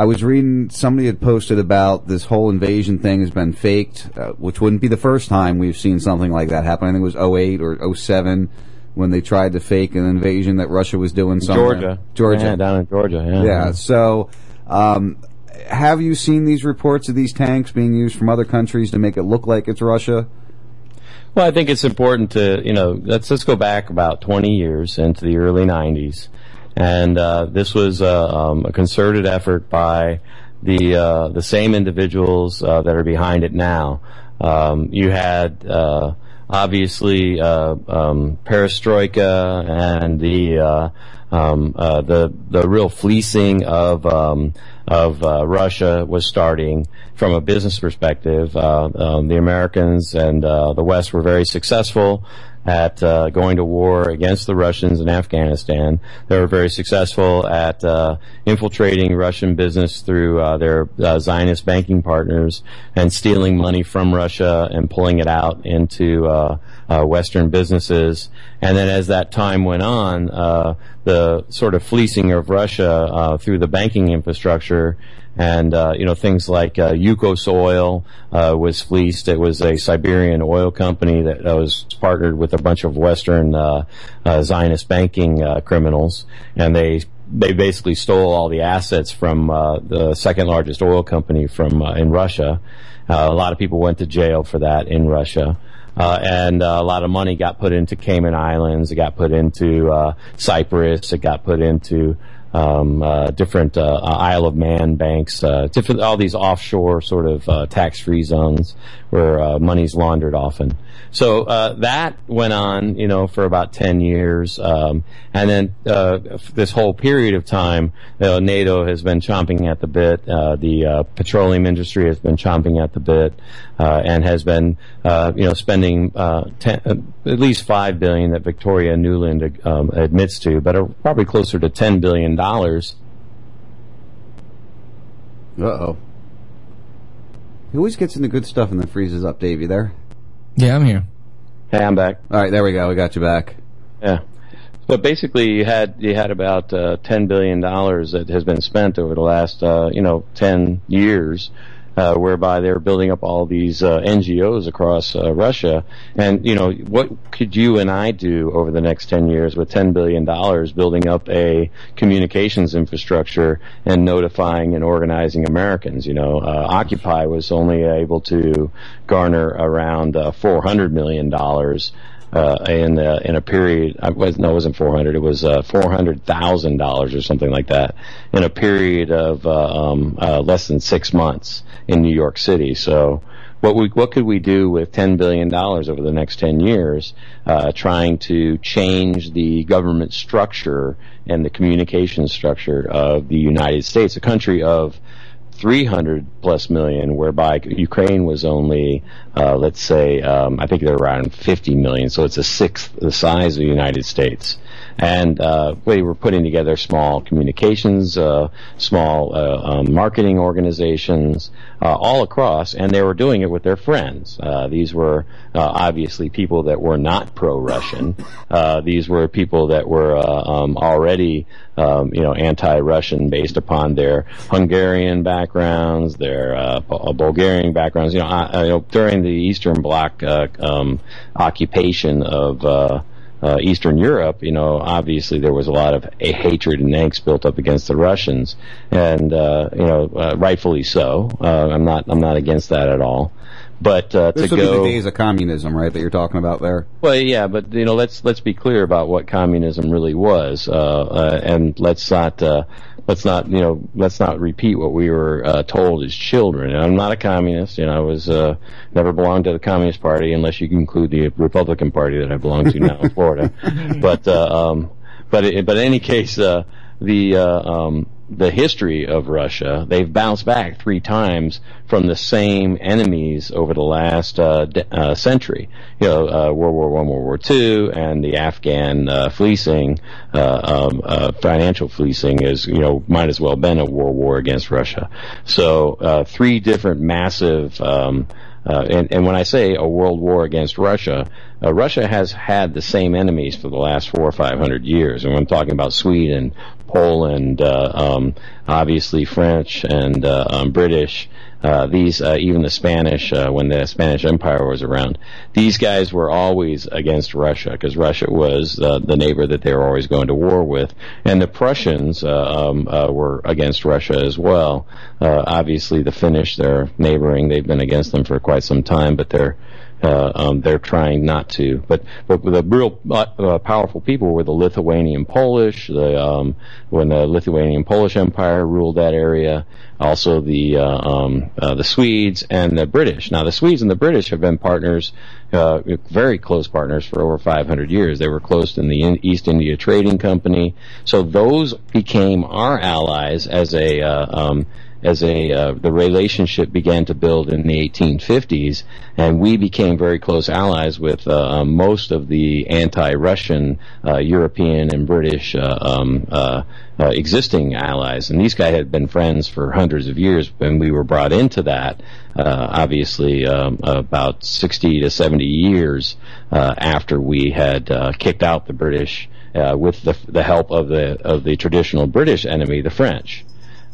I was reading somebody had posted about this whole invasion thing has been faked, uh, which wouldn't be the first time we've seen something like that happen. I think it was 08 or 07 when they tried to fake an invasion that Russia was doing somewhere. Georgia, Georgia, Yeah, down in Georgia. Yeah. yeah. So, um, have you seen these reports of these tanks being used from other countries to make it look like it's Russia? Well, I think it's important to you know let's let's go back about 20 years into the early 90s, and uh, this was uh, um, a concerted effort by the uh, the same individuals uh, that are behind it now. Um, you had uh, obviously uh, um, perestroika and the um, the the real fleecing of um, of uh, Russia was starting from a business perspective. Uh, um, the Americans and uh, the West were very successful at uh, going to war against the Russians in Afghanistan. They were very successful at uh, infiltrating Russian business through uh, their Zionist banking partners and stealing money from Russia and pulling it out into uh, Western businesses. And then as that time went on, uh, the sort of fleecing of Russia uh, through the banking infrastructure and uh, you know things like uh, Yukos Oil uh, was fleeced. It was a Siberian oil company that was partnered with a bunch of Western Zionist banking criminals, and they they basically stole all the assets from uh, the second largest oil company from uh, in Russia. Uh, a lot of people went to jail for that in Russia. Uh, and uh, a lot of money got put into Cayman Islands. It got put into uh, Cyprus. It got put into um, uh, different uh, Isle of Man banks, uh, different all these offshore sort of uh, tax-free zones where uh, money's laundered often. So uh, that went on, you know, for about ten years, um, and then uh, this whole period of time, uh, NATO has been chomping at the bit. Uh, the uh, petroleum industry has been chomping at the bit, uh, and has been, uh, you know, spending uh, ten, uh, at least five billion that Victoria Nuland um, admits to, but are probably closer to ten billion dollars. Uh oh. He always gets into good stuff and then freezes up. Dave, you there? Yeah, I'm here. Hey, I'm back. All right, there we go. We got you back. Yeah. But basically, you had you had about uh, ten billion dollars that has been spent over the last uh, you know ten years uh, whereby they're building up all these uh, NGOs across uh, Russia. And you know, what could you and I do over the next ten years with ten billion dollars building up a communications infrastructure and notifying and organizing Americans? You know, uh, Occupy was only able to garner around uh, four hundred million dollars uh, in uh, in a period. I was no, it wasn't four hundred. It was uh, four hundred thousand dollars or something like that in a period of uh, um, uh, less than six months in New York City. So. What we what could we do with ten billion dollars over the next ten years, uh, trying to change the government structure and the communication structure of the United States, a country of 300 plus million, whereby Ukraine was only, uh, let's say, um, I think they're around 50 million, so it's a sixth the size of the United States. And uh, we were putting together small communications, uh, small uh, um, marketing organizations, uh, all across, and they were doing it with their friends. Uh, these were uh, obviously people that were not pro-Russian. Uh, these were people that were um, already, um, you know, anti-Russian based upon their Hungarian backgrounds, their uh, Bulgarian backgrounds. You know, uh, you know, during the Eastern Bloc um, occupation of. Uh, Eastern Europe, you know, obviously there was a lot of a hatred and angst built up against the Russians, and uh, you know, uh, rightfully so. Uh, I'm not, I'm not against that at all. But uh, This to would go, be the days of communism, right? That you're talking about there. well, yeah, but you know, let's let's be clear about what communism really was, uh, uh, and let's not uh, let's not you know let's not repeat what we were uh, told as children. And I'm not a communist, you know, I was uh, never belonged to the Communist Party unless you include the Republican Party that I belong to now in Florida. But uh, um, but it, but in any case, uh, the uh, um, the history of Russia, they've bounced back three times from the same enemies over the last uh, de- uh, century. You know, uh, World War One, World War Two, and the Afghan uh, fleecing, uh, um, uh, financial fleecing is you know might as well been a world war against Russia. So uh, three different massive. Um, uh, and, and when I say a world war against Russia, uh, Russia has had the same enemies for the last four or five hundred years. And I'm talking about Sweden, Poland, uh, um, obviously French and uh, um, British, uh, these uh, even the Spanish uh, when the Spanish Empire was around, these guys were always against Russia because Russia was uh, the neighbor that they were always going to war with, and the Prussians uh, um, uh, were against Russia as well. Uh, obviously, the Finnish, they're neighboring; they've been against them for quite some time, but they're uh, um, they're trying not to. But but the real uh, uh, powerful people were the Lithuanian Polish. The um, when the Lithuanian Polish Empire ruled that area, also the uh, um, uh, the Swedes and the British. Now the Swedes and the British have been partners, uh, very close partners for over 500 years. They were close in the in- East India Trading Company. So those became our allies as a um, as a uh, the relationship began to build in the 1850s, and we became very close allies with uh, um, most of the anti-Russian uh, European and British uh, um, uh, uh, existing allies. And these guys had been friends for hundreds of years when we were brought into that. Obviously, um, about 60 to 70 years after we had kicked out the British. With the, the help of the of the traditional British enemy, the French.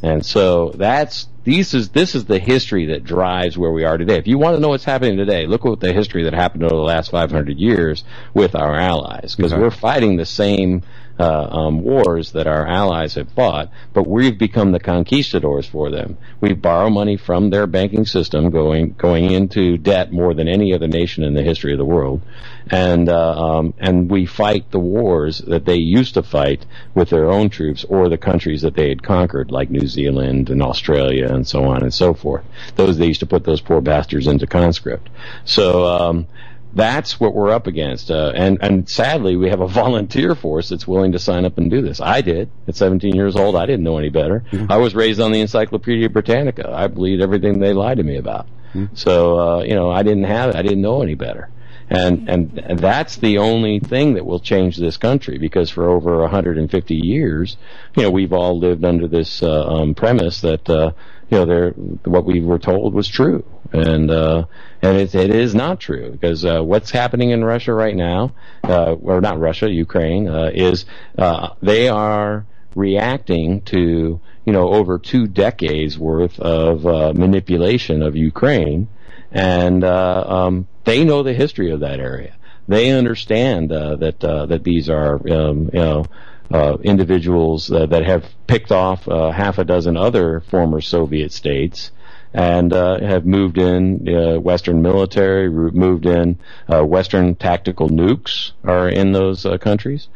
And so that's these is this is the history that drives where we are today. If you want to know what's happening today, look at the history that happened over the last 500 years with our allies, because Okay. we're fighting the same uh, um, wars that our allies have fought, but we've become the conquistadors for them. We borrow money from their banking system, going going into debt more than any other nation in the history of the world, and uh, um, and we fight the wars that they used to fight with their own troops or the countries that they had conquered, like New Zealand and Australia and so on and so forth. Those they used to put those poor bastards into conscript. So. Um, that's what we're up against, uh, and and sadly, we have a volunteer force that's willing to sign up and do this. I did at 17 years old. I didn't know any better. I was raised on the Encyclopedia Britannica. I believed everything they lied to me about. So uh, you know, I didn't have it. I didn't know any better. And, and and that's the only thing that will change this country because for over 150 years, you know, we've all lived under this uh, um, premise that uh, you know, what we were told was true, and uh, and it, it is not true because uh, what's happening in Russia right now, uh, or not Russia, Ukraine, uh, is uh, they are reacting to you know, over two decades worth of uh, manipulation of Ukraine, and um, they know the history of that area. They understand that that these are, um, you know. Uh, individuals uh, that have picked off uh, half a dozen other former Soviet states and uh, have moved in uh, Western military, moved in uh, Western tactical nukes are in those countries,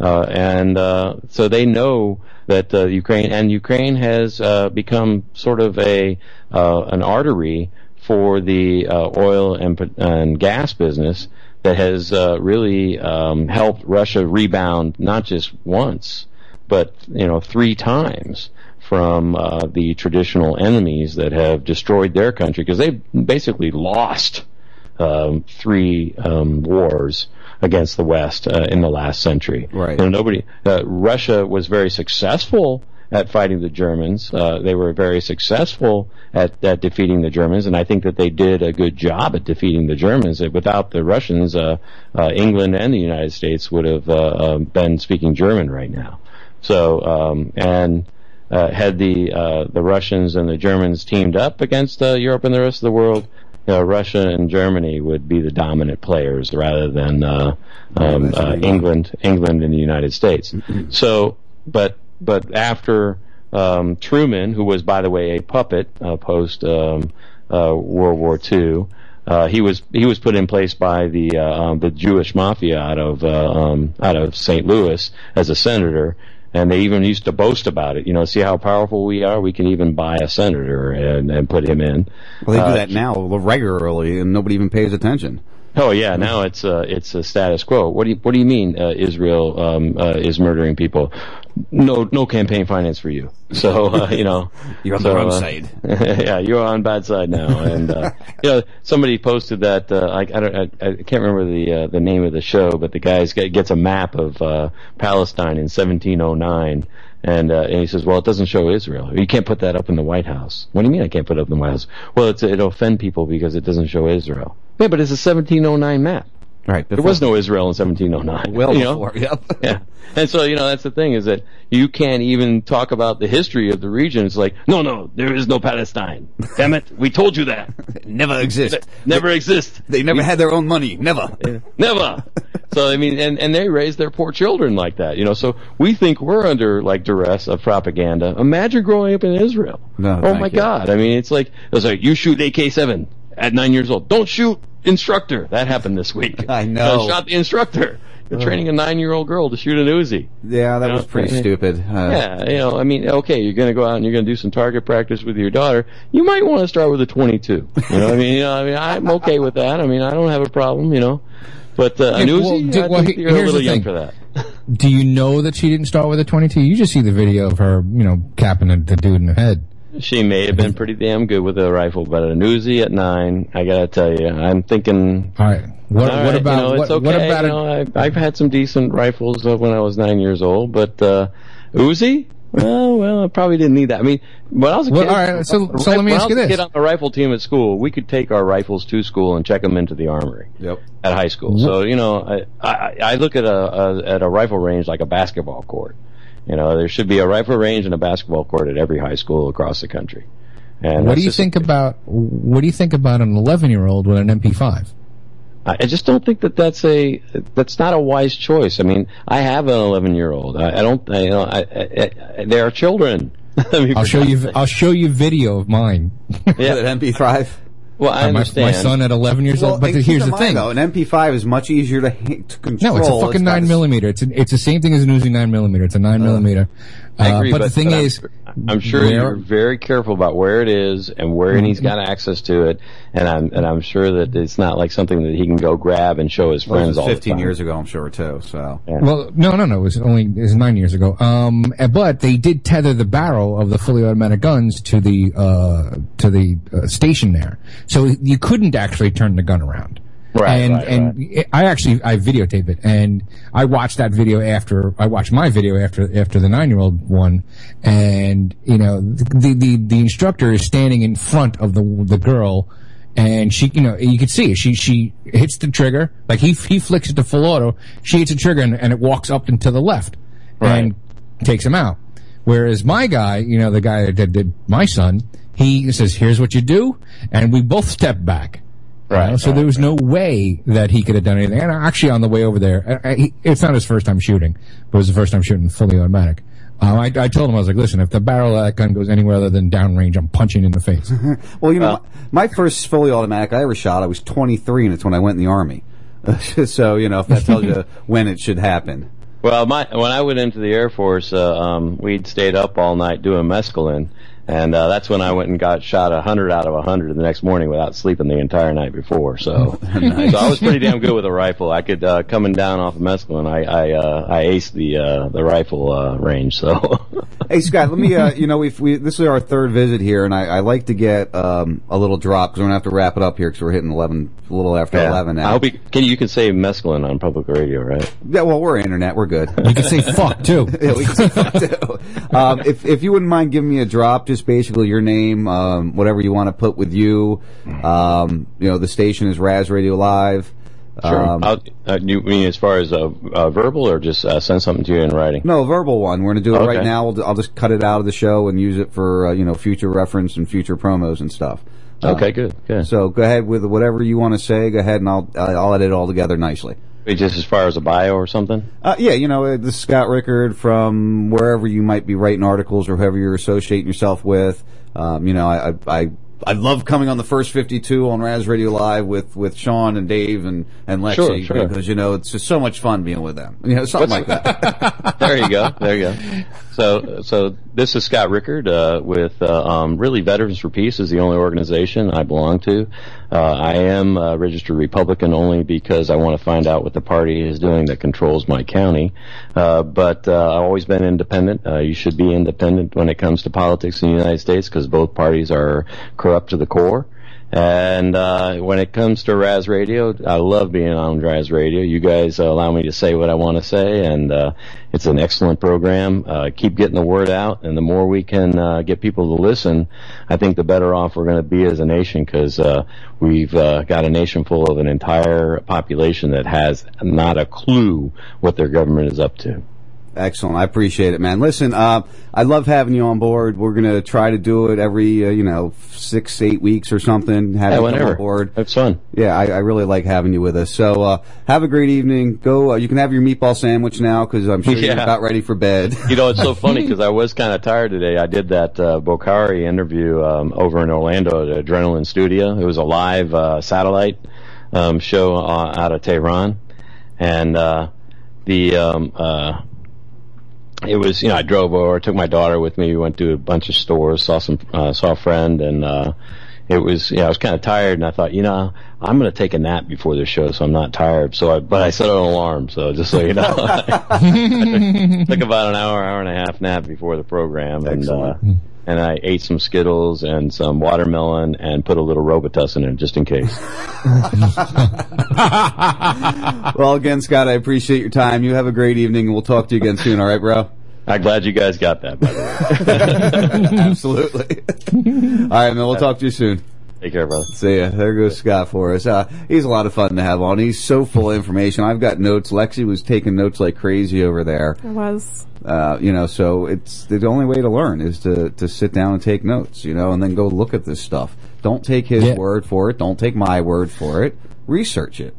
uh, and uh, so they know that uh, Ukraine and Ukraine has uh, become sort of a uh, an artery for the oil and, and gas business that has uh, really um, helped Russia rebound not just once, but you know three times from uh, the traditional enemies that have destroyed their country because they basically lost um, three um, wars against the West uh, in the last century. Right. You know, nobody. Uh, Russia was very successful at fighting the Germans. Uh, they were very successful at, at defeating the Germans, and I think that they did a good job at defeating the Germans. Without the Russians, uh, uh, England and the United States would have uh, um, been speaking German right now. So, um, and uh, had the uh, the Russians and the Germans teamed up against uh, Europe and the rest of the world, uh, Russia and Germany would be the dominant players rather than uh, um, uh, England, England and the United States. So, but but after um, Truman, who was by the way a puppet uh, post um, uh, World War II. Uh, he was he was put in place by the uh, um, the Jewish mafia out of uh, um, out of St. Louis as a senator, and they even used to boast about it. You know, see how powerful we are. We can even buy a senator and, and put him in. Well, they do Uh, that now regularly, and nobody even pays attention. Oh yeah, now it's uh, it's a status quo. What do you what do you mean uh, Israel um, uh, is murdering people? No no campaign finance for you. So uh, you know You're on the wrong uh, side. yeah, you're on bad side now. And uh, you know somebody posted that uh, I, I don't I, I can't remember the uh, the name of the show, but the guy gets a map of uh, Palestine in 1709. And, uh, and he says, well, it doesn't show Israel. You can't put that up in the White House. What do you mean I can't put it up in the White House? Well, it's, it'll offend people because it doesn't show Israel. Yeah, but it's a 1709 map. Right. There was no Israel in 1709. Well you know? before, yep. yeah. And so, you know, that's the thing is that you can't even talk about the history of the region. It's like, no, no, there is no Palestine. Damn it. We told you that. Never exist. Never exist. They never had their own money. Never. Never. So, I mean, and, and they raise their poor children like that, you know, so we think we're under, like, duress of propaganda. Imagine growing up in Israel. No, oh my you. God. I mean, it's like, it's like, you shoot AK-7 at nine years old. Don't shoot instructor. That happened this week. I know. I shot the instructor. You're training a nine-year-old girl to shoot an Uzi. Yeah, that You was know, pretty yeah. stupid. Uh, yeah, you know, I mean, okay, you're going to go out and you're going to do some target practice with your daughter. You might want to start with a 22. You know, what I mean, you know, I mean, I'm okay with that. I mean, I don't have a problem. You know, but uh, an Yeah, well, Uzi, do- I well, you're a here's little the young thing. for that. Do you know that she didn't start with a 22? You just see the video of her, you know, capping the dude in the head. She may have been pretty damn good with a rifle, but an Uzi at nine, I gotta tell you, I'm thinking. All right. What, all what right, about you know, it's what, okay. what about you it? know, I've, I've had some decent rifles uh, when I was nine years old, but uh, Uzi. Well, well, I probably didn't need that. I mean, when I was a Well, kid, all right, so- so let me ask I was you a this. kid on the rifle team at school, we could take our rifles to school and check them into the armory Yep. at high school. So you know, I, I, I look at a, a at a rifle range like a basketball court. You know, there should be a rifle range and a basketball court at every high school across the country. And what do you think about what do you think about an 11 year old with an MP5? I I just don't think that that's a that's not a wise choice. I mean, I have an 11 year old. I, I don't. I, you know, I, I, I, they are children. I mean, I'll for show you. I'll show you video of mine. Yeah. An MP5. Well, I Uh, my, understand. my son at 11 years Well, old. But the, here's the mind, thing. though, an MP5 is much easier to, to control. No, it's a fucking got nine a- millimeter. It's an, it's the same thing as an Uzi nine millimeter. It's a nine millimeter. I Uh, agree, but, the thing I'm- is, I'm, sure where- you're very careful about where it is and where he's got access to it, and I'm and I'm sure that it's not like something that he can go grab and show his Well, friends this all was the 15 time. years ago, I'm sure, too. So. Well, no, no, no. It was only it was nine years ago. Um, uh, but they did tether the barrel of the fully automatic guns to the uh, to the uh, station there, so you couldn't actually turn the gun around. Right, and right, and I actually I videotaped it, and I watched that video after I watched my video after after the nine year old one, and you know the, the the instructor is standing in front of the the girl. And she, you know, you could see. She, she hits the trigger, like he, he flicks it to full auto. She hits the trigger and, and it walks up and to the left and takes him out. Whereas my guy, you know, the guy that did my son, he says, "Here's what you do," and we both step back. You Right, know, so right, there was no way that he could have done anything. And actually, on the way over there, I, I, it's not his first time shooting, but it was the first time shooting fully automatic. Um, I, I told him I was like, "Listen, if the barrel of that gun goes anywhere other than downrange, I'm punching in the face." Well, you know, my, my first fully automatic I ever shot, I was 23, and it's when I went in the army. so, you know, if that tells you when it should happen. Well, my when I went into the Air Force, uh, um, we'd stayed up all night doing mescaline, and uh, that's when I went and got shot a hundred out of a hundred the next morning without sleeping the entire night before. So, so I was pretty damn good with a rifle. I could uh, coming down off of mescaline, I I, uh, I aced the uh, the rifle uh, range. So, Hey Scott, let me. Uh, you know, we've, we this is our third visit here, and I, I like to get um, a little drop because we're gonna have to wrap it up here because we're hitting eleven, a little after Yeah. eleven now. I hope you can. You can say mescaline on public radio, right? Yeah, well, we're internet. We're good. You can say fuck too. yeah, we can say fuck too. Um, if if you wouldn't mind giving me a drop, just basically your name, um, whatever you want to put with you. Um, you know, the station is Ras Radio Live. Sure. Um, I'll, uh, you mean as far as uh, uh, verbal, or just uh, send something to you in writing? no, verbal one. We're going to do it right now. We'll, I'll just cut it out of the show and use it for uh, you know future reference and future promos and stuff. Okay, good, good. So go ahead with whatever you want to say. Go ahead and I'll uh, I'll edit it all together nicely. Just as far as a bio or something. Uh, yeah, you know, uh, this is Scott Rickard from wherever you might be writing articles or whoever you're associating yourself with. Um, you know, I, I, I, love coming on the first 52 on Ras Radio Live with, with Sean and Dave and, and Lexi Sure, sure. because, you know, it's just so much fun being with them. You know, something like that. there you go. There you go. So, so this is Scott Rickard uh, with uh, um, really Veterans for Peace is the only organization I belong to. Uh, I am a registered Republican only because I want to find out what the party is doing that controls my county. Uh, but uh, I've always been independent. Uh, you should be independent when it comes to politics in the United States because both parties are corrupt to the core. And uh, when it comes to Ras Radio, I love being on Ras Radio. You guys allow me to say what I want to say, and uh, it's an excellent program. Uh, keep getting the word out, and the more we can uh, get people to listen, I think the better off we're going to be as a nation because uh, we've uh, got a nation full of an entire population that has not a clue what their government is up to. Excellent. I appreciate it, man. Listen, uh, I love having you on board. We're going to try to do it every, uh, you know, six, eight weeks or something. Have Yeah, you whenever. on board. It's fun. Yeah, I, I really like having you with us. So, uh, have a great evening. Go, uh, you can have your meatball sandwich now because I'm sure you're about ready for bed. You know, it's so funny because I was kind of tired today. I did that uh, Bokhari interview um, over in Orlando at Adrenaline Studio. It was a live uh, satellite um, show uh, out of Tehran, and uh, the um, uh, it was you know I drove over, took my daughter with me. We went to a bunch of stores, saw some uh, saw a friend, and uh, it was yeah I was kind of tired, and I thought you know I'm going to take a nap before the show, so I'm not tired. So I but I set an alarm, so just so you know, I took, took about an hour, hour and a half nap before the program, and uh, and I ate some Skittles and some watermelon, and put a little Robitussin in it just in case. well, again, Scott, I appreciate your time. You have a great evening, and we'll talk to you again soon. All right, bro? I'm glad you guys got that. By the way, Absolutely. All right, man. We'll talk to you soon. Take care, brother. See ya. There goes Scott for us. Uh, he's a lot of fun to have on. He's so full of information. I've got notes. Lexi was taking notes like crazy over there. I was. Uh, you know, so it's the only way to learn is to, to sit down and take notes, you know, and then go look at this stuff. Don't take his Yeah. word for it. Don't take my word for it. Research it.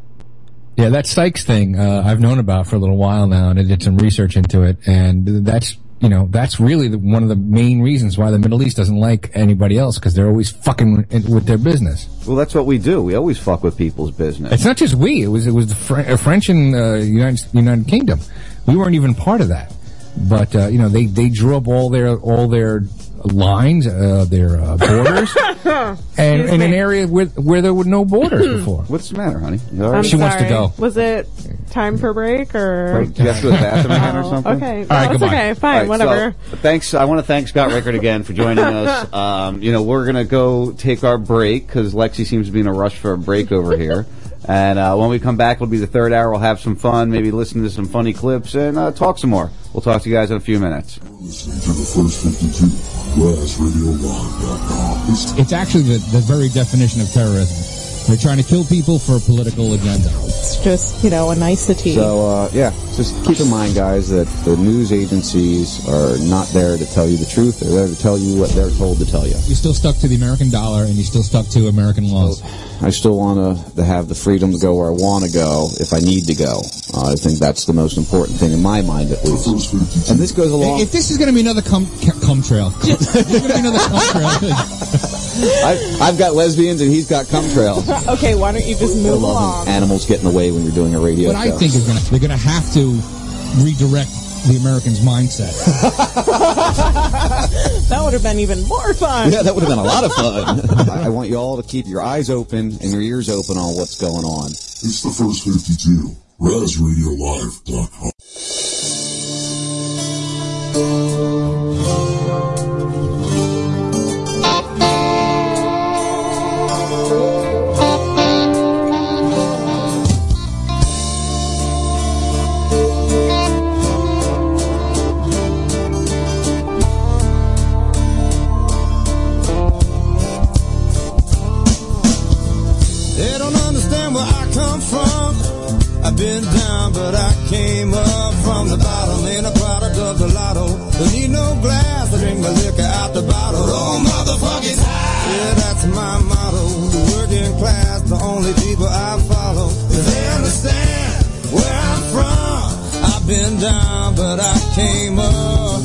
Yeah, that Sykes thing uh, I've known about for a little while now, and I did some research into it, and that's you know that's really the, one of the main reasons why the Middle East doesn't like anybody else because they're always fucking in- with their business. Well, that's what we do. We always fuck with people's business. It's not just we; it was it was the Fr- uh, French and uh, United United Kingdom. We weren't even part of that, but uh, you know they they drew up all their all their lines, uh, their uh, borders, and in an area where where there were no borders before. What's the matter, honey? I'm she wants to sorry. go. Was it time for break or? Right, you have to go to the bathroom again or Oh, something? Okay, All right, no, it's goodbye. okay. Fine, All right, whatever. so, thanks. I want to thank Scott Rickard again for joining us. Um, you know, we're going to go take our break because Lexi seems to be in a rush for a break over here. And uh, when we come back, it'll be the third hour. We'll have some fun, maybe listen to some funny clips and uh, talk some more. We'll talk to you guys in a few minutes. Listening to the first 52, RasRadioLive.com. It's actually the, the very definition of terrorism. They're trying to kill people for a political agenda. It's just, you know, a nicety. So uh, yeah, just keep in mind, guys, that the news agencies are not there to tell you the truth. They're there to tell you what they're told to tell you. You're still stuck to the American dollar, and you're still stuck to American laws. I still want to, to have the freedom to go where I want to go if I need to go. Uh, I think that's the most important thing in my mind, at least. And this goes along. If this is going to be another cum, cum trail, this is going to be another cum trail. I've, I've got lesbians and he's got cum trail. okay, why don't you just I move along? when animals get in the way when you're doing a radio What I think is going to they're going to have to redirect the Americans' mindset. that would have been even more fun. Yeah, that would have been a lot of fun. I I want you all to keep your eyes open and your ears open on what's going on. It's the first 52. RasRadioLive.com. came up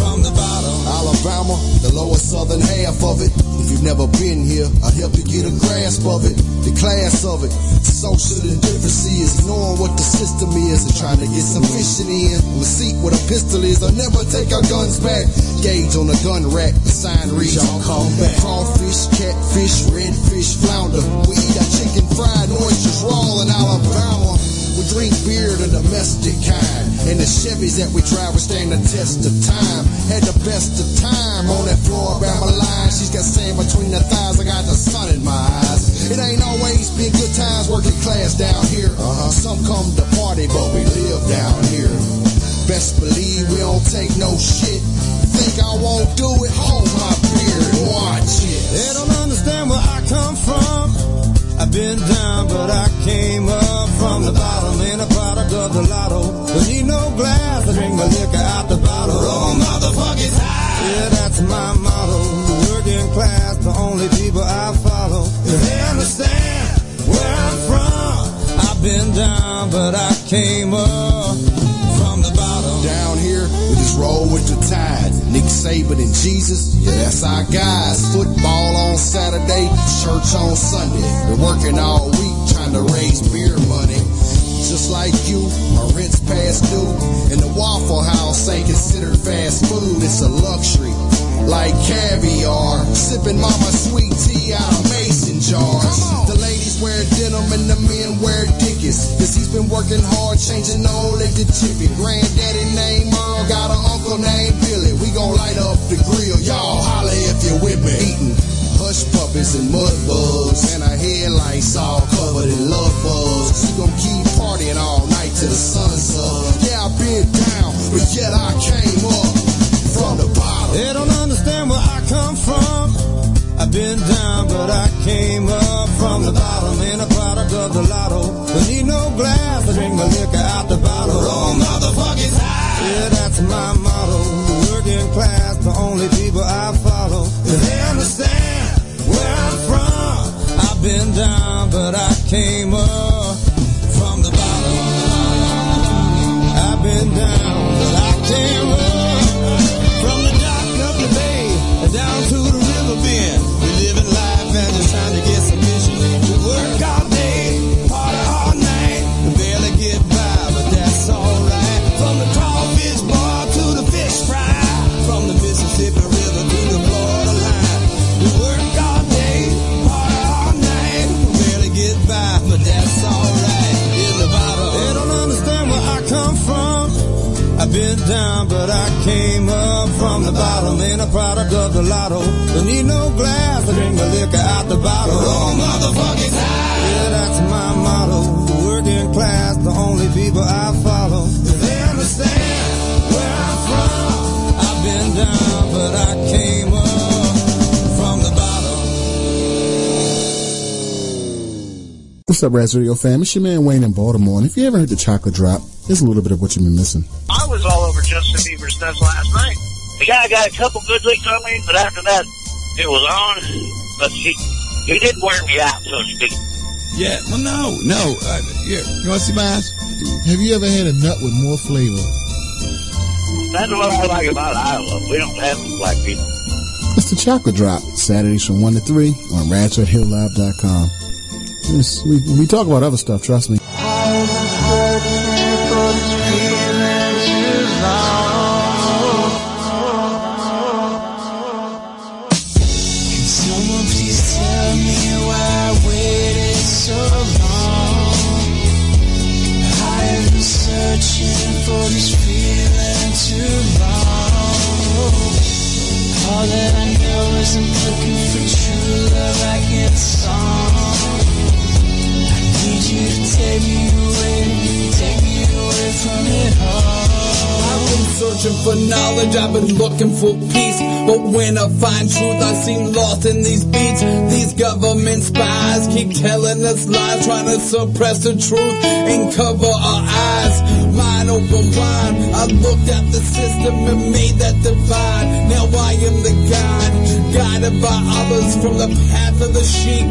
from the bottom. Alabama, the lower southern half of it. If you've never been here, I'll help you get a grasp of it. The class of it. Social indifferency is knowing what the system is and trying to get some fishing in. Seat where the pistol is, I'll never take our guns back. Gauge on the gun rack, the sign reads, Y'all come back. Crawfish, catfish, redfish, flounder. We eat our chicken fried oysters raw in Alabama. We drink beer, the domestic kind. And the Chevys that we drive will stand the test of time. Had the best of time on that floor around my line. She's got sand between her thighs. I got the sun in my eyes. It ain't always been good times working class down here. Uh-huh. Some come to party, but we live down here. Best believe we don't take no shit. Think I won't do it? Hold my beer and watch it. They don't understand where I come from. I've been down, but I came up from the bottom. Ain't a product of the lotto. Don't need no glass to drink my liquor out the bottle. Oh, motherfuckers high. Yeah, that's my motto. Working class, the only people I follow. 'Cause they understand where I'm from. I've been down, but I came up roll with the tide. Nick Saban and Jesus, yeah, that's our guys. Football on Saturday, church on Sunday. We're working all week trying to raise beer money. Just like you, my rent's past due. And the Waffle House ain't considered fast food, it's a luxury. Like caviar, sipping mama sweet tea out of mason jars. The ladies wear working hard changing old at the chippy. Granddaddy named Merle, got an uncle named Billy. We gon' light up the grill, y'all holler if you're with me. Eating hush puppies and mud bugs. And our headlights all covered in love bugs. We gon' keep partying all night till the sun's up. Yeah, I've been down, but yet I came up from the bottom. They don't understand where I come from. I've been down, but I came up from the bottom. Ain't a product of the lotto. From the bottom. Ain't a product of the lotto. Don't need no glass to drink my liquor out the bottle. Oh, motherfuckers high. Yeah, that's my motto. The working class, the only people I follow. 'Cause they understand where I'm from. I've been down, but I came up from the bottom. What's up, Ras Radio fam? It's your man Wayne in Baltimore. And if you ever heard the chocolate drop, there's a little bit of what you've been missing. The guy got a couple good licks on me, but after that, it was on. But he, he did wear me out, so to speak. Yeah, well, no, no. Uh, here, you want to see my ass? Have you ever had a nut with more flavor? That's what I like about Iowa. We don't have black people. It's the chocolate drop. Saturdays from 1 to 3 on RasRadioLive.com. Yes, we, we talk about other stuff, trust me. Suppress the truth and cover our eyes. Mind open wide, I looked at the system and made that divide. Now I am the guide, guided by others from the path of the sheep.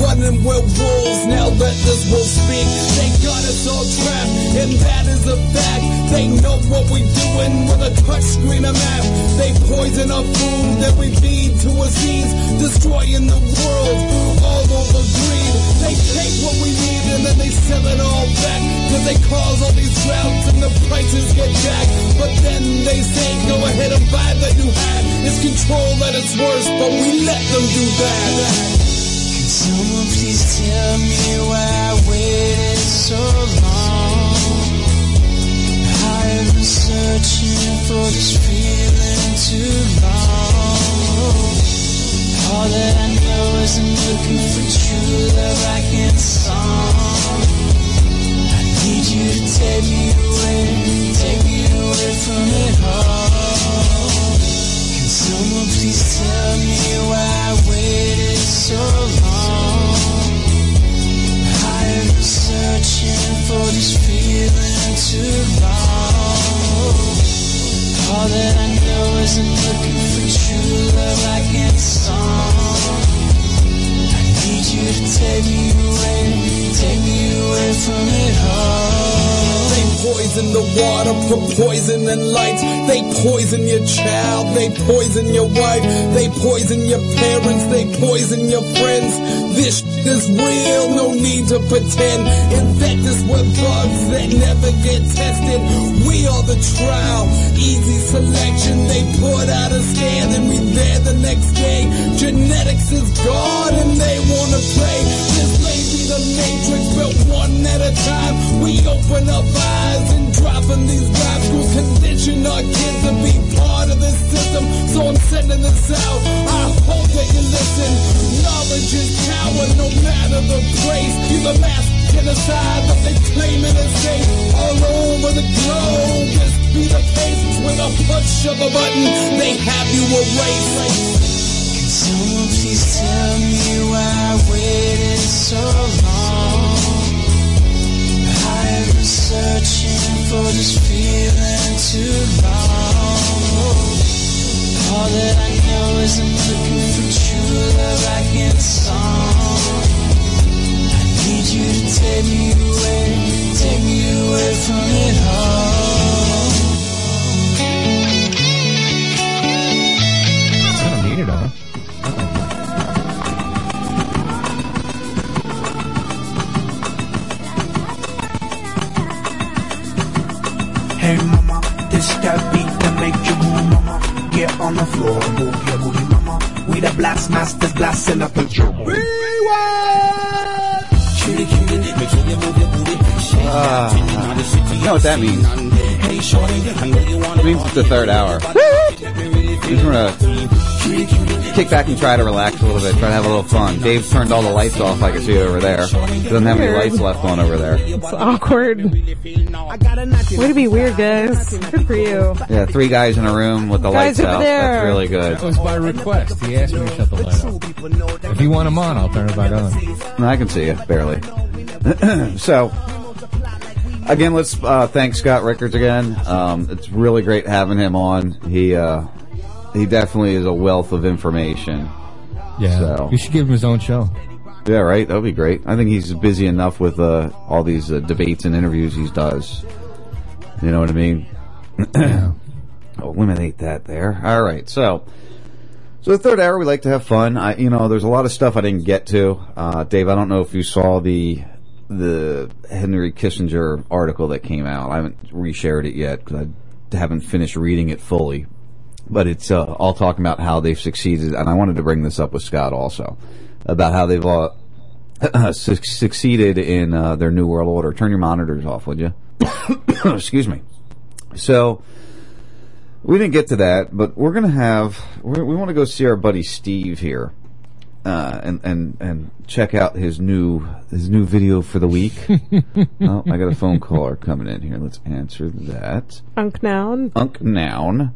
Running with wolves, now let this wolf speak. They got us all trapped, and that is a fact. They know what we're doing with a touch screen and map. They poison our food that we feed to a seeds, destroying the world all over greed. They take what we need and then they sell it all back. Cause they cause all these droughts and the prices get jacked. But then they say, go ahead and buy the new hat. It's control at its worst, but we let them do that. Can someone please tell me why I waited so long? I've been searching for this feeling too long. All that I know is I'm looking for true love a song. I need you to take me away, take me away from it all. Can someone please tell me why I waited so long? I've been searching for this feeling too long. All that I know is I'm looking for true love like in a song. I need you to take me away, take me away from it all. They poison the water, put poison in light. They poison your child, they poison your wife, they poison your parents, they poison your friends. This is real, no need to pretend. Infect us with bugs that never get tested. We are the trial, easy selection. They put out a scan and we there the next day. Genetics is God and they wanna play. This may the matrix built one at a time. We open up eyes and dropping these rap schools condition our kids to be part of this system. So I'm sending this out. I hope that you listen. Knowledge is power, no matter the place. You the mass genocide that they claim in a state all over the globe. This be the case with a push of a button. They have you erased. Can someone please tell me why I waited so long? I've been searching for this feeling too long. All that I know is I'm looking for true love like in a song. I need you to take me away, take me away from it all. I don't need it all. Hey mama, this that Get on the floor, your booty, mama. We the blast masters blasting up the drum. Ah, you know what that means? It means it's the third hour. Gonna kick back and try to relax a little bit, try to have a little fun. Dave turned all the lights off. I can see it over there. Doesn't have any lights left on over there. It's awkward. Way to be weird, guys. Good for you. Yeah, three guys in a room with the Guys lights over out. there. That's really good. That was by request. He asked me to shut the light off. If you want him on, I'll turn it back on. No, I can see you barely. so, again, let's uh, thank Scott Rickards again. Um, it's really great having him on. He uh, he definitely is a wealth of information. Yeah. So. You should give him his own show. Yeah, right. That would be great. I think he's busy enough with uh, all these uh, debates and interviews he does. You know what I mean? Eliminate that there. All right. So, so the third hour, we like to have fun. I, you know, there's a lot of stuff I didn't get to. Uh, Dave, I don't know if you saw the the Henry Kissinger article that came out. I haven't reshared it yet because I haven't finished reading it fully. But it's uh, all talking about how they've succeeded, and I wanted to bring this up with Scott also about how they've uh, su- succeeded in uh, their new world order. Turn your monitors off, would you? Excuse me. So we didn't get to that, but we're gonna have we're, we want to go see our buddy Steve here, uh, and and and check out his new his new video for the week. oh, I got a phone caller coming in here. Let's answer that. Unk noun. Unk noun.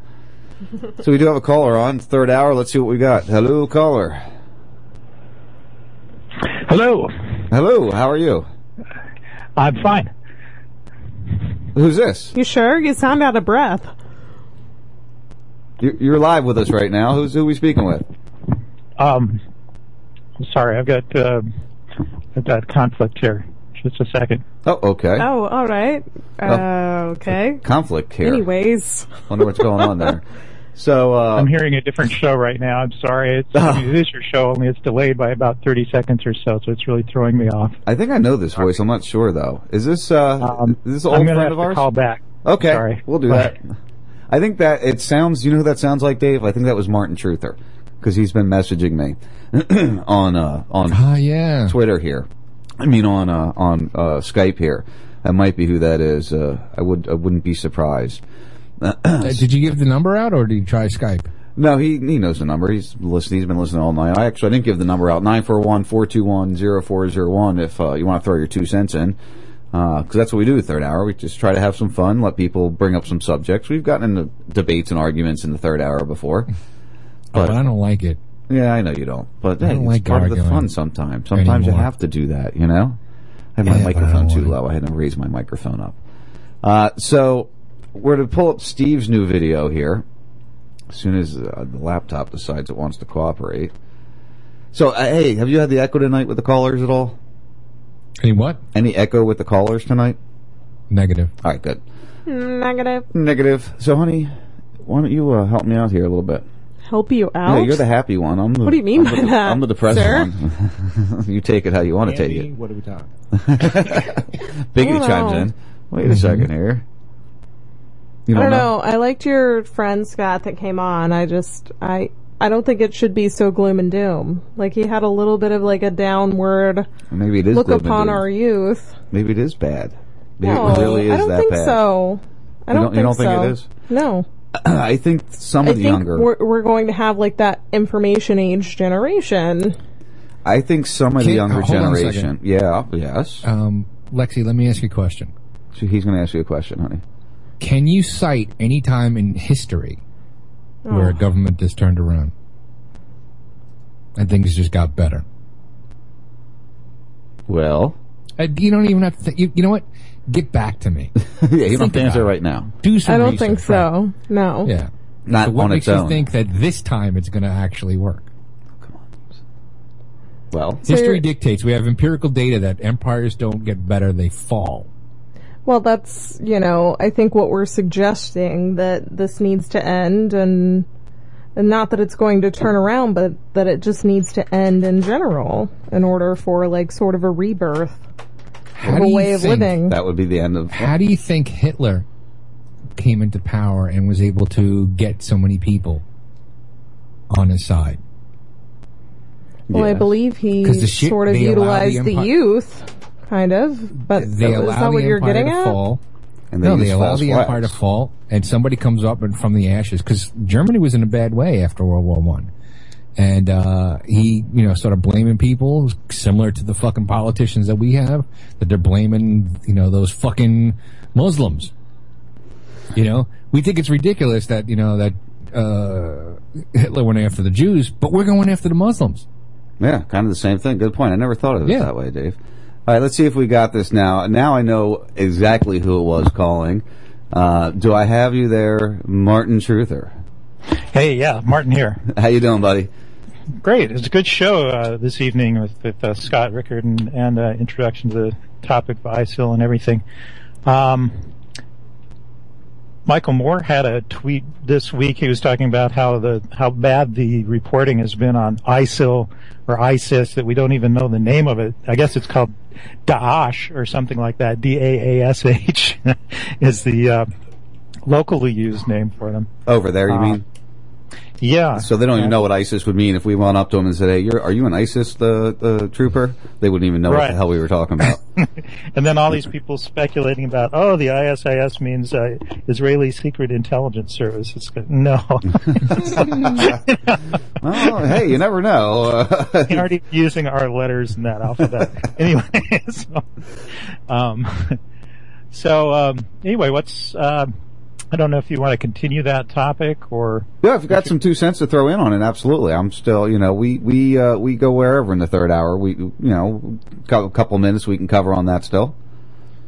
So we do have a caller on third hour. Let's see what we got. Hello, caller. Hello. Hello. How are you? I'm fine. Who's this? You sure? You sound out of breath. You're, you're live with us right now. Who's who we speaking with? Um, sorry, I've got uh, I've got conflict here. Just a second. Oh, okay. Oh, all right. Uh, okay. Conflict here. Anyways. Wonder what's going on there. So uh, I'm hearing a different show right now. I'm sorry. It's, I mean, it is your show, only it's delayed by about 30 seconds or so, so it's really throwing me off. I think I know this voice. I'm not sure though. Is this uh, is this an I'm old gonna friend have of to ours? call back. Okay, Sorry. we'll do that. I think that it sounds. You know who that sounds like, Dave? I think that was Martin Truther because he's been messaging me on uh, on Ah, yeah. Twitter here. I mean on uh, on uh, Skype here. That might be who that is. Uh, I would I wouldn't be surprised. Uh, did you give the number out or did you try Skype? No, he he knows the number. He's listening. He's been listening all night. I actually I didn't give the number out. 941-421-0401 if uh, you want to throw your two cents in. Because that's what we do the third hour. We just try to have some fun, let people bring up some subjects. We've gotten into debates and arguments in the third hour before. But I don't like it. Yeah, I know you don't. But I hey, don't it's like part of the fun sometimes. Sometimes you have to do that, you know? I have my Yeah, but microphone too low. I had to raise my microphone up. Uh, so we're to pull up Steve's new video here as soon as uh, the laptop decides it wants to cooperate. So, uh, hey, have you had the echo tonight with the callers at all? Any what? Any echo with the callers tonight? Negative. All right, good. Negative. Negative. So, honey, why don't you uh, help me out here a little bit? Help you out? Yeah, you're the happy one. I'm the, What do you mean I'm by the, that, I'm the depressed sir? one. you take it how you want to take it. What are we talking? Biggie I chimes in. Wait a second here. You I don't don't know. I liked your friend Scott that came on. I just I I don't think it should be so gloom and doom. Like he had a little bit of like a downward Maybe it is look upon our youth. Maybe it is bad. Maybe no, it really is I don't that think bad. so. I don't, don't- think you don't think so. it is? No. I think some I of the think younger. we're we're going to have like that information age generation. I think some of the younger uh, hold on a generation. Yeah. Yes. Um, Lexi, let me ask you a question. So he's going to ask you a question, honey. Can you cite any time in history where Oh. a government just turned around and things just got better? Well, uh, you don't even have to. Think, you, you know what? Get back to me. yeah, you don't have Think to answer right now. Do some I don't research, think so. No. Yeah. Not so what on makes its you own. think that this time it's going to actually work? Well, History you're- dictates we have empirical data that empires don't get better; they fall. Well, that's, you know, I think what we're suggesting that this needs to end and, and not that it's going to turn around, but that it just needs to end in general in order for like sort of a rebirth How of do a you way of think- living. that would be the end of. How do you think Hitler came into power and was able to get so many people on his side? Well, I believe he the sort of they allow the utilized the, youth, kind of. But They is allow that what the you're empire getting to at? fall. And they no, they use allow false the empire to flags. fall, and somebody comes up and from the ashes because Germany was in a bad way after World War One, and uh, he, you know, started blaming people similar to the fucking politicians that we have that they're blaming, you know, those fucking Muslims. You know, we think it's ridiculous that you know that uh, Hitler went after the Jews, but we're going after the Muslims. Yeah, kind of the same thing. Good point. I never thought of it Yeah. that way, Dave. All right, let's see if we got this now. Now I know exactly who it was calling. Uh, do I have you there, Martin Truther? Hey, yeah, Martin here. How you doing, buddy? Great. It's a good show uh, this evening with, with uh, Scott Rickard and, and uh, introduction to the topic of ISIL and everything. Um, Michael Moore had a tweet this week. He was talking about how the how bad the reporting has been on ISIL or ISIS that we don't even know the name of it. I guess it's called Daesh or something like that. D A A S H is the uh, locally used name for them. Over there, you Uh, mean? Yeah. So they don't even know what ISIS would mean if we went up to them and said, "Hey, you're, are you an ISIS the the trooper?" They wouldn't even know what the hell we were talking about. And then all these people speculating about, oh, the ISIS means uh, Israeli Secret Intelligence Service. It's good. No. oh, hey, you never know. They're already using our letters in that alphabet. anyway, so, um, so um, anyway, what's uh, I don't know if you want to continue that topic or Yeah, if you got some two cents to throw in on it, absolutely. I'm still, you know, we we uh, we go wherever in the third hour. We, you know, a couple minutes we can cover on that still.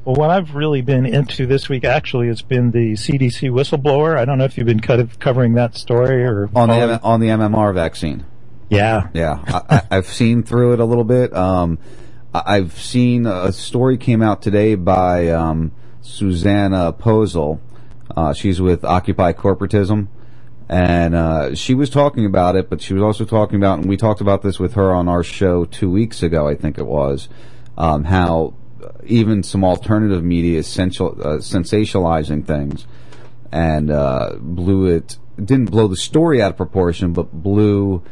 Well, what I've really been into this week actually has been the CDC whistleblower. I don't know if you've been kind of covering that story or on the following- on the MMR vaccine. Yeah, yeah, I, I've seen through it a little bit. Um, I've seen a story came out today by um, Susanne Posel. Uh, she's with Occupy Corporatism, and uh, she was talking about it. But she was also talking about, and we talked about this with her on our show two weeks ago, I think it was, um, how even some alternative media is sensual, uh, sensationalizing things and uh, blew it didn't blow the story out of proportion, but blew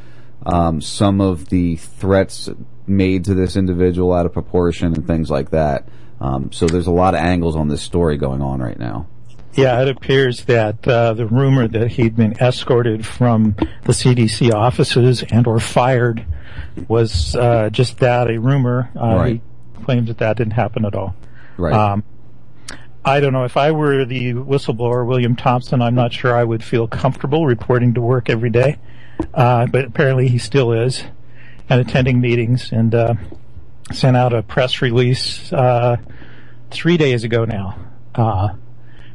um, some of the threats made to this individual out of proportion and things like that. Um, so there's a lot of angles on this story going on right now. Yeah, it appears that uh, the rumor that he'd been escorted from the CDC offices and or fired was uh, just that, a rumor. Uh, Right. He claims that that didn't happen at all. Right. Um, I don't know. If I were the whistleblower, William Thompson, I'm not sure I would feel comfortable reporting to work every day. Uh, but apparently he still is and attending meetings and, uh, sent out a press release, uh, three days ago now, uh,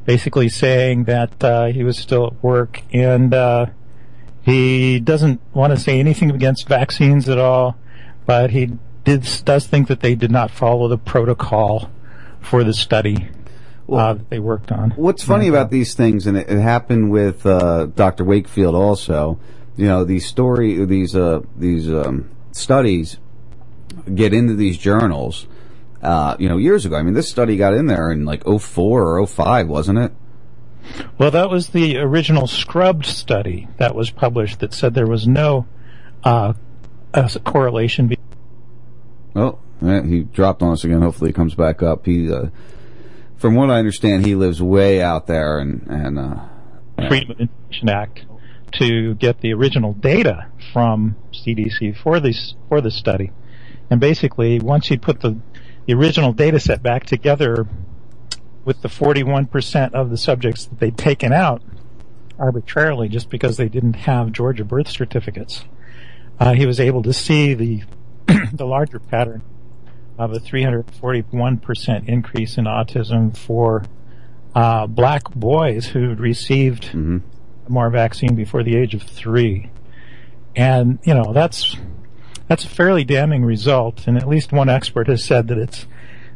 basically saying that, uh, he was still at work and, uh, he doesn't want to say anything against vaccines at all, but he did, does think that they did not follow the protocol for the study uh, that they worked on. What's funny about these things, and it, it happened with uh, Dr. Wakefield also. You know, these story, these uh, these um, studies get into these journals. Uh, you know, years ago. I mean, this study got in there in like 04 or 05, wasn't it? Well, that was the original scrubbed study that was published that said there was no uh, correlation. Be- Oh, he dropped on us again. Hopefully, he comes back up. He, uh, from what I understand, he lives way out there, and and uh, Freedom of Information Act to get the original data from CDC for this for the study, and basically once you put the the original data set back together with the 41% of the subjects that they'd taken out arbitrarily just because they didn't have Georgia birth certificates, uh, he was able to see the the larger pattern of a 341% increase in autism for uh, black boys who received more vaccine before the age of three. And, you know, that's, that's a fairly damning result. And at least one expert has said that it's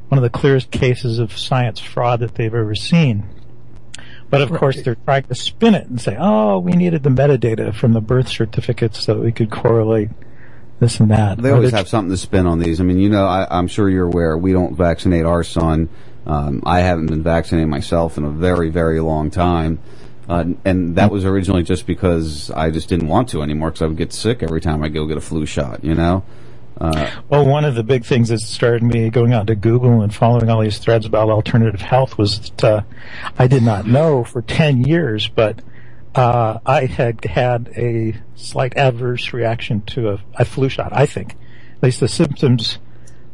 one of the clearest cases of science fraud that they've ever seen. But of course, they're trying to spin it and say, oh, we needed the metadata from the birth certificates so that we could correlate this and that. They always have something to spin on these. I mean, you know, I, I'm sure you're aware we don't vaccinate our son. Um, I haven't been vaccinated myself in a very, very long time. Uh, and that was originally just because I just didn't want to anymore because I would get sick every time I go get a flu shot, you know? Uh, Well, one of the big things that started me going on to Google and following all these threads about alternative health was that uh, I did not know for 10 years, but uh, I had had a slight adverse reaction to a, a flu shot, I think. At least the symptoms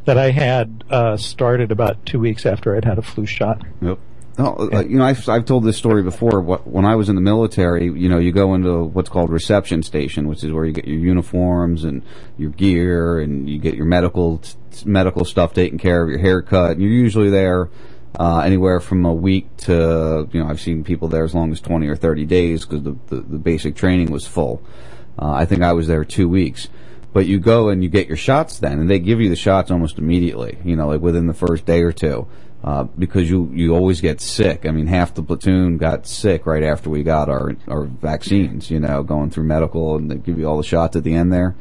that I had uh, started about two weeks after I'd had a flu shot. Yep. Oh, uh, you know, I've, I've told this story before. What, when I was in the military, you know, you go into what's called reception station, which is where you get your uniforms and your gear, and you get your medical medical stuff taken care of, your haircut. And you're usually there uh, anywhere from a week to, you know, I've seen people there as long as 20 or 30 days because the, the, the basic training was full. Uh, I think I was there two weeks. But you go and you get your shots then, and they give you the shots almost immediately, you know, like within the first day or two. Uh, because you, you always get sick. I mean, half the platoon got sick right after we got our, our vaccines, you know, going through medical and they give you all the shots at the end there.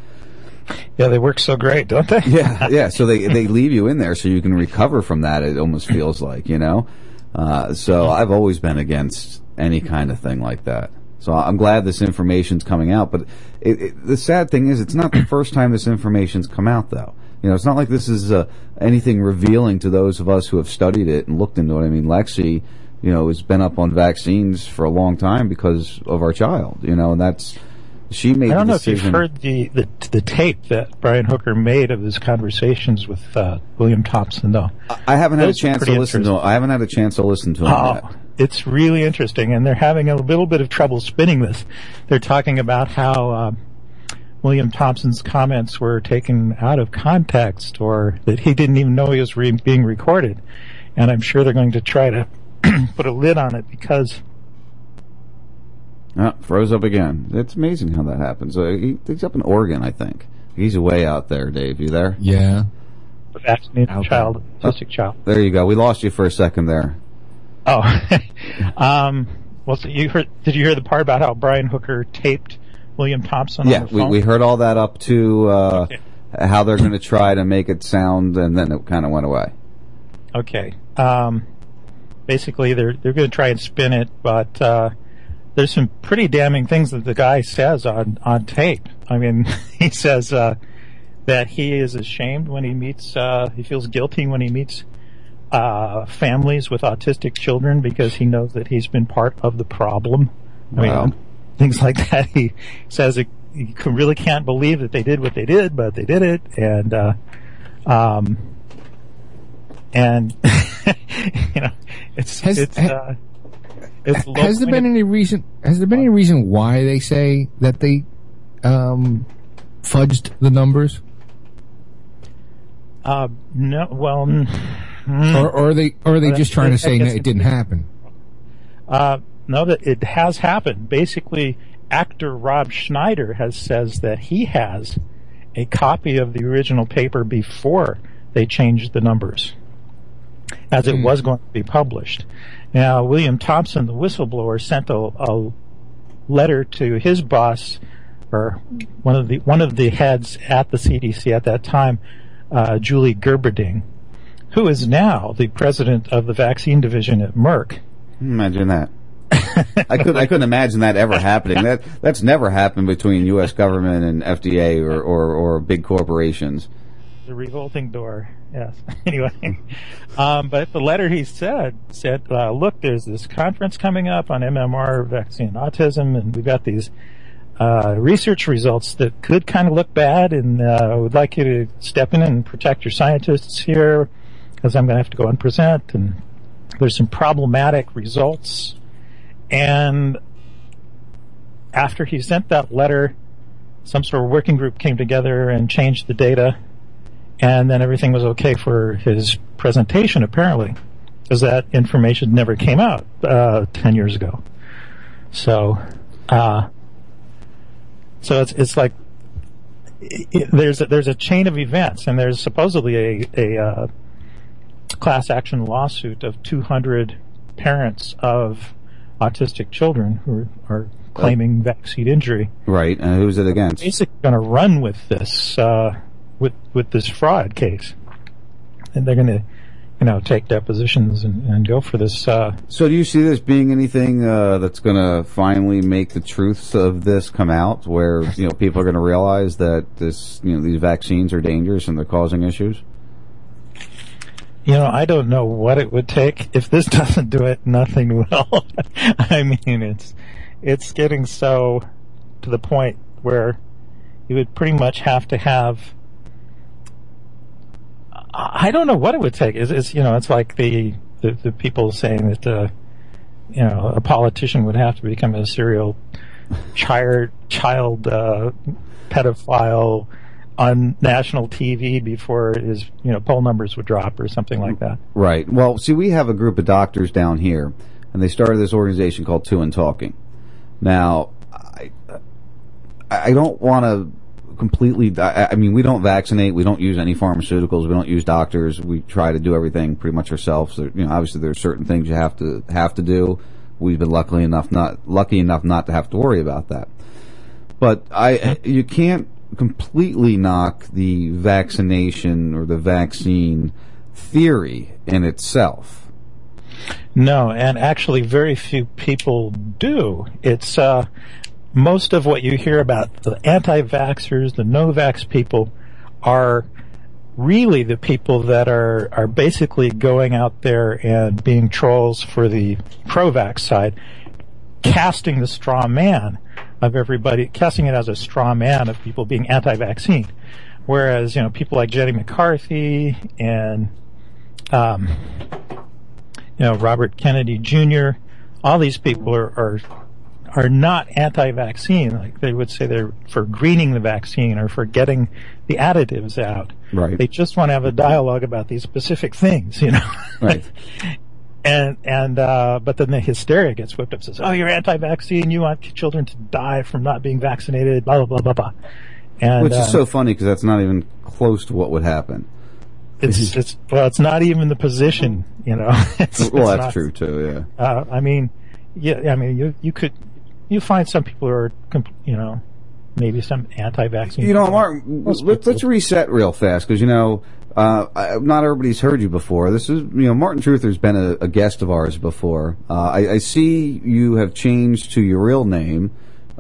Yeah, they work so great, don't they? yeah, yeah. So they they leave you in there so you can recover from that. It almost feels like you know. Uh, so I've always been against any kind of thing like that. So I'm glad this information's coming out. But it, it, the sad thing is, it's not the first time this information's come out, though. You know, it's not like this is uh, anything revealing to those of us who have studied it and looked into it. I mean, Lexi, you know, has been up on vaccines for a long time because of our child. You know, and that's she made. I don't know if you've heard the, the the tape that Brian Hooker made of his conversations with uh, William Thompson, though. I haven't had a chance to listen to. I haven't had a chance to listen to him Oh, yet. it's really interesting, and they're having a little bit of trouble spinning this. They're talking about how uh, William Thompson's comments were taken out of context, or that he didn't even know he was re- being recorded. And I'm sure they're going to try to put a lid on it because Ah, froze up again. It's amazing how that happens. Uh, he, he's up in Oregon, I think. He's way out there, Dave. You there? Yeah. the vaccinated child, autistic child. There you go. We lost you for a second there. Oh, um, well, so you heard? Did you hear the part about how Brian Hooker taped William Thompson yeah, on the we, we heard all that up to uh, how they're going to try to make it sound, and then it kind of went away. Okay. Um, basically, they're they're going to try and spin it, but uh, there's some pretty damning things that the guy says on on tape. I mean, he says uh, that he is ashamed when he meets. Uh, he feels guilty when he meets uh, families with autistic children because he knows that he's been part of the problem. I Wow. Things like that. He says it, he really can't believe that they did what they did, but they did it, and uh, um, and you know, it's Has- it's ha- uh, it's low Has there been any reason? Has there been any reason why they say that they um, fudged the numbers, Uh, no, well, mm, or, or are they, or are they just trying to say it didn't happen? Uh, no, that it has happened. Basically, actor Rob Schneider has says that he has a copy of the original paper before they changed the numbers, as it was going to be published. Now, William Thompson, the whistleblower, sent a, a letter to his boss, or one of the one of the heads at the CDC at that time, uh, Julie Gerberding, who is now the president of the vaccine division at Merck. Imagine that. I couldn't. I couldn't imagine that ever happening. That that's never happened between U.S. government and FDA or, or, or big corporations. The revolting door. Yes. anyway, um, but the letter he said said, uh, "Look, there's this conference coming up on MMR vaccine autism, and we've got these uh, research results that could kind of look bad, and uh, I would like you to step in and protect your scientists here, because I'm going to have to go and present, and there's some problematic results." And after he sent that letter, some sort of working group came together and changed the data, and then everything was okay for his presentation, apparently, because that information never came out uh, ten years ago. So, uh, so it's it's like i i there's a, there's a chain of events, and there's supposedly a a uh, class action lawsuit of 200 parents of autistic children who are claiming vaccine injury. Right. And who's it against? Basically, going to run with this uh, with with this fraud case, and they're going to, you know, take depositions and, and go for this. Uh, So do you see this being anything uh, that's going to finally make the truths of this come out, where you know people are going to realize that this, you know, these vaccines are dangerous and they're causing issues? You know, I don't know what it would take if this doesn't do it. Nothing will. I mean, it's it's getting so to the point where you would pretty much have to have. I don't know what it would take. Is it's you know it's like the the, the people saying that uh, you know a politician would have to become a serial child child uh, pedophile on national TV before his you know poll numbers would drop or something like that. Right. Well, see, we have a group of doctors down here, and they started this organization called Two and Talking. Now, I, I don't want to completely. I, I mean, we don't vaccinate. We don't use any pharmaceuticals. We don't use doctors. We try to do everything pretty much ourselves. There, you know, obviously, there's certain things you have to have to do. We've been lucky enough not lucky enough not to have to worry about that. But I, you can't completely knock the vaccination or the vaccine theory in itself. No, and actually, very few people do. It's uh, most of what you hear about the anti-vaxxers, the no-vax people, are really the people that are are basically going out there and being trolls for the pro-vax side, casting the straw man of everybody, casting it as a straw man of people being anti-vaccine. Whereas, you know, people like Jenny McCarthy and, um, you know, Robert Kennedy Jr., all these people are, are, are not anti-vaccine. Like they would say they're for greening the vaccine or for getting the additives out. Right. They just want to have a dialogue about these specific things, you know. Right. And and uh, but then the hysteria gets whipped up. Says, "Oh, you're anti-vaccine. You want children to die from not being vaccinated." Blah blah blah blah blah. And Which uh, is so funny because that's not even close to what would happen. it's it's well, it's not even the position, you know. It's- well, it's that's not- true too. Yeah. Uh, I mean, yeah, I mean, you you could you find some people who are, you know, maybe some anti-vaccine. You know, people. Martin, Most let's, let's reset real fast because you know, uh, I, not everybody's heard you before. This is, you know, Martin Truther's been a, a guest of ours before. Uh, I, I see you have changed to your real name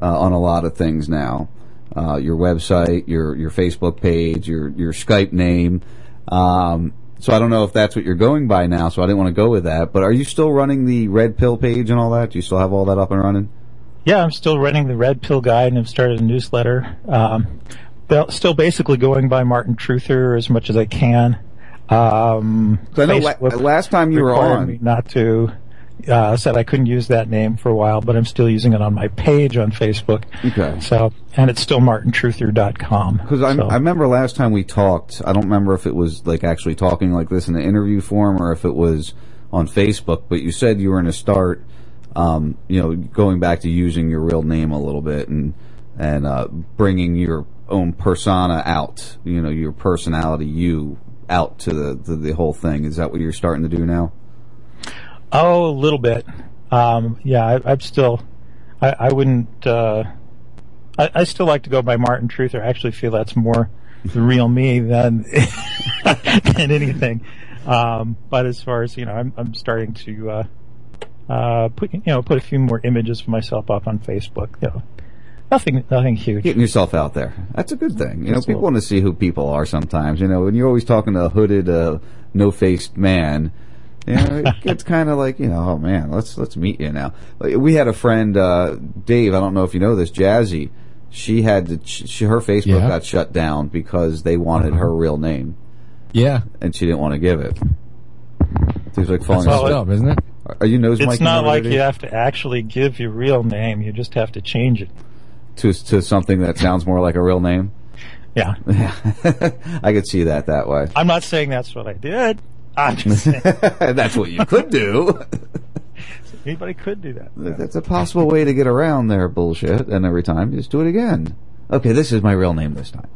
uh, on a lot of things now. Uh, your website, your your Facebook page, your your Skype name. Um, so I don't know if that's what you're going by now. So I didn't want to go with that. But are you still running the Red Pill page and all that? Do you still have all that up and running? Yeah, I'm still running the Red Pill Guide and I've started a newsletter. Um, but still basically going by Martin Truther as much as I can. Um, I know la- last time you were on- me not to. Uh, said I couldn't use that name for a while, but I'm still using it on my page on Facebook. Okay. So, and it's still martintruther.com. Because I, So- I remember last time we talked, I don't remember if it was like actually talking like this in the interview form or if it was on Facebook, but you said you were going to start, um, you know, going back to using your real name a little bit and, and, uh, bringing your own persona out, you know, your personality, you out to the, to the whole thing. Is that what you're starting to do now? Oh, a little bit. Um, yeah, I, I'm still. I, I wouldn't. Uh, I, I still like to go by Martin Truther. I actually feel that's more the real me than than anything. Um, but as far as you know, I'm, I'm starting to uh, uh, put you know put a few more images of myself up on Facebook. You know, nothing nothing huge. Getting yourself out there. That's a good thing. You know, That's people what- want to see who people are sometimes. You know, when you're always talking to a hooded, uh, no-faced man, you know, it gets kind of like, you know, oh man, let's, let's meet you now. We had a friend, uh, Dave, I don't know if you know this, Jazzy. She had to, she, her Facebook Yeah. got shut down because they wanted her real name. Yeah. And she didn't want to give it. Seems like falling That's asleep. messed up, isn't it? Are you nose It's miking not like you have to actually give your real name. You just have to change it. To to something that sounds more like a real name. Yeah. I could see that that way. I'm not saying that's what I did. I'm just saying That's what you could do. anybody could do that. That's a possible way to get around their bullshit, and every time just do it again. Okay, this is my real name this time.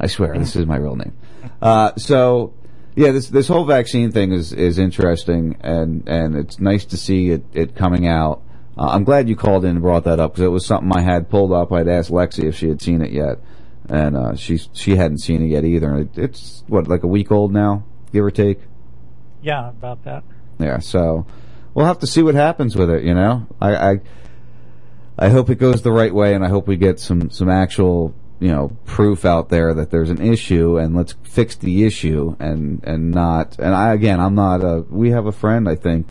I swear, this is my real name. Uh, so, yeah, this this whole vaccine thing is is interesting, and and it's nice to see it it coming out. Uh, I'm glad you called in and brought that up because it was something I had pulled up. I'd asked Lexi if she had seen it yet, and uh, she she hadn't seen it yet either. It, it's what like a week old now, give or take. Yeah, about that. Yeah, so we'll have to see what happens with it. You know, I, I I hope it goes the right way, and I hope we get some some actual you know proof out there that there's an issue, and let's fix the issue, and and not. And I again, I'm not a. We have a friend, I think.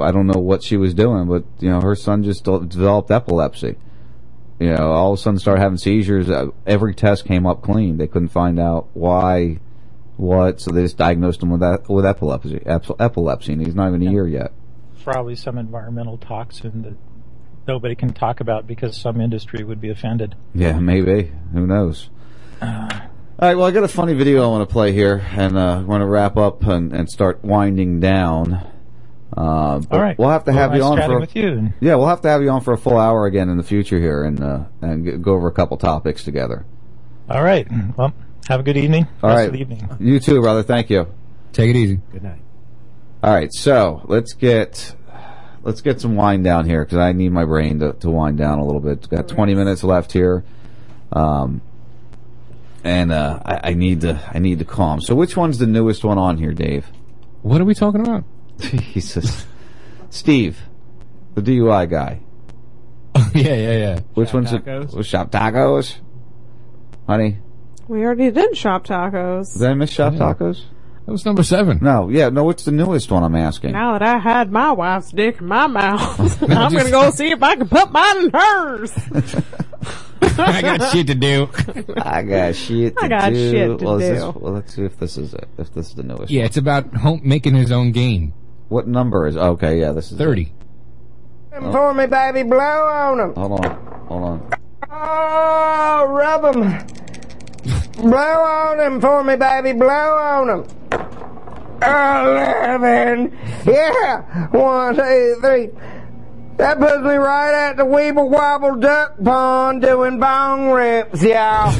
I don't know what she was doing, but you know, her son just developed epilepsy. You know, all of a sudden started having seizures. Uh, Every test came up clean. They couldn't find out why What? So they just diagnosed him with that with epilepsy. Epilepsy, and he's not even a year yet. Probably some environmental toxin that nobody can talk about because some industry would be offended. Yeah, maybe. Who knows? All right. Well, I got a funny video I want to play here, and uh, want to wrap up and, and start winding down. Uh, All right. We'll have to Well, have you on chatting for with you. yeah. We'll have to have you on for a full hour again in the future here, and uh, and go over a couple topics together. All right. Well, have a good evening. All Rest right. of the evening. You too, brother. Thank you. Take it easy. Good night. All right, so let's get let's get some wind down here because I need my brain to, to wind down a little bit. Got 20 minutes left here, um, and uh, I, I need to I need to calm. So, which one's the newest one on here, Dave? What are we talking about? Jesus, Steve, the DUI guy. yeah, yeah, yeah. Which Shop one's tacos? The, shop tacos, honey? We already did shop tacos. Did I miss shop Yeah. tacos? That was number seven. No, yeah, no. What's the newest one? I'm asking. Now that I had my wife's dick in my mouth, I'm gonna go see if I can put mine in hers. I got shit to do. I got shit to I got do. shit to well, do. This, well, let's see if this is it. If this is the newest. Yeah, it's about home making his own game. What number is? Okay, yeah, this is it. Thirty. For me, baby, blow on them. Hold on, hold on. Oh, rub them. blow on them for me, baby, blow on them. Eleven. Yeah. One, two, three. That puts me right at the Weeble Wobble Duck Pond doing bong rips, y'all.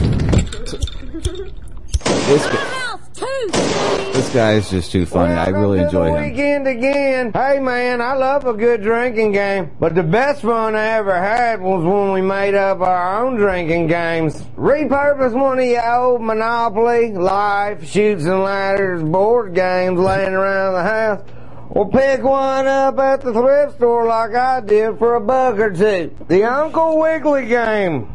This guy, is just too funny. I really enjoy him. Weekend again. Hey man, I love a good drinking game, but the best fun I ever had was when we made up our own drinking games. Repurpose one of your old Monopoly, Life, Chutes and Ladders board games laying around the house. Or pick one up at the thrift store like I did for a buck or two. The Uncle Wiggly game.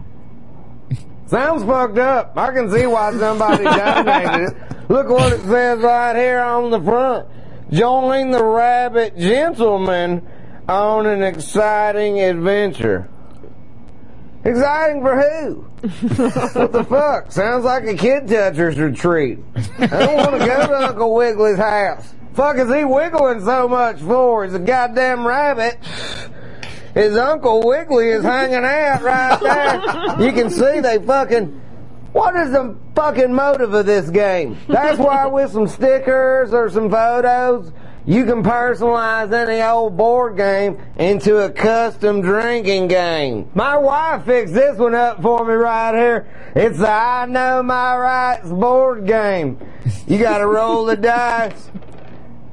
Sounds fucked up. I can see why somebody donated it. Look what it says right here on the front. Join the rabbit gentleman on an exciting adventure. Exciting for who? what the fuck? Sounds like a kid toucher's retreat. I don't want to go to Uncle Wiggly's house. Fuck is he wiggling so much for? He's a goddamn rabbit. His Uncle Wiggly is hanging out right there. You can see they fucking. What is the fucking motive of this game? That's why with some stickers or some photos, you can personalize any old board game into a custom drinking game. My wife fixed this one up for me right here. It's the I Know My Rights board game. You gotta roll the dice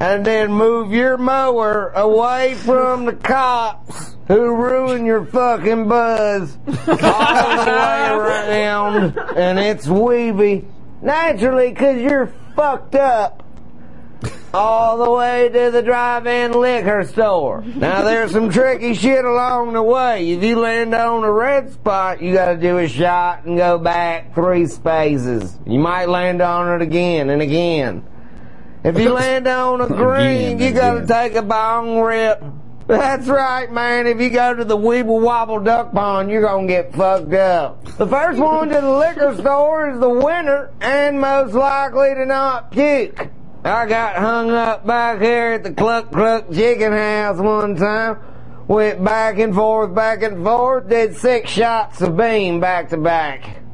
and then move your mower away from the cops who ruin your fucking buzz all the way around. And it's weeby. Naturally, cause you're fucked up all the way to the drive-in liquor store. Now there's some tricky shit along the way. If you land on a red spot, you gotta do a shot and go back three spaces. You might land on it again and again. If you land on a green, you gotta take a bong rip. That's right, man. If you go to the Weeble Wobble Duck Pond, you're gonna get fucked up. The first one to the liquor store is the winner and most likely to not puke. I got hung up back here at the Cluck Cluck Chicken House one time. Went back and forth, back and forth, did six shots of beam back to back.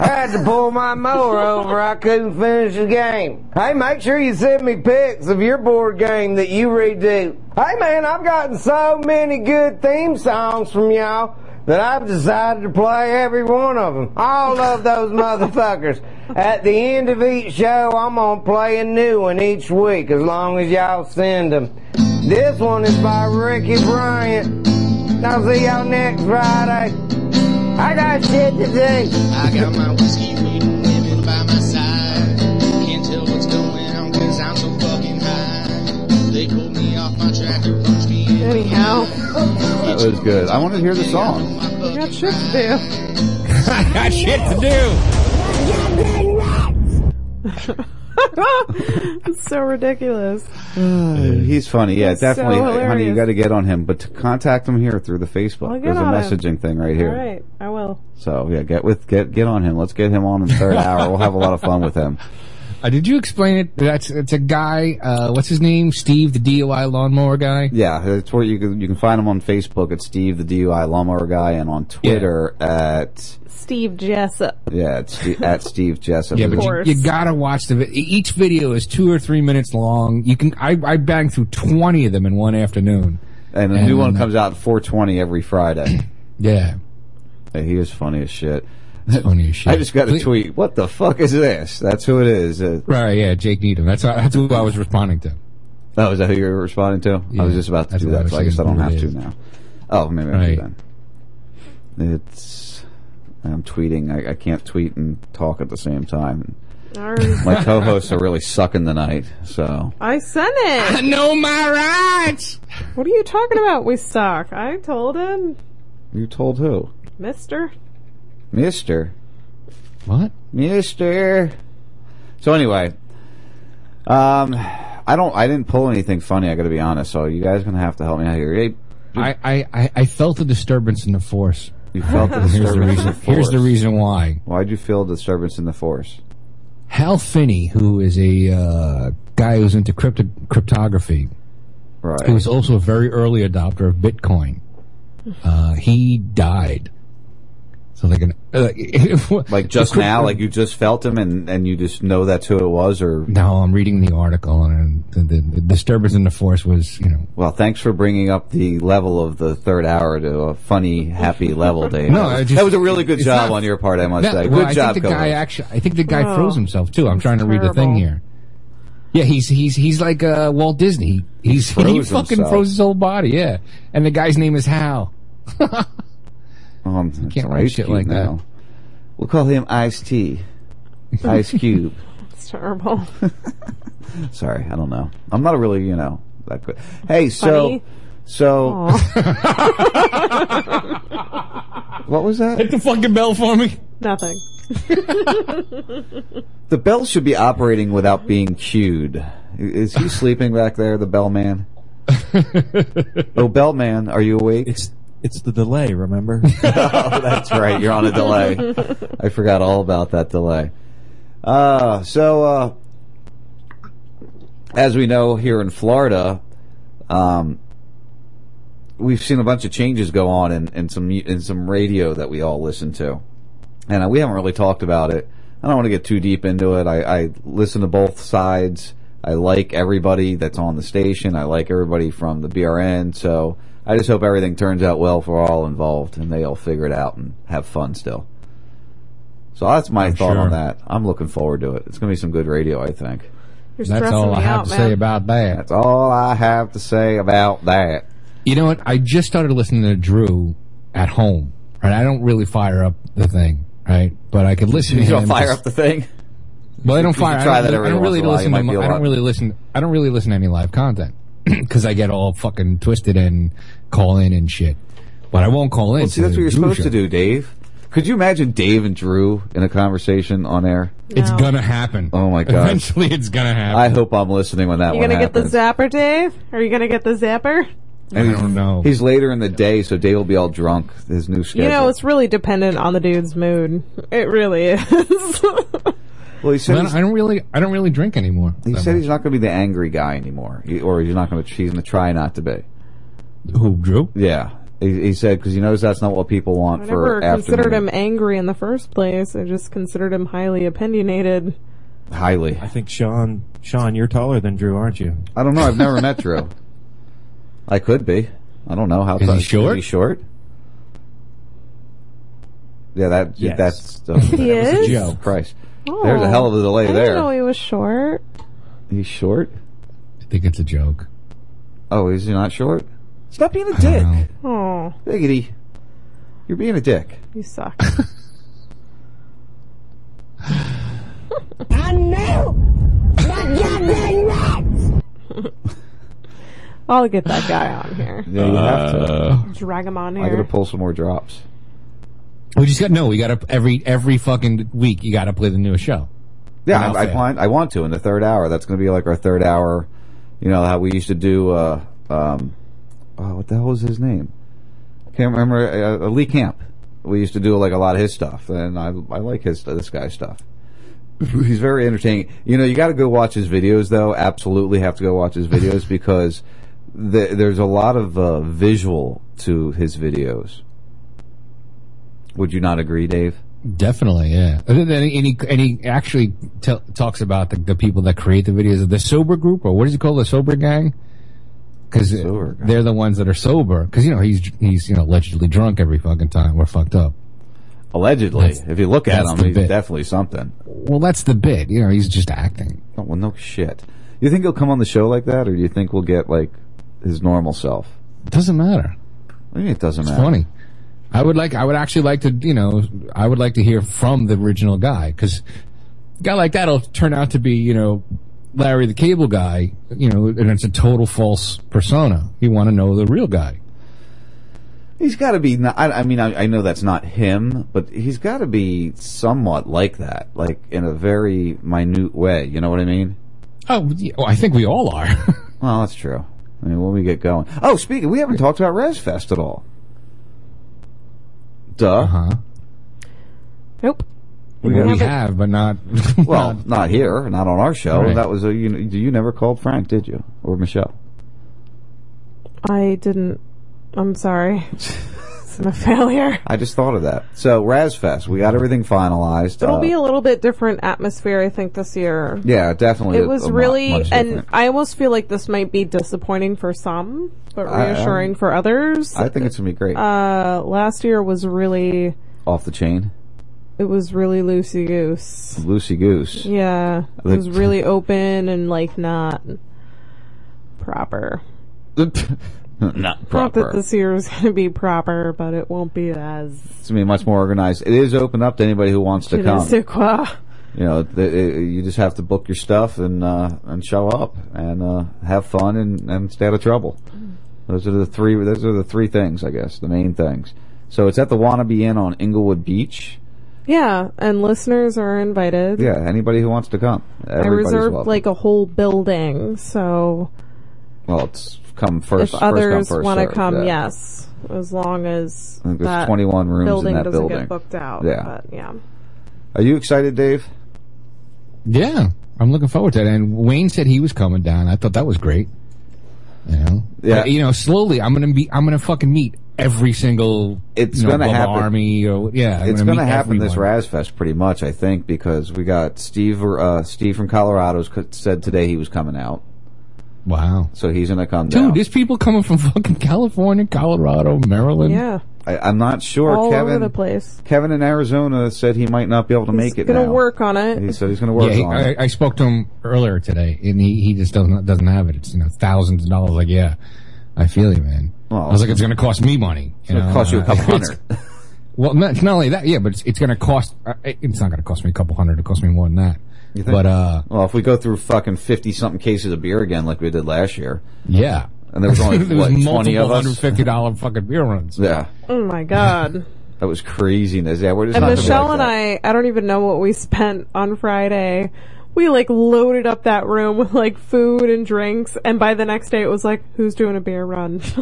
I had to pull my mower over. I couldn't finish the game. Hey, make sure you send me pics of your board game that you redo. Hey, man, I've gotten so many good theme songs from y'all that I've decided to play every one of them. All of those motherfuckers. At the end of each show, I'm gonna play a new one each week as long as y'all send them. This one is by Ricky Bryant. I'll see y'all next Friday. I got shit to do. I got my whiskey reading women by my side. Can't tell what's going on cause I'm so fucking high. They pulled me off my tractor, punched me in Anyhow, That was good. I want to hear the song. I got shit to do. I got shit to do. it's so ridiculous. Mm. He's funny. Yeah, He's so definitely. honey, you hilarious. got to get on him. But to contact him here through the Facebook. I'll get There's a on him. messaging thing right here. All right, I will. So yeah, get with get get on him. Let's get him on in the third hour. We'll have a lot of fun with him. Uh, did you explain it? That's it's a guy. Uh, what's his name? Steve, the DUI lawnmower guy. Yeah, it's where you can you can find him on Facebook at Steve the DUI lawnmower guy, and on Twitter at Steve Jessup. yeah at, Steve, at Steve Jessup. Yeah, but you, you gotta watch the. vi- Each video is two or three minutes long. You can. I I banged through twenty of them in one afternoon. and the new one comes out at 420 every Friday. Yeah. Hey, he is funny as shit. Funny as shit. I just got a tweet. What the fuck is this? That's who it is. Uh, Right, yeah, Jake Needham. That's that's who I was responding to. oh, is that who you were responding to? I was just about to do that, so I guess I don't have it to now. Oh, maybe I Right. do then. It's. I'm tweeting. I, I can't tweet and talk at the same time. Alright. My co-hosts are really sucking tonight, so I sent it. I know my rights. What are you talking about? We suck. I told him, you told who? Mister. Mister. What? Mister. So anyway, um, I don't. I didn't pull anything funny. I got to be honest. So you guys gonna have to help me out here. Hey, I, I, I, felt a disturbance in the force. you felt the disturbance. Here's the reason. the. Here's the reason why. Why'd you feel disturbance in the force? Hal Finney, who is a uh, guy who's into crypto- cryptography, Right. who was also a very early adopter of Bitcoin, uh, he died. So like an uh, Like just now, like you just felt him, and and you just know that's who it was, or No, I'm reading the article, and the, the, the disturbance in the force was, you know, well, thanks for bringing up the level of the third hour to a funny, happy level, Dave. No, that was, just- that was a really good job not- on your part, I must No, say. well, Good I job, think the guy co-host. actually, I think the guy Oh, throws himself too. I'm trying to read the thing here. Yeah, he's he's he's like uh, Walt Disney. He's he, froze fucking himself. froze his whole body. Yeah, and the guy's name is Hal. Um, can't write Ice shit Cube like that. We'll call him Ice T. Ice Cube. It's terrible. Sorry, I don't know. I'm not really, you know, that good. Hey, so, Funny? so, what was that? Hit the fucking bell for me. Nothing. The bell should be operating without being cued. Is he sleeping back there, the bellman? oh, bellman, are you awake? It's it's the delay. Remember? oh, that's right. You're on a delay. I forgot all about that delay. Uh, so, uh, as we know here in Florida, um, we've seen a bunch of changes go on in, in some in some radio that we all listen to, and uh, we haven't really talked about it. I don't want to get too deep into it. I, I listen to both sides. I like everybody that's on the station. I like everybody from the BRN. So I just hope everything turns out well for all involved and they all figure it out and have fun still. So that's my I'm thought sure. on that. I'm looking forward to it. It's going to be some good radio, I think. You're That's all me I have out, to man. say about that. That's all I have to say about that. You know what? I just started listening to Drew at home. Right? I don't really fire up the thing, right? But I could listen You to don't him. fire just- up the thing? Well, I don't fire. try I that don't, every I don't really in a while. listen. You To, might be don't really listen. I don't really listen to any live content because I get all fucking twisted and call in and shit. But I won't call in. Well, see, to that's what you're supposed show. to do, Dave. Could you imagine Dave and Drew in a conversation on air? It's gonna happen. Oh my god! Eventually, it's gonna happen. I hope I'm listening when that happens. You one gonna get the zapper, Dave? Are you gonna get the zapper? And I don't know. He's later in the day, so Dave will be all drunk. His new schedule. You know, it's really dependent on the dude's mood. It really is. well, he said I don't, I don't really. I don't really drink anymore. he said much. he's not going to be the angry guy anymore, he, or he's not going to. He's going to try not to be. Who Drew? Yeah, he, he said because he knows that's not what people want I for never considered afternoon. him angry in the first place. I just considered him highly opinionated. Highly. I think Sean. Sean, you're taller than Drew, aren't you? I don't know. I've never met Drew. I could be. I don't know how. Is he tall- short? Is he short? Yeah, that Yes. that's uh, He is? joke. Christ. Oh, There's a hell of a delay I there. didn't know he was short. He's short. I think it's a joke. Oh, is he not short? Stop being a dick, know. Oh, Biggity. You're being a dick. you suck. I know. My goddamn rats. I'll get that guy on here. Yeah, you have to. Drag him on I gotta here. pull some more drops. We just got no. We got to every every fucking week. You got to play the newest show. Yeah, And I, I I'll want. I want to in the third hour. That's going to be like our third hour. You know how we used to do. Uh, um, oh, what the hell was his name? Can't remember. Uh, Lee Camp. We used to do like a lot of his stuff, and I I like his this guy's stuff. He's very entertaining. You know, you got to go watch his videos, though. Absolutely have to go watch his videos because th- there's a lot of uh, visual to his videos. Would you not agree, Dave? Definitely, yeah. And, and he, and he actually t- talks about the, the people that create the videos, the sober group, or what does he call the sober gang? Because they're the ones that are sober. Because you know he's he's you know allegedly drunk every fucking time we're fucked up. Allegedly, if you look at him, he's bit. definitely something. Well, that's the bit. You know, he's just acting. Oh, well, no shit. You think he'll come on the show like that, or do you think we'll get like his normal self? It doesn't matter. I mean, it doesn't It's matter. funny. I would like. I would actually like to. You know, I would like to hear from the original guy because guy like that'll turn out to be you know Larry the Cable Guy. You know, and it's a total false persona. You want to know the real guy. He's got to be. Not, I, I mean, I, I know that's not him, but he's got to be somewhat like that, like in a very minute way. You know what I mean? Oh, yeah, well, I think we all are. Well, that's true. I mean, when we get going. Oh, speaking, we haven't talked about RasFest at all. Duh. Uh-huh. Nope. We, we have, but not. well, not here, not on our show. Right. That was a. You, you never called Frank, did you, or Michelle? I didn't. I'm sorry. it's a failure. I just thought of that. So RasFest, we got everything finalized. It'll Uh, be a little bit different atmosphere, I think, this year. yeah, definitely. It was a mu- really, much and different. I almost feel like this might be disappointing for some, but I- I- reassuring for others. I think it's gonna be great. Uh, last year was really, Off the chain, it was really loosey goose. loosey goose. Yeah, it was really open and like not proper. Not Not proper. that this year is going to be proper, but it won't be as It's gonna be much more organized. It is open up to anybody who wants to come. You know, the, it, you just have to book your stuff and uh, and show up and uh, have fun and, and stay out of trouble. Those are the three. Those are the three things, I guess, the main things. So it's at the Wannabe Inn on Englewood Beach. Yeah, and listeners are invited. Yeah, anybody who wants to come. I reserved welcome. like a whole building, so well, it's come first. if first others want to come, yeah. yes, as long as there's that 21 rooms in building that doesn't building. get booked out. Yeah. but yeah. Are you excited, Dave? Yeah, I'm looking forward to it. And Wayne said he was coming down. I thought that was great. You know, Yeah. Uh, you know, slowly I'm gonna be. I'm gonna fucking meet every single. It's you know, gonna happen. Army or yeah, it's gonna going to meet happen this everyone. Rasfest pretty much, I think, because we got Steve. Uh, Steve from Colorado said today he was coming out, Wow, so he's going to come dude, down. there's people coming from fucking California, Colorado, Maryland. Yeah, I, I'm not sure. all Kevin, over the place. Kevin in Arizona said he might not be able to make it. Gonna work on it. He said he's going to work Yeah, he- on I, it. I spoke to him earlier today, and he, he just doesn't doesn't have it. It's you know thousands of dollars. Like, yeah, I feel you, man. Well, I was like, it's going to cost me money. It's going to know? cost you a couple it's- hundred. Well, not, not only that, yeah, but it's, it's going to cost. Uh, it's not going to cost me a couple hundred. It cost me more than that. You think? But uh, well, if we go through fucking fifty something cases of beer again, like we did last year, yeah, and there was only there what was twenty of multiple us. hundred fifty dollar fucking beer runs. Yeah, Oh my god. that was craziness. Yeah, we're just and not gonna Michelle like and that. I, I don't even know what we spent on Friday. We like loaded up that room with like food and drinks, and by the next day it was like, who's doing a beer run?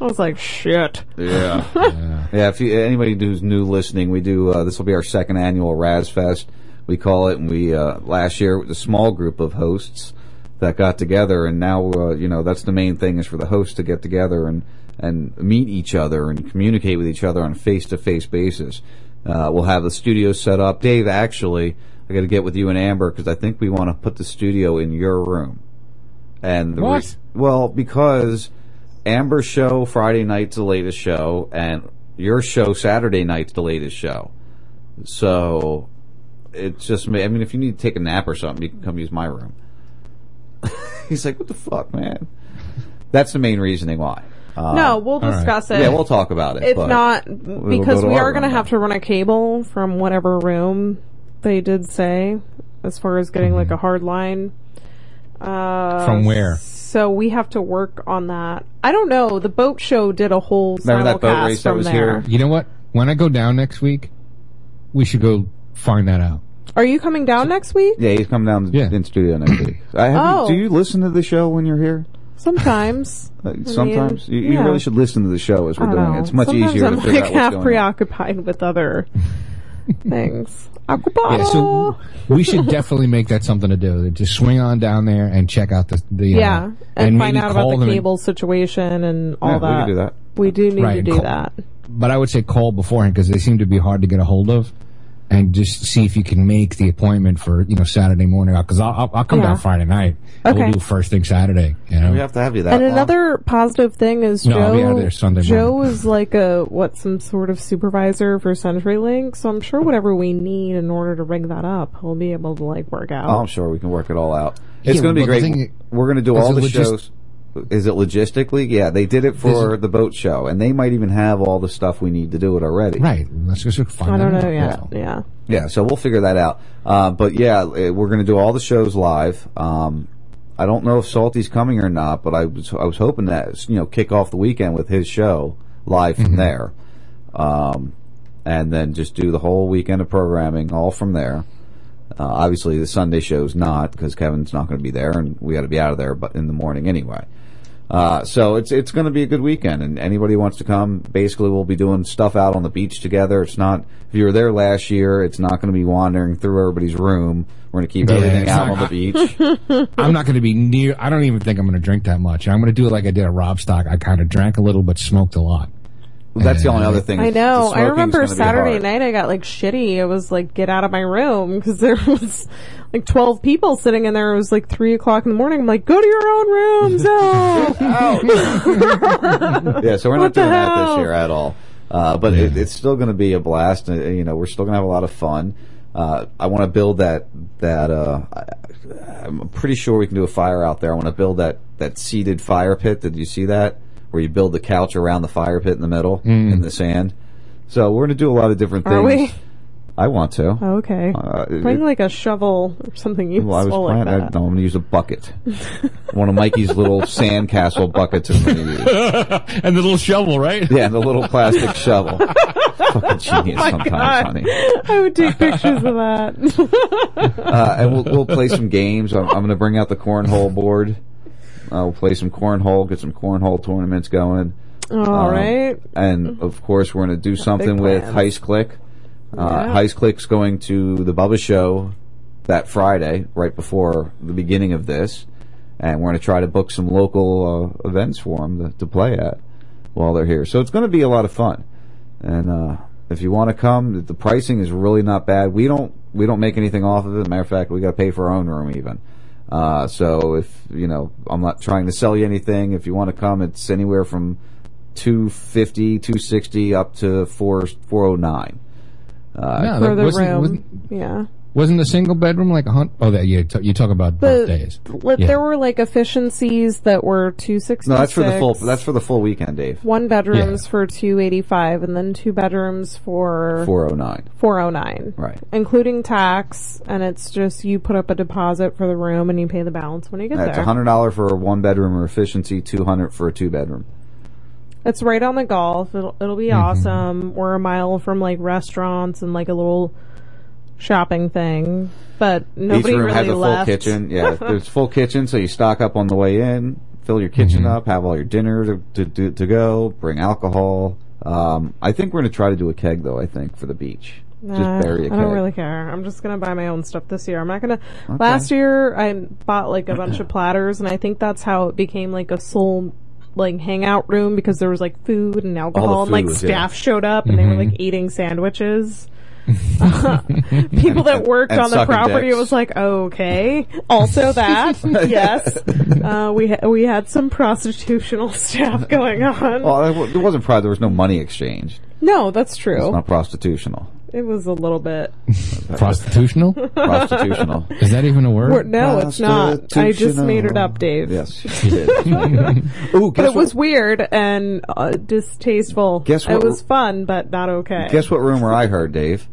I was like, shit. Yeah. yeah. If you, anybody who's new listening, we do, uh, this will be our second annual Rasfest. We call it, and we, uh, last year, it was a small group of hosts that got together, and now, uh, you know, that's the main thing is for the hosts to get together and, and meet each other and communicate with each other on a face-to-face basis. Uh, we'll have the studio set up. Dave, actually, I gotta get with you and Amber, because I think we want to put the studio in your room. And the re- well, because Amber's show Friday night's the latest show, and your show Saturday night's the latest show. So it's just me. I mean, if you need to take a nap or something, you can come use my room. He's like, "What the fuck, man?" That's the main reasoning why. Uh, no, we'll discuss it. Yeah, we'll talk about it. If not, because we are going to have to run a cable from whatever room they did say, as far as getting like a hard line. Uh, From where? So we have to work on that. I don't know. The boat show did a whole Remember that boat race that was there. here? You know what? When I go down next week, we should go find that out. Are you coming down next week? Yeah, he's coming down in studio next week. I have Oh. you, do you listen to the show when you're here? Sometimes. Uh, I mean, Sometimes you, you yeah. really should listen to the show as we're doing it. It's much Sometimes easier I'm to figure like out what's half going on. preoccupied with other things. Aqua Yeah, so we should definitely make that something to do. Just swing on down there and check out the the yeah, uh, and, find out about the them and- cable situation and all Yeah, we that. can do that. We do need Right, to do call- that. but I would say call beforehand because they seem to be hard to get a hold of, and just see if you can make the appointment for you know Saturday morning. Because I'll, I'll I'll come Yeah. down Friday night. Okay. We'll do first thing Saturday. You know, We have to have you that and long. another positive thing is No, Joe. I'll be out there Sunday Joe is like a what some sort of supervisor for CenturyLink, so I'm sure whatever we need in order to rig that up, he'll be able to like work out. Oh, I'm sure we can work it all out. It's Yeah, going to be great. thing- We're going to do all the logis- shows. Is it logistically? Yeah, they did it for the boat show, and they might even have all the stuff we need to do it already. Right. Let's just find I don't know yet. Yeah. Yeah, so we'll figure that out. Uh, but yeah, eh, we're going to do all the shows live. Um, I don't know if Salty's coming or not, but I was I was hoping that you know kick off the weekend with his show live from there, um, and then just do the whole weekend of programming all from there. Uh, obviously, the Sunday show's not because Kevin's not going to be there, and we got to be out of there, but in the morning anyway. Uh, so it's it's going to be a good weekend, and anybody who wants to come, basically, we'll be doing stuff out on the beach together. It's not if you were there last year, it's not going to be wandering through everybody's room. We're going to keep Yeah, everything out not- on the beach. I'm not going to be near. I don't even think I'm going to drink that much. I'm going to do it like I did at Rob Stock. I kind of drank a little, but smoked a lot. That's the only other thing. I know. I remember Saturday night I got like shitty. It was like get out of my room because there was like twelve people sitting in there. It was like three o'clock in the morning. I'm like, go to your own rooms. No. yeah, so we're not the doing that this year at all. Uh, but it, it's still going to be a blast. Uh, you know, we're still going to have a lot of fun. Uh, I want to build that that. Uh, I, I'm pretty sure we can do a fire out there. I want to build that that seated fire pit. Did you see that? Where you build the couch around the fire pit in the middle Mm. in the sand. So we're going to do a lot of different Are things. we? I want to. Oh, okay. Uh, it- Bring like a shovel or something useful well, I was like planning. that. no, I'm going to use a bucket. One of Mikey's little sandcastle buckets. I'm use. and the little shovel, right? Yeah, the little plastic shovel. Fucking genius Oh my sometimes, God. honey. I would take pictures of that. Uh, and we'll, we'll play some games. I'm, I'm going to bring out the cornhole board. Uh, we'll play some cornhole, get some cornhole tournaments going. All Um, right. And of course, we're going to do something with. Heist Click. Uh, Yeah. Heist Click's going to the Bubba Show that Friday, right before the beginning of this. And we're going to try to book some local uh, events for them to, to play at while they're here. So it's going to be a lot of fun. And uh, if you want to come, the pricing is really not bad. We don't we don't make anything off of it. Matter of fact, we got to pay for our own room even. Uh, so if you know, I'm not trying to sell you anything. If you want to come, it's anywhere from 250, 260 up to 4 409. Uh, No, For that the wasn't, room. wasn't yeah. Wasn't the single bedroom like a hunt? Oh, that you t- you talk about But birthdays. li- Yeah. there were like efficiencies that were two sixty. no, that's for the full. That's for the full weekend, Dave. one bedrooms for two eighty five, and then two bedrooms for 409. four oh nine, Right. including tax. And it's just you put up a deposit for the room, and you pay the balance when you get there. That's there. hundred dollar for a one bedroom or efficiency, two hundred for a two bedroom. It's right on the golf. It'll, it'll be Mm-hmm. awesome. We're a mile from like restaurants and like a little shopping thing, but nobody Each room really has a left. full kitchen. Yeah, there's full kitchen, so you stock up on the way in, fill your kitchen up, have all your dinner to to, to, to go, bring alcohol. Um, I think we're going to try to do a keg though. I think for the beach, Nah, just bury a I keg. I don't really care. I'm just gonna buy my own stuff this year. I'm not gonna. Last year, I bought like a bunch of platters, and I think that's how it became like a soul like hangout room because there was like food and alcohol, and like food, staff yeah. showed up, and they were Mm-hmm. like eating sandwiches. People that worked and on the property dicks. was like, okay. Also that, yes. Uh, we ha- we had some prostitutional stuff going on. Well, it there wasn't probably there was no money exchanged. no, that's It's true. not prostitutional. It was a little bit. Prostitutional? Prostitutional. Is that even a word? We're- no, it's not. I just made it up, Dave. Yes, you did. Ooh, But guess it was weird and uh, distasteful. Guess what- It was fun, but not okay. Guess what rumor I heard, Dave?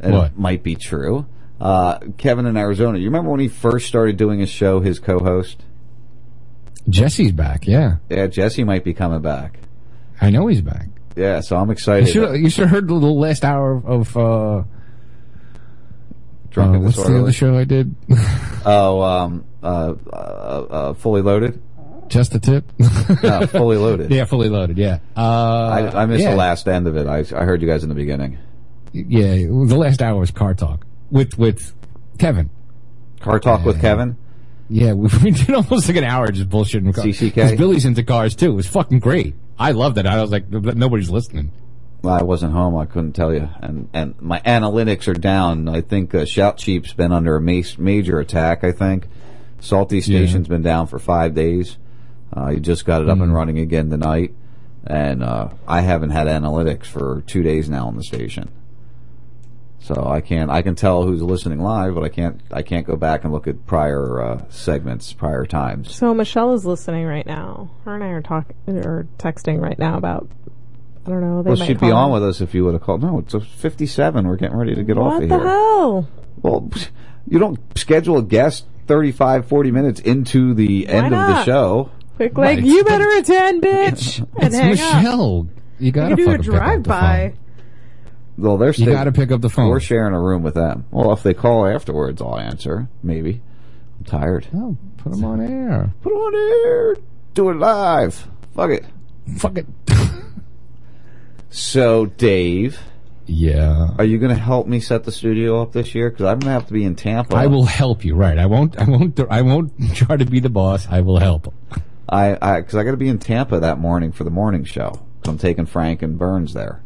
And What? it might be true. Uh, Kevin in Arizona. You remember when he first started doing his show, his co-host? Jesse's back. Yeah, Yeah, Jesse might be coming back. I know he's back. Yeah, so I'm You excited. should you should have heard the last hour of, uh, Drunk uh, what's the other show I did? Oh, um, uh, uh, uh, fully loaded. Just a tip. No, fully loaded. yeah, fully loaded. Yeah. Uh, I, I missed yeah. the last end of it. I, I heard you guys in the beginning. Yeah, the last hour was car talk with with Kevin. Car talk with Kevin. Yeah, we, we did almost like an hour just bullshitting. cars. CCK? Billy's into cars too. It was fucking great. I loved it. I was like, nobody's listening. Well, I wasn't home. I couldn't tell you. And and my analytics are down. I think uh, Shout Cheap's been under a ma- major attack. I think Salty Station's been down for five days. Uh, he just got it up Mm. and running again tonight, and uh, I haven't had analytics for two days now on the station. So I can't. I can tell who's listening live, but I can't. I can't go back and look at prior uh, segments, prior times. So Michelle is listening right now. Her and I are talking or texting right now about. I don't know. They Well, might she'd be call on in. with us if you would have called. No, it's a 57. We're getting ready to get off What of the here. hell? Well, you don't schedule a guest 35, 40 minutes into the end of the show. Quick, like you better attend, bitch, and It's hang Michelle. You gotta You do a fucking pick up drive the by. Well, they're You gotta pick up the phone. We're sharing a room with them. Well, if they call afterwards, I'll answer. Maybe. I'm tired. Oh, put them on air. Put them on air. Do it live. Fuck it. Fuck it. So, Dave. Yeah. Are you going to help me set the studio up this year? Because I'm going to have to be in Tampa. I will help you. Right. I won't. I won't. I won't try to be the boss. I will help. I, I, because I got to be in Tampa that morning for the morning show. I'm taking Frank and Burns there.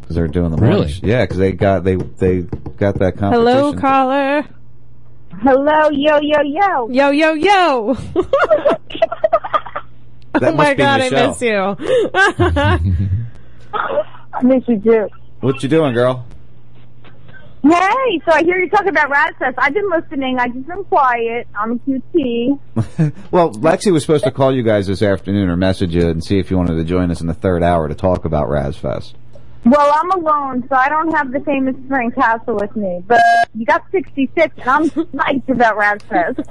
Because they're doing the morning. Really? sh- Yeah, because they got they they got that competition. Hello, caller. Hello, yo, yo, yo. Yo, yo, yo. That oh my must be god, I miss you. I miss you too. What you doing, girl? Hey, so I hear you talking about Rasfest. I've been listening. I've just been quiet. I'm a QT. Well, Lexi was supposed to call you guys this afternoon or message you and see if you wanted to join us in the third hour to talk about Rasfest. Well, I'm alone, so I don't have the famous Frank Castle with me. But you got 66, and I'm psyched about Rasfest.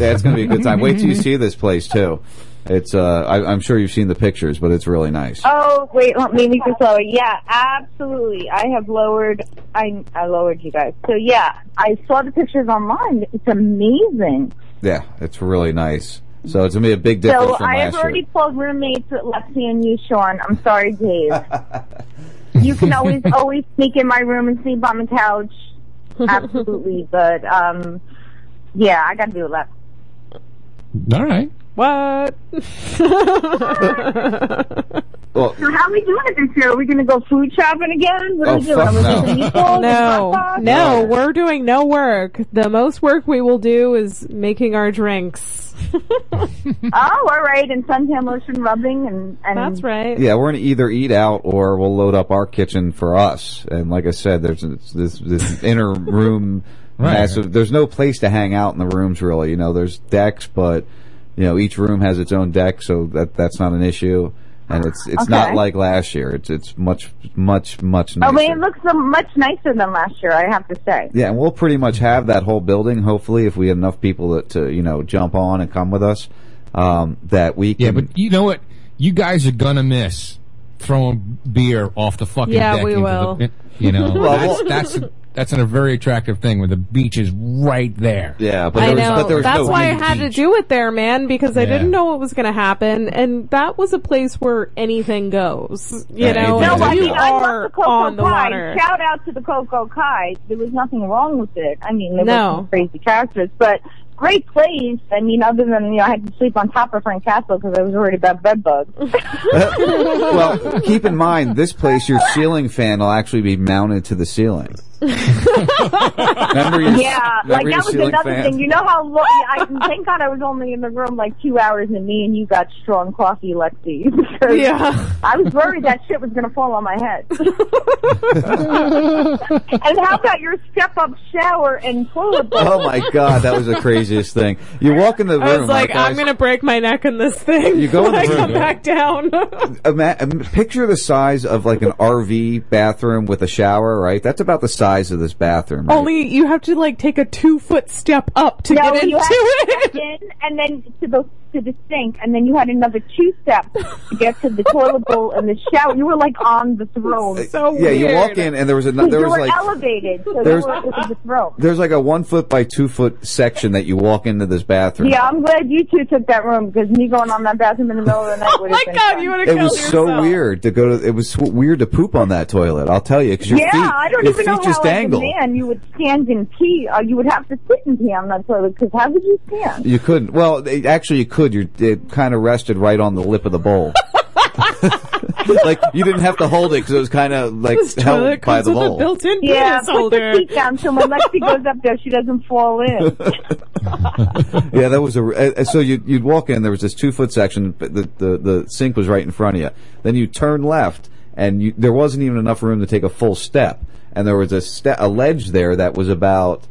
Yeah, it's going to be a good time. Wait till you see this place too. It's uh, I, I'm sure you've seen the pictures, but it's really nice. oh, wait, let me make this lower. Yeah, absolutely. I have lowered. I I lowered you guys. So yeah, I saw the pictures online. It's amazing. Yeah, it's really nice. So it's going to be a big difference So from I have last already year. pulled roommates with Lexi and you, Sean. I'm sorry, Dave. you can always always sneak in my room and sleep on the couch. Absolutely, but um, yeah, I got to do that. All right. What? Well, So how are we doing it this year? Are we going to go food shopping again? What are Oh, we doing? Are we no. making meatballs? no, Hot no, we're doing no work. The most work we will do is making our drinks. Oh, all right. And suntan lotion rubbing and and That's right. Yeah, we're going to either eat out or we'll load up our kitchen for us. And like I said, there's this this, this inner room Right. massive. There's no place to hang out in the rooms really. You know, there's decks, but you know each room has its own deck, so that that's not an issue. And it's it's not like last year. It's it's much much much nicer I nicer. mean, it looks so much nicer than last year. I have to say. Yeah, and we'll pretty much have that whole building. Hopefully, if we have enough people that to you know jump on and come with us, um, that we can. Yeah, but you know what? You guys are gonna miss throwing beer off the fucking Yeah, deck. we into will. The, you know, Well, that's that's that's a very attractive thing when the beach is right there. yeah, but I there was, know. but there was That's no why I wind. had to do it there, man, because I Yeah. didn't know what was going to happen, and that was a place where anything goes. You Yeah, know, No, I you mean, I love are the Coco on the Kai. water. Shout out to the Coco Kai. There was nothing wrong with it. I mean, there No. were some crazy characters, but great place. I mean, other than, you know, I had to sleep on top of Frank Castle because I was worried about bed bugs. Uh, well, keep in mind this place, your ceiling fan will actually be mounted to the ceiling. Remember your, yeah, like that was another fan? thing. You know how long, I thank God I was only in the room like two hours and me and you got strong coffee, Lexi. Yeah. I was worried that shit was going to fall on my head. and how about your step up shower and toilet bowl? Oh my god, that was the craziest thing. You walk in the room. I was like, I'm guys? going to break my neck in this thing You go in when the I room, come yeah. back down. Ima- picture the size of like an RV bathroom with a shower, right? That's about the size of this bathroom. Right? Only you have to like take a two foot step up to no, get into you have to it. step in and then to the to the sink, and then you had another two steps to get to the toilet bowl and the shower. You were like on the throne. So yeah, you walk in and there was a there you was were like elevated, so there's- you were with the throne. there's like a one foot by two foot section that you walk into this bathroom. Yeah, I'm glad you two took that room because me going on that bathroom in the middle of the night Oh my been God, fun. you would It was so weird to go to. It was weird to poop on that toilet. I'll tell you, because your yeah, feet, I don't your even feet know just how dangle. as a man you would stand and pee. Uh, you would have to sit and pee on that toilet because how would you stand? You couldn't. Well, they, actually, you could. You it kind of rested right on the lip of the bowl. like you didn't have to hold it because it was kind of like This held by comes the with a bowl. built-in Yeah, penis put holder. the seat down so when Lexi goes up there, she doesn't fall in. yeah, that was a. uh, So you you'd walk in. There was this two foot section. but The, the the sink was right in front of you. Then you turn left, and you, there wasn't even enough room to take a full step. And there was a ste- a ledge there that was about.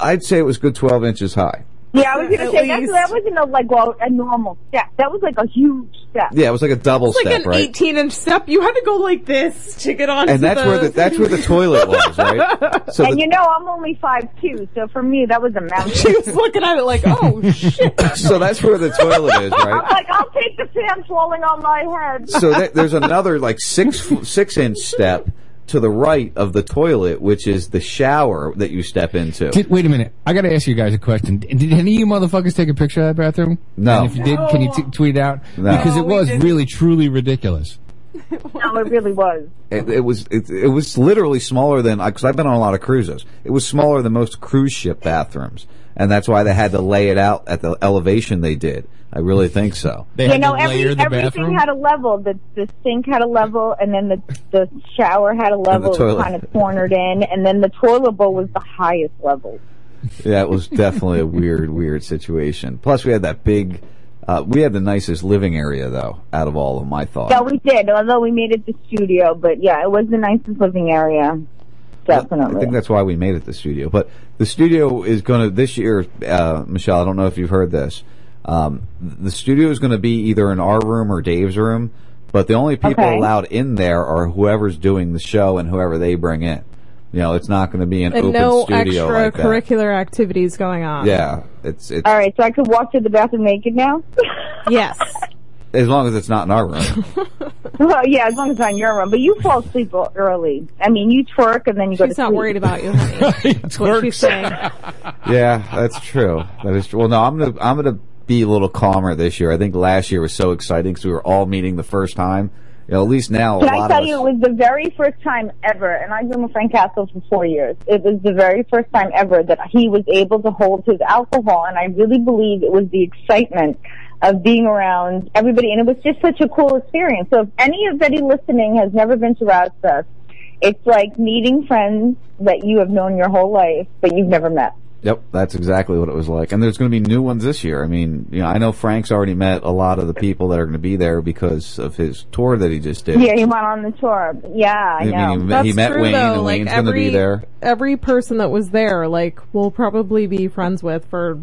I'd say it was good twelve inches high. Yeah, I was gonna say that's, that wasn't a, like well, a normal step. That was like a huge step. Yeah, it was like a double It's like step, an right? 18 inch step. You had to go like this to get on. and that's where the that's where the toilet was, right? So and the, you know, I'm only five two, so for me that was a mountain. she was looking at it like, oh shit. so that's where the toilet is, right? I'm like, I'll take the fan falling on my head. So th- there's another like six fo- six inch step to the right of the toilet, which is the shower that you step into. Did, wait a minute. I got to ask you guys a question. Did any of you motherfuckers take a picture of that bathroom? No. And if you did, can you t- tweet it out? No. Because it was really, truly ridiculous. no, it really was. It, it was it, it was literally smaller than because I've been on a lot of cruises. It was smaller than most cruise ship bathrooms, and that's why they had to lay it out at the elevation they did. I really think so. They you had know, to every, layer the everything bathroom. had a level. The the sink had a level, and then the the shower had a level, toilet. kind of cornered in, and then the toilet bowl was the highest level. Yeah, it was definitely a weird, weird situation. Plus, we had that big. Uh, we had the nicest living area though, out of all of my thoughts. thought. Yeah, we did. Although we made it the studio, but yeah, it was the nicest living area. Definitely. I think that's why we made it the studio. But the studio is going to this year, uh, Michelle. I don't know if you've heard this. Um, the studio is going to be either in our room or Dave's room, but the only people Okay. allowed in there are whoever's doing the show and whoever they bring in. You know, it's not going to be an And open no studio like that. extracurricular activities going on. Yeah, it's it's All right, so I could walk to the bathroom naked now. Yes. As long as it's not in our room. well, yeah, as long as it's not in your room. But you fall asleep early. I mean, you twerk and then you go to She's not sleep. worried about you, honey. That's what she's saying. yeah, that's true. That is true. Well, no, I'm gonna I'm gonna be a little calmer this year. I think last year was so exciting because we were all meeting the first time. You know, at least now Can a I lot tell of you, it was the very first time ever, and I've been with Frank Castle for four years. It was the very first time ever that he was able to hold his alcohol, and I really believe it was the excitement of being around everybody, and it was just such a cool experience. So if anybody listening has never been to Rasfest, it's like meeting friends that you have known your whole life, but you've never met. Yep, that's exactly what it was like. And there's going to be new ones this year. I mean, you know, I know Frank's already met a lot of the people that are going to be there because of his tour that he just did. Yeah, he went on the tour. Yeah, I I mean, know. he met- That's he met true, Wayne, though. and like Wayne's gonna every, be there. Every person that was there, like, we'll probably be friends with for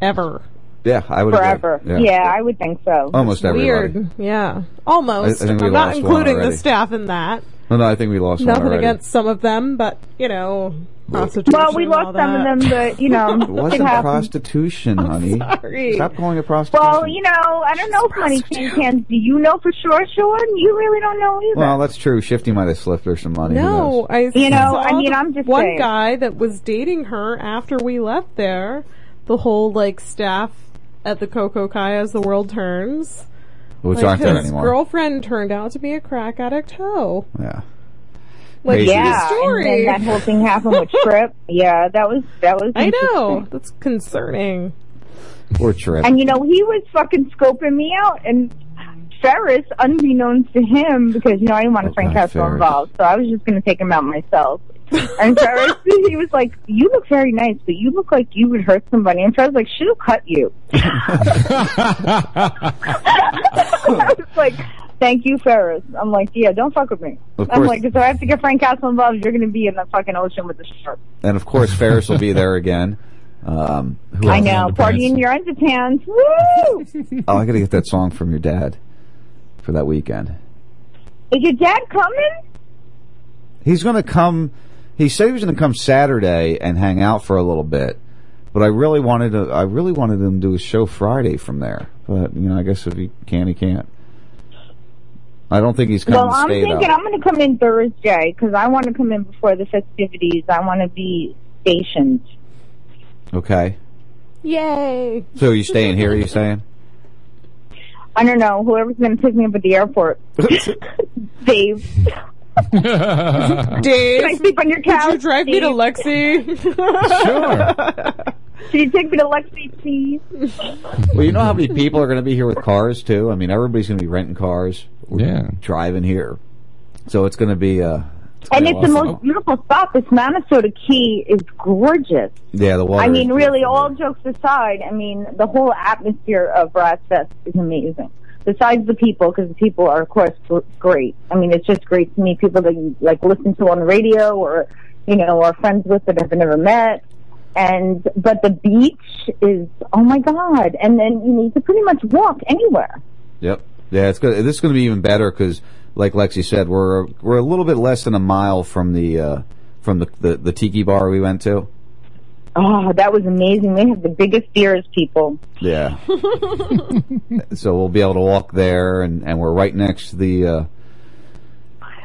ever. Yeah, I would agree. Forever. Yeah. Yeah. I would think so. Almost everybody. Weird. Yeah. Almost. I- I think we I'm not lost one including the staff in that. No, no, I think we lost Nothing already. against some of them, but, you know, prostitution. Well, we lost some of them, but you know, It it wasn't happens. prostitution, honey. sorry. Stop calling it prostitution. Well, you know, I don't know if money tin cans. Do you know for sure, Sean? You really don't know either. Well, that's true. Shifty might have slipped her some money. No. I You know, saw I mean, I'm just one saying. guy that was dating her after we left there. The whole like staff at the Coco Kai as the world turns. Which like, aren't there his anymore. Girlfriend turned out to be a crack addict hoe. Yeah. Like Crazy. yeah, story. and then that whole thing happened with Trip. Yeah, that was that was. I know that's concerning. Poor Trip. And you know, he was fucking scoping me out, and Ferris, unbeknownst to him, because you know I didn't want Oh, Frank God, Castle involved, so I was just going to take him out myself. And Ferris, he was like, "You look very nice, but you look like you would hurt somebody." And Ferris was like, "She'll cut you." I was like, "Thank you, Ferris." I'm like, "Yeah, don't fuck with me." Of I'm course. like, "So I have to get Frank Castle involved, you're going to be in the fucking ocean with the shark." And of course, Ferris will be there again. Um, who I know, party in your underpants. Woo! Oh, I got to get that song from your dad for that weekend. Is your dad coming? He's going to come. He said he was going to come Saturday and hang out for a little bit, But I really wanted to. I really wanted him to do a show Friday from there. But you know, I guess if he can, he can't. I don't think he's coming Well, to I'm stay thinking though. I'm going to come in Thursday because I want to come in before the festivities. I want to be stationed. Okay. Yay! So are you staying here? Are you saying? I don't know. Whoever's going to pick me up at the airport. Dave. Dave, Can I sleep on your couch? Could you drive me to Dave? Lexi? Sure. Can you take me to Lexi, please? Well, you know how many people are going to be here with cars too. I mean, everybody's going to be renting cars. We're Yeah. Driving here, so it's going to be. Uh, And be it's the most beautiful spot. This Manasota Key is gorgeous. Yeah, the water. I mean, really, all jokes aside, I mean, the whole atmosphere of Brass Fest is amazing. Besides the people, because the people are, of course, great. I mean, it's just great to meet people that you, like, listen to on the radio or, you know, are friends with that have never met. And, but the beach is, oh my God. And then you need to pretty much walk anywhere. Yep. Yeah, it's good. This is going to be even better because, like Lexi said, we're we're a little bit less than a mile from the uh, from the, the the tiki bar we went to. Oh, that was amazing. They have the biggest beers, people. Yeah. so we'll be able to walk there, and and we're right next to the. Uh,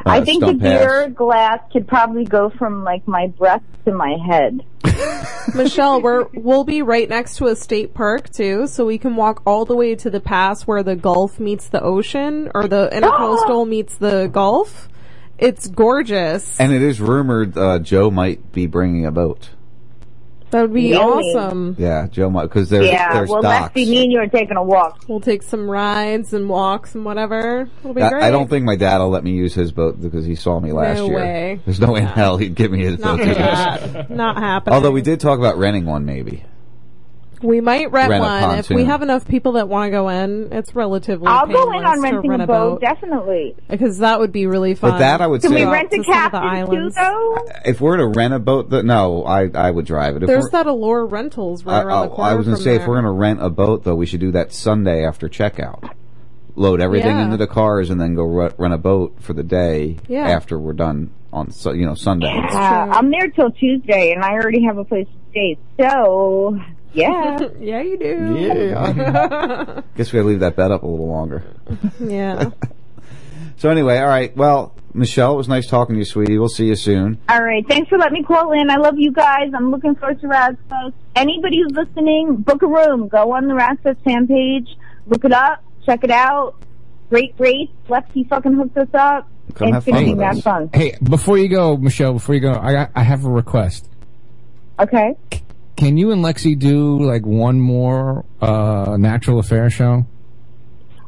I uh, think the Stump Pass. beer glass could probably go from like my breast to my head. Michelle, we're we'll be right next to a state park too, so we can walk all the way to the pass where the Gulf meets the ocean, or the intercoastal meets the Gulf. It's gorgeous. And it is rumored uh, Joe might be bringing a boat. That would be Really? awesome. Yeah, Joe might because there's yeah, there's well, docks. Lexi, me and you are taking a walk. We'll take some rides and walks and whatever. It'll be I, great. I don't think my dad will let me use his boat because he saw me last No year. way. There's no way in hell he'd give me his Not boat. for to use. that. Not happening. Although we did talk about renting one, maybe. We might rent, Rent one if we have enough people that want to go in. It's relatively. I'll go in on renting rent a boat, definitely. because that would be really fun. But that I would Can say, we rent a to the captain too, though? if we're to rent a boat, th- no, I I would drive it. If There's we're- that Allure Rentals right I, around the I- corner. I was going to say, if we're going to rent a boat, though, we should do that Sunday after checkout. Load everything Yeah. into the cars and then go re- rent a boat for the day Yeah. after we're done on, Su- you know, Sunday. Uh, I'm there till Tuesday, and I already have a place to stay. So, yeah. yeah, you do. Yeah. Guess we gotta leave that bed up a little longer. yeah. So anyway, all right. Well, Michelle, it was nice talking to you, sweetie. We'll see you soon. All right. Thanks for letting me call in. I love you guys. I'm looking forward to Rasfest. Anybody who's listening, book a room. Go on the Rasfest fan page. Look it up. Check it out. Great rates. Lefty fucking hooked us up. Come it's have gonna fun be with that us. fun. Hey, before you go, Michelle, before you go, I I have a request. Okay. Can you and Lexi do like one more uh natural affair show?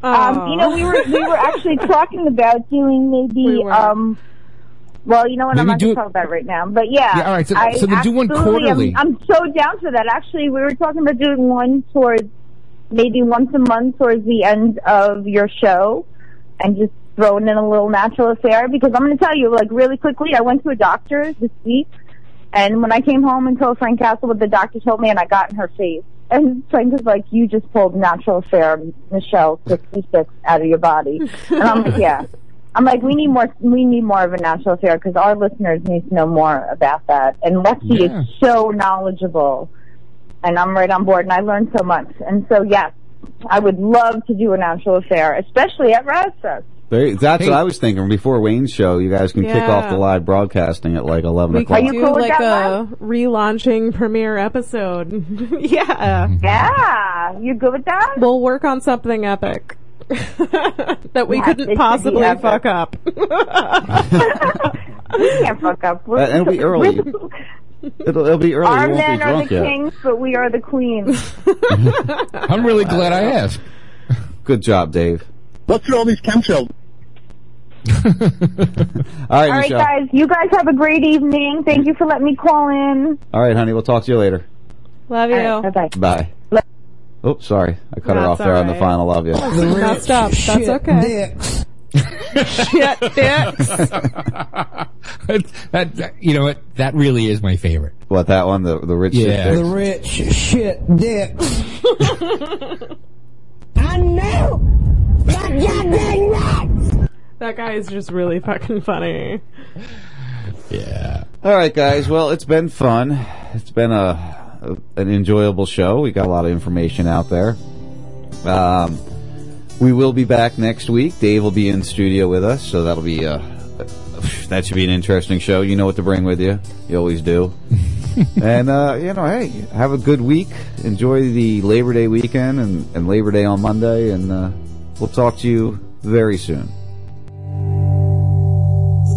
Um, you know, we were we were actually talking about doing maybe um. Well, you know what? I'm Maybe not going to talk about it right now. But yeah, Yeah, all right, so- I so then do one absolutely am- quarterly. I'm, so down for that. Actually, we were talking about doing one towards maybe once a month towards the end of your show, and just throwing in a little natural affair. Because I'm going to tell you, like really quickly, I went to a doctor this week, and when I came home and told Frank Castle what the doctor told me, and I got in her face. And Frank was like, "You just pulled natural affair, Michelle, 66 out of your body." And I'm like, "Yeah." I'm like, we need more. We need more of a natural affair because our listeners need to know more about that. And Lexi Yeah. is so knowledgeable, and I'm right on board. And I learned so much. And so, yes, I would love to do a natural affair, especially at Rasfest. There, that's Hey. what I was thinking. Before Wayne's show, you guys can kick off the live broadcasting at like 11 We o'clock. could do like a relaunching premiere episode. yeah. Yeah, you good with that? We'll work on something epic. that we Yes, it couldn't possibly be fuck up. We can't fuck up. We're- Uh, it'll be early. It'll, it'll be early. Our you men are the yet. kings, but we are the queens. I'm really glad I asked. Good job, Dave. What's with all these chemtrails? All right, All right, Michelle. guys. You guys have a great evening. Thank you for letting me call in. All right, honey. We'll talk to you later. Love you. Bye bye. Bye. Oh, sorry. I cut her off there on the final love you. Messed up. That's Shit okay. dicks. Shit dicks. that, that- you know what? That really is my favorite. What, that one? The, the rich shit Yeah. dicks? The rich shit dicks. I know. That goddamn right. That guy is just really fucking funny. Yeah. All right, guys. Well, it's been fun. It's been a an enjoyable show. We got a lot of information out there. Um, we will be back next week. Dave will be in studio with us, so that'll be uh, that should be an interesting show. You know what to bring with you. You always do. and uh, you know, hey, have a good week. Enjoy the Labor Day weekend and, and Labor Day on Monday, and uh, we'll talk to you very soon.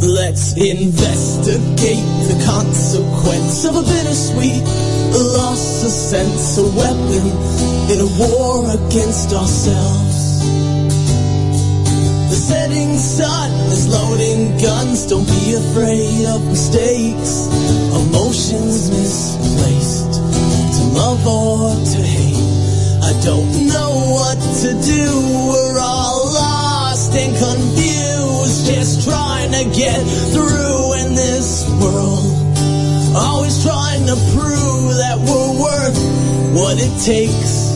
Let's investigate the consequence of a bittersweet loss of sense, a weapon in a war against ourselves. The setting sun is loading guns, don't be afraid of mistakes, emotions misplaced, to love or to hate. I don't know what to do, we're all lost and confused, just trying to get through in this world. Always trying to prove that we're worth what it takes,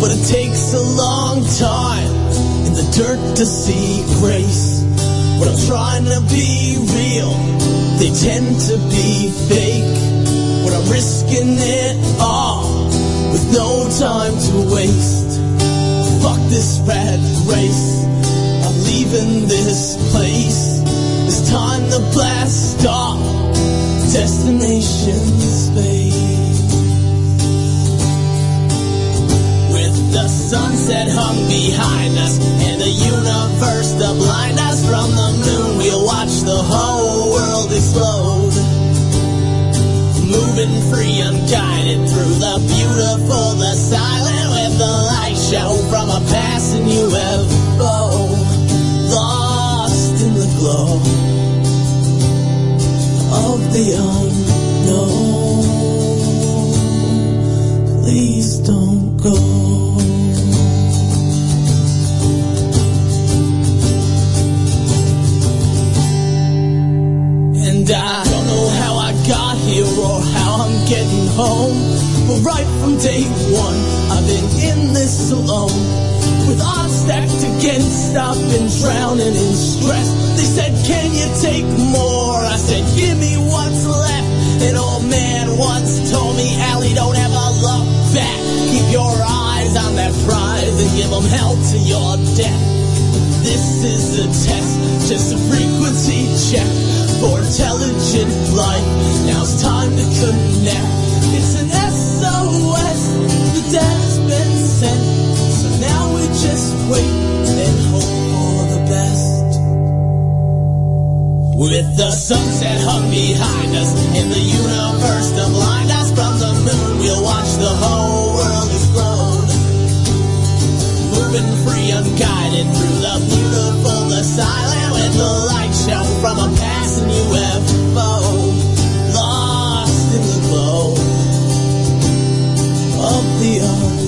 but it takes a long time in the dirt to see grace. When I'm trying to be real, they tend to be fake. When I'm risking it all no time to waste. Fuck this rat race. I'm leaving this place. It's time to blast off. Destination space. With the sunset hung behind us and the universe to blind us from the moon, we'll watch the whole world explode. Moving free, unguided through the beautiful, the silent, with the light show from a passing UFO. Lost in the glow of the unknown. Please don't go. Home. But right from day one, I've been in this alone. With odds stacked against, I've been drowning in stress. They said, Can you take more? I said, Give me what's left. An old man once told me, Allie, don't ever look back. Keep your eyes on that prize and give them hell to your death. This is a test, just a frequency check for intelligent life. Now it's time to connect. It's an SOS, the dad's been sent. So now we just wait and hope for the best. With the sunset hung behind us and the universe to blind us from the moon, we'll watch the whole world explode. Moving free, unguided through the beautiful, the silent, the light from a passing UFO. Lost in the glow of the unknown.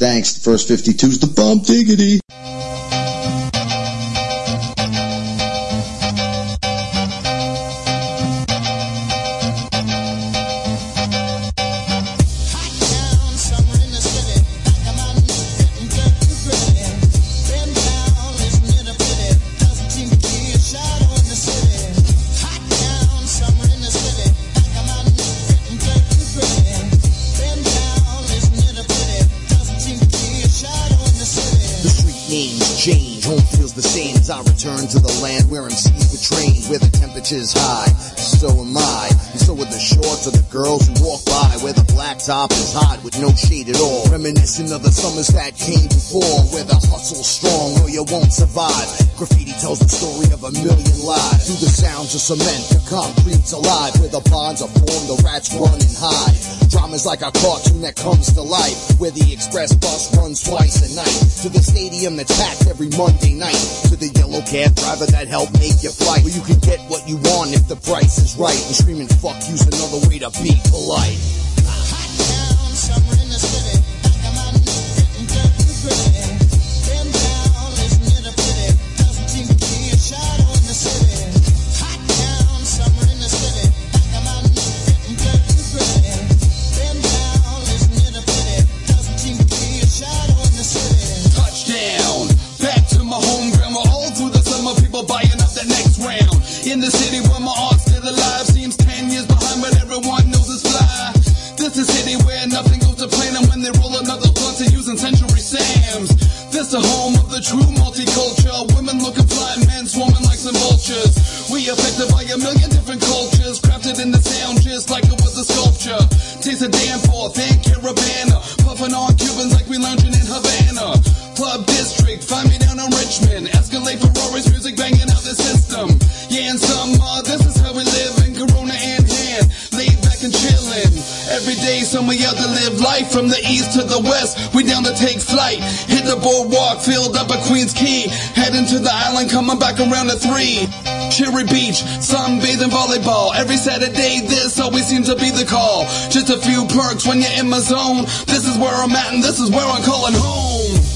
Thanks. The first 52's the bump diggity. The high. Top is hot with no shade at all. Reminiscent of the summers that came before, where the hustle's strong or you won't survive. Graffiti tells the story of a million lives. Through the sounds of cement, the concrete's alive, where the bonds are formed, the rats run and hide. Drama's like a cartoon that comes to life, where the express bus runs twice a night. To the stadium that's packed every Monday night. To the yellow cab driver that helped make your flight. Where you can get what you want if the price is right. And screaming fuck you's another way to be polite. This the home of the true multicultural. Women looking fly, men swarming like some vultures. We affected by a million different cultures, crafted in the sound just like it was a sculpture. Taste of Danforth and Caribana, puffing on Cubans like we lounging in Havana. Club District, find me down in Richmond. Escalade Ferraris, music banging out the system. Yeah, in summer, uh, this is how we live in Corona and hand. Laid back and chillin'. Every day, somewhere to life from the east to the west. We down to take flight. Hit the boardwalk, filled up at Queens Quay. Heading to the island, coming back around at three. Cherry Beach, sunbathing volleyball. Every Saturday, this always seems to be the call. Just a few perks when you're in my zone. This is where I'm at, and this is where I'm calling home.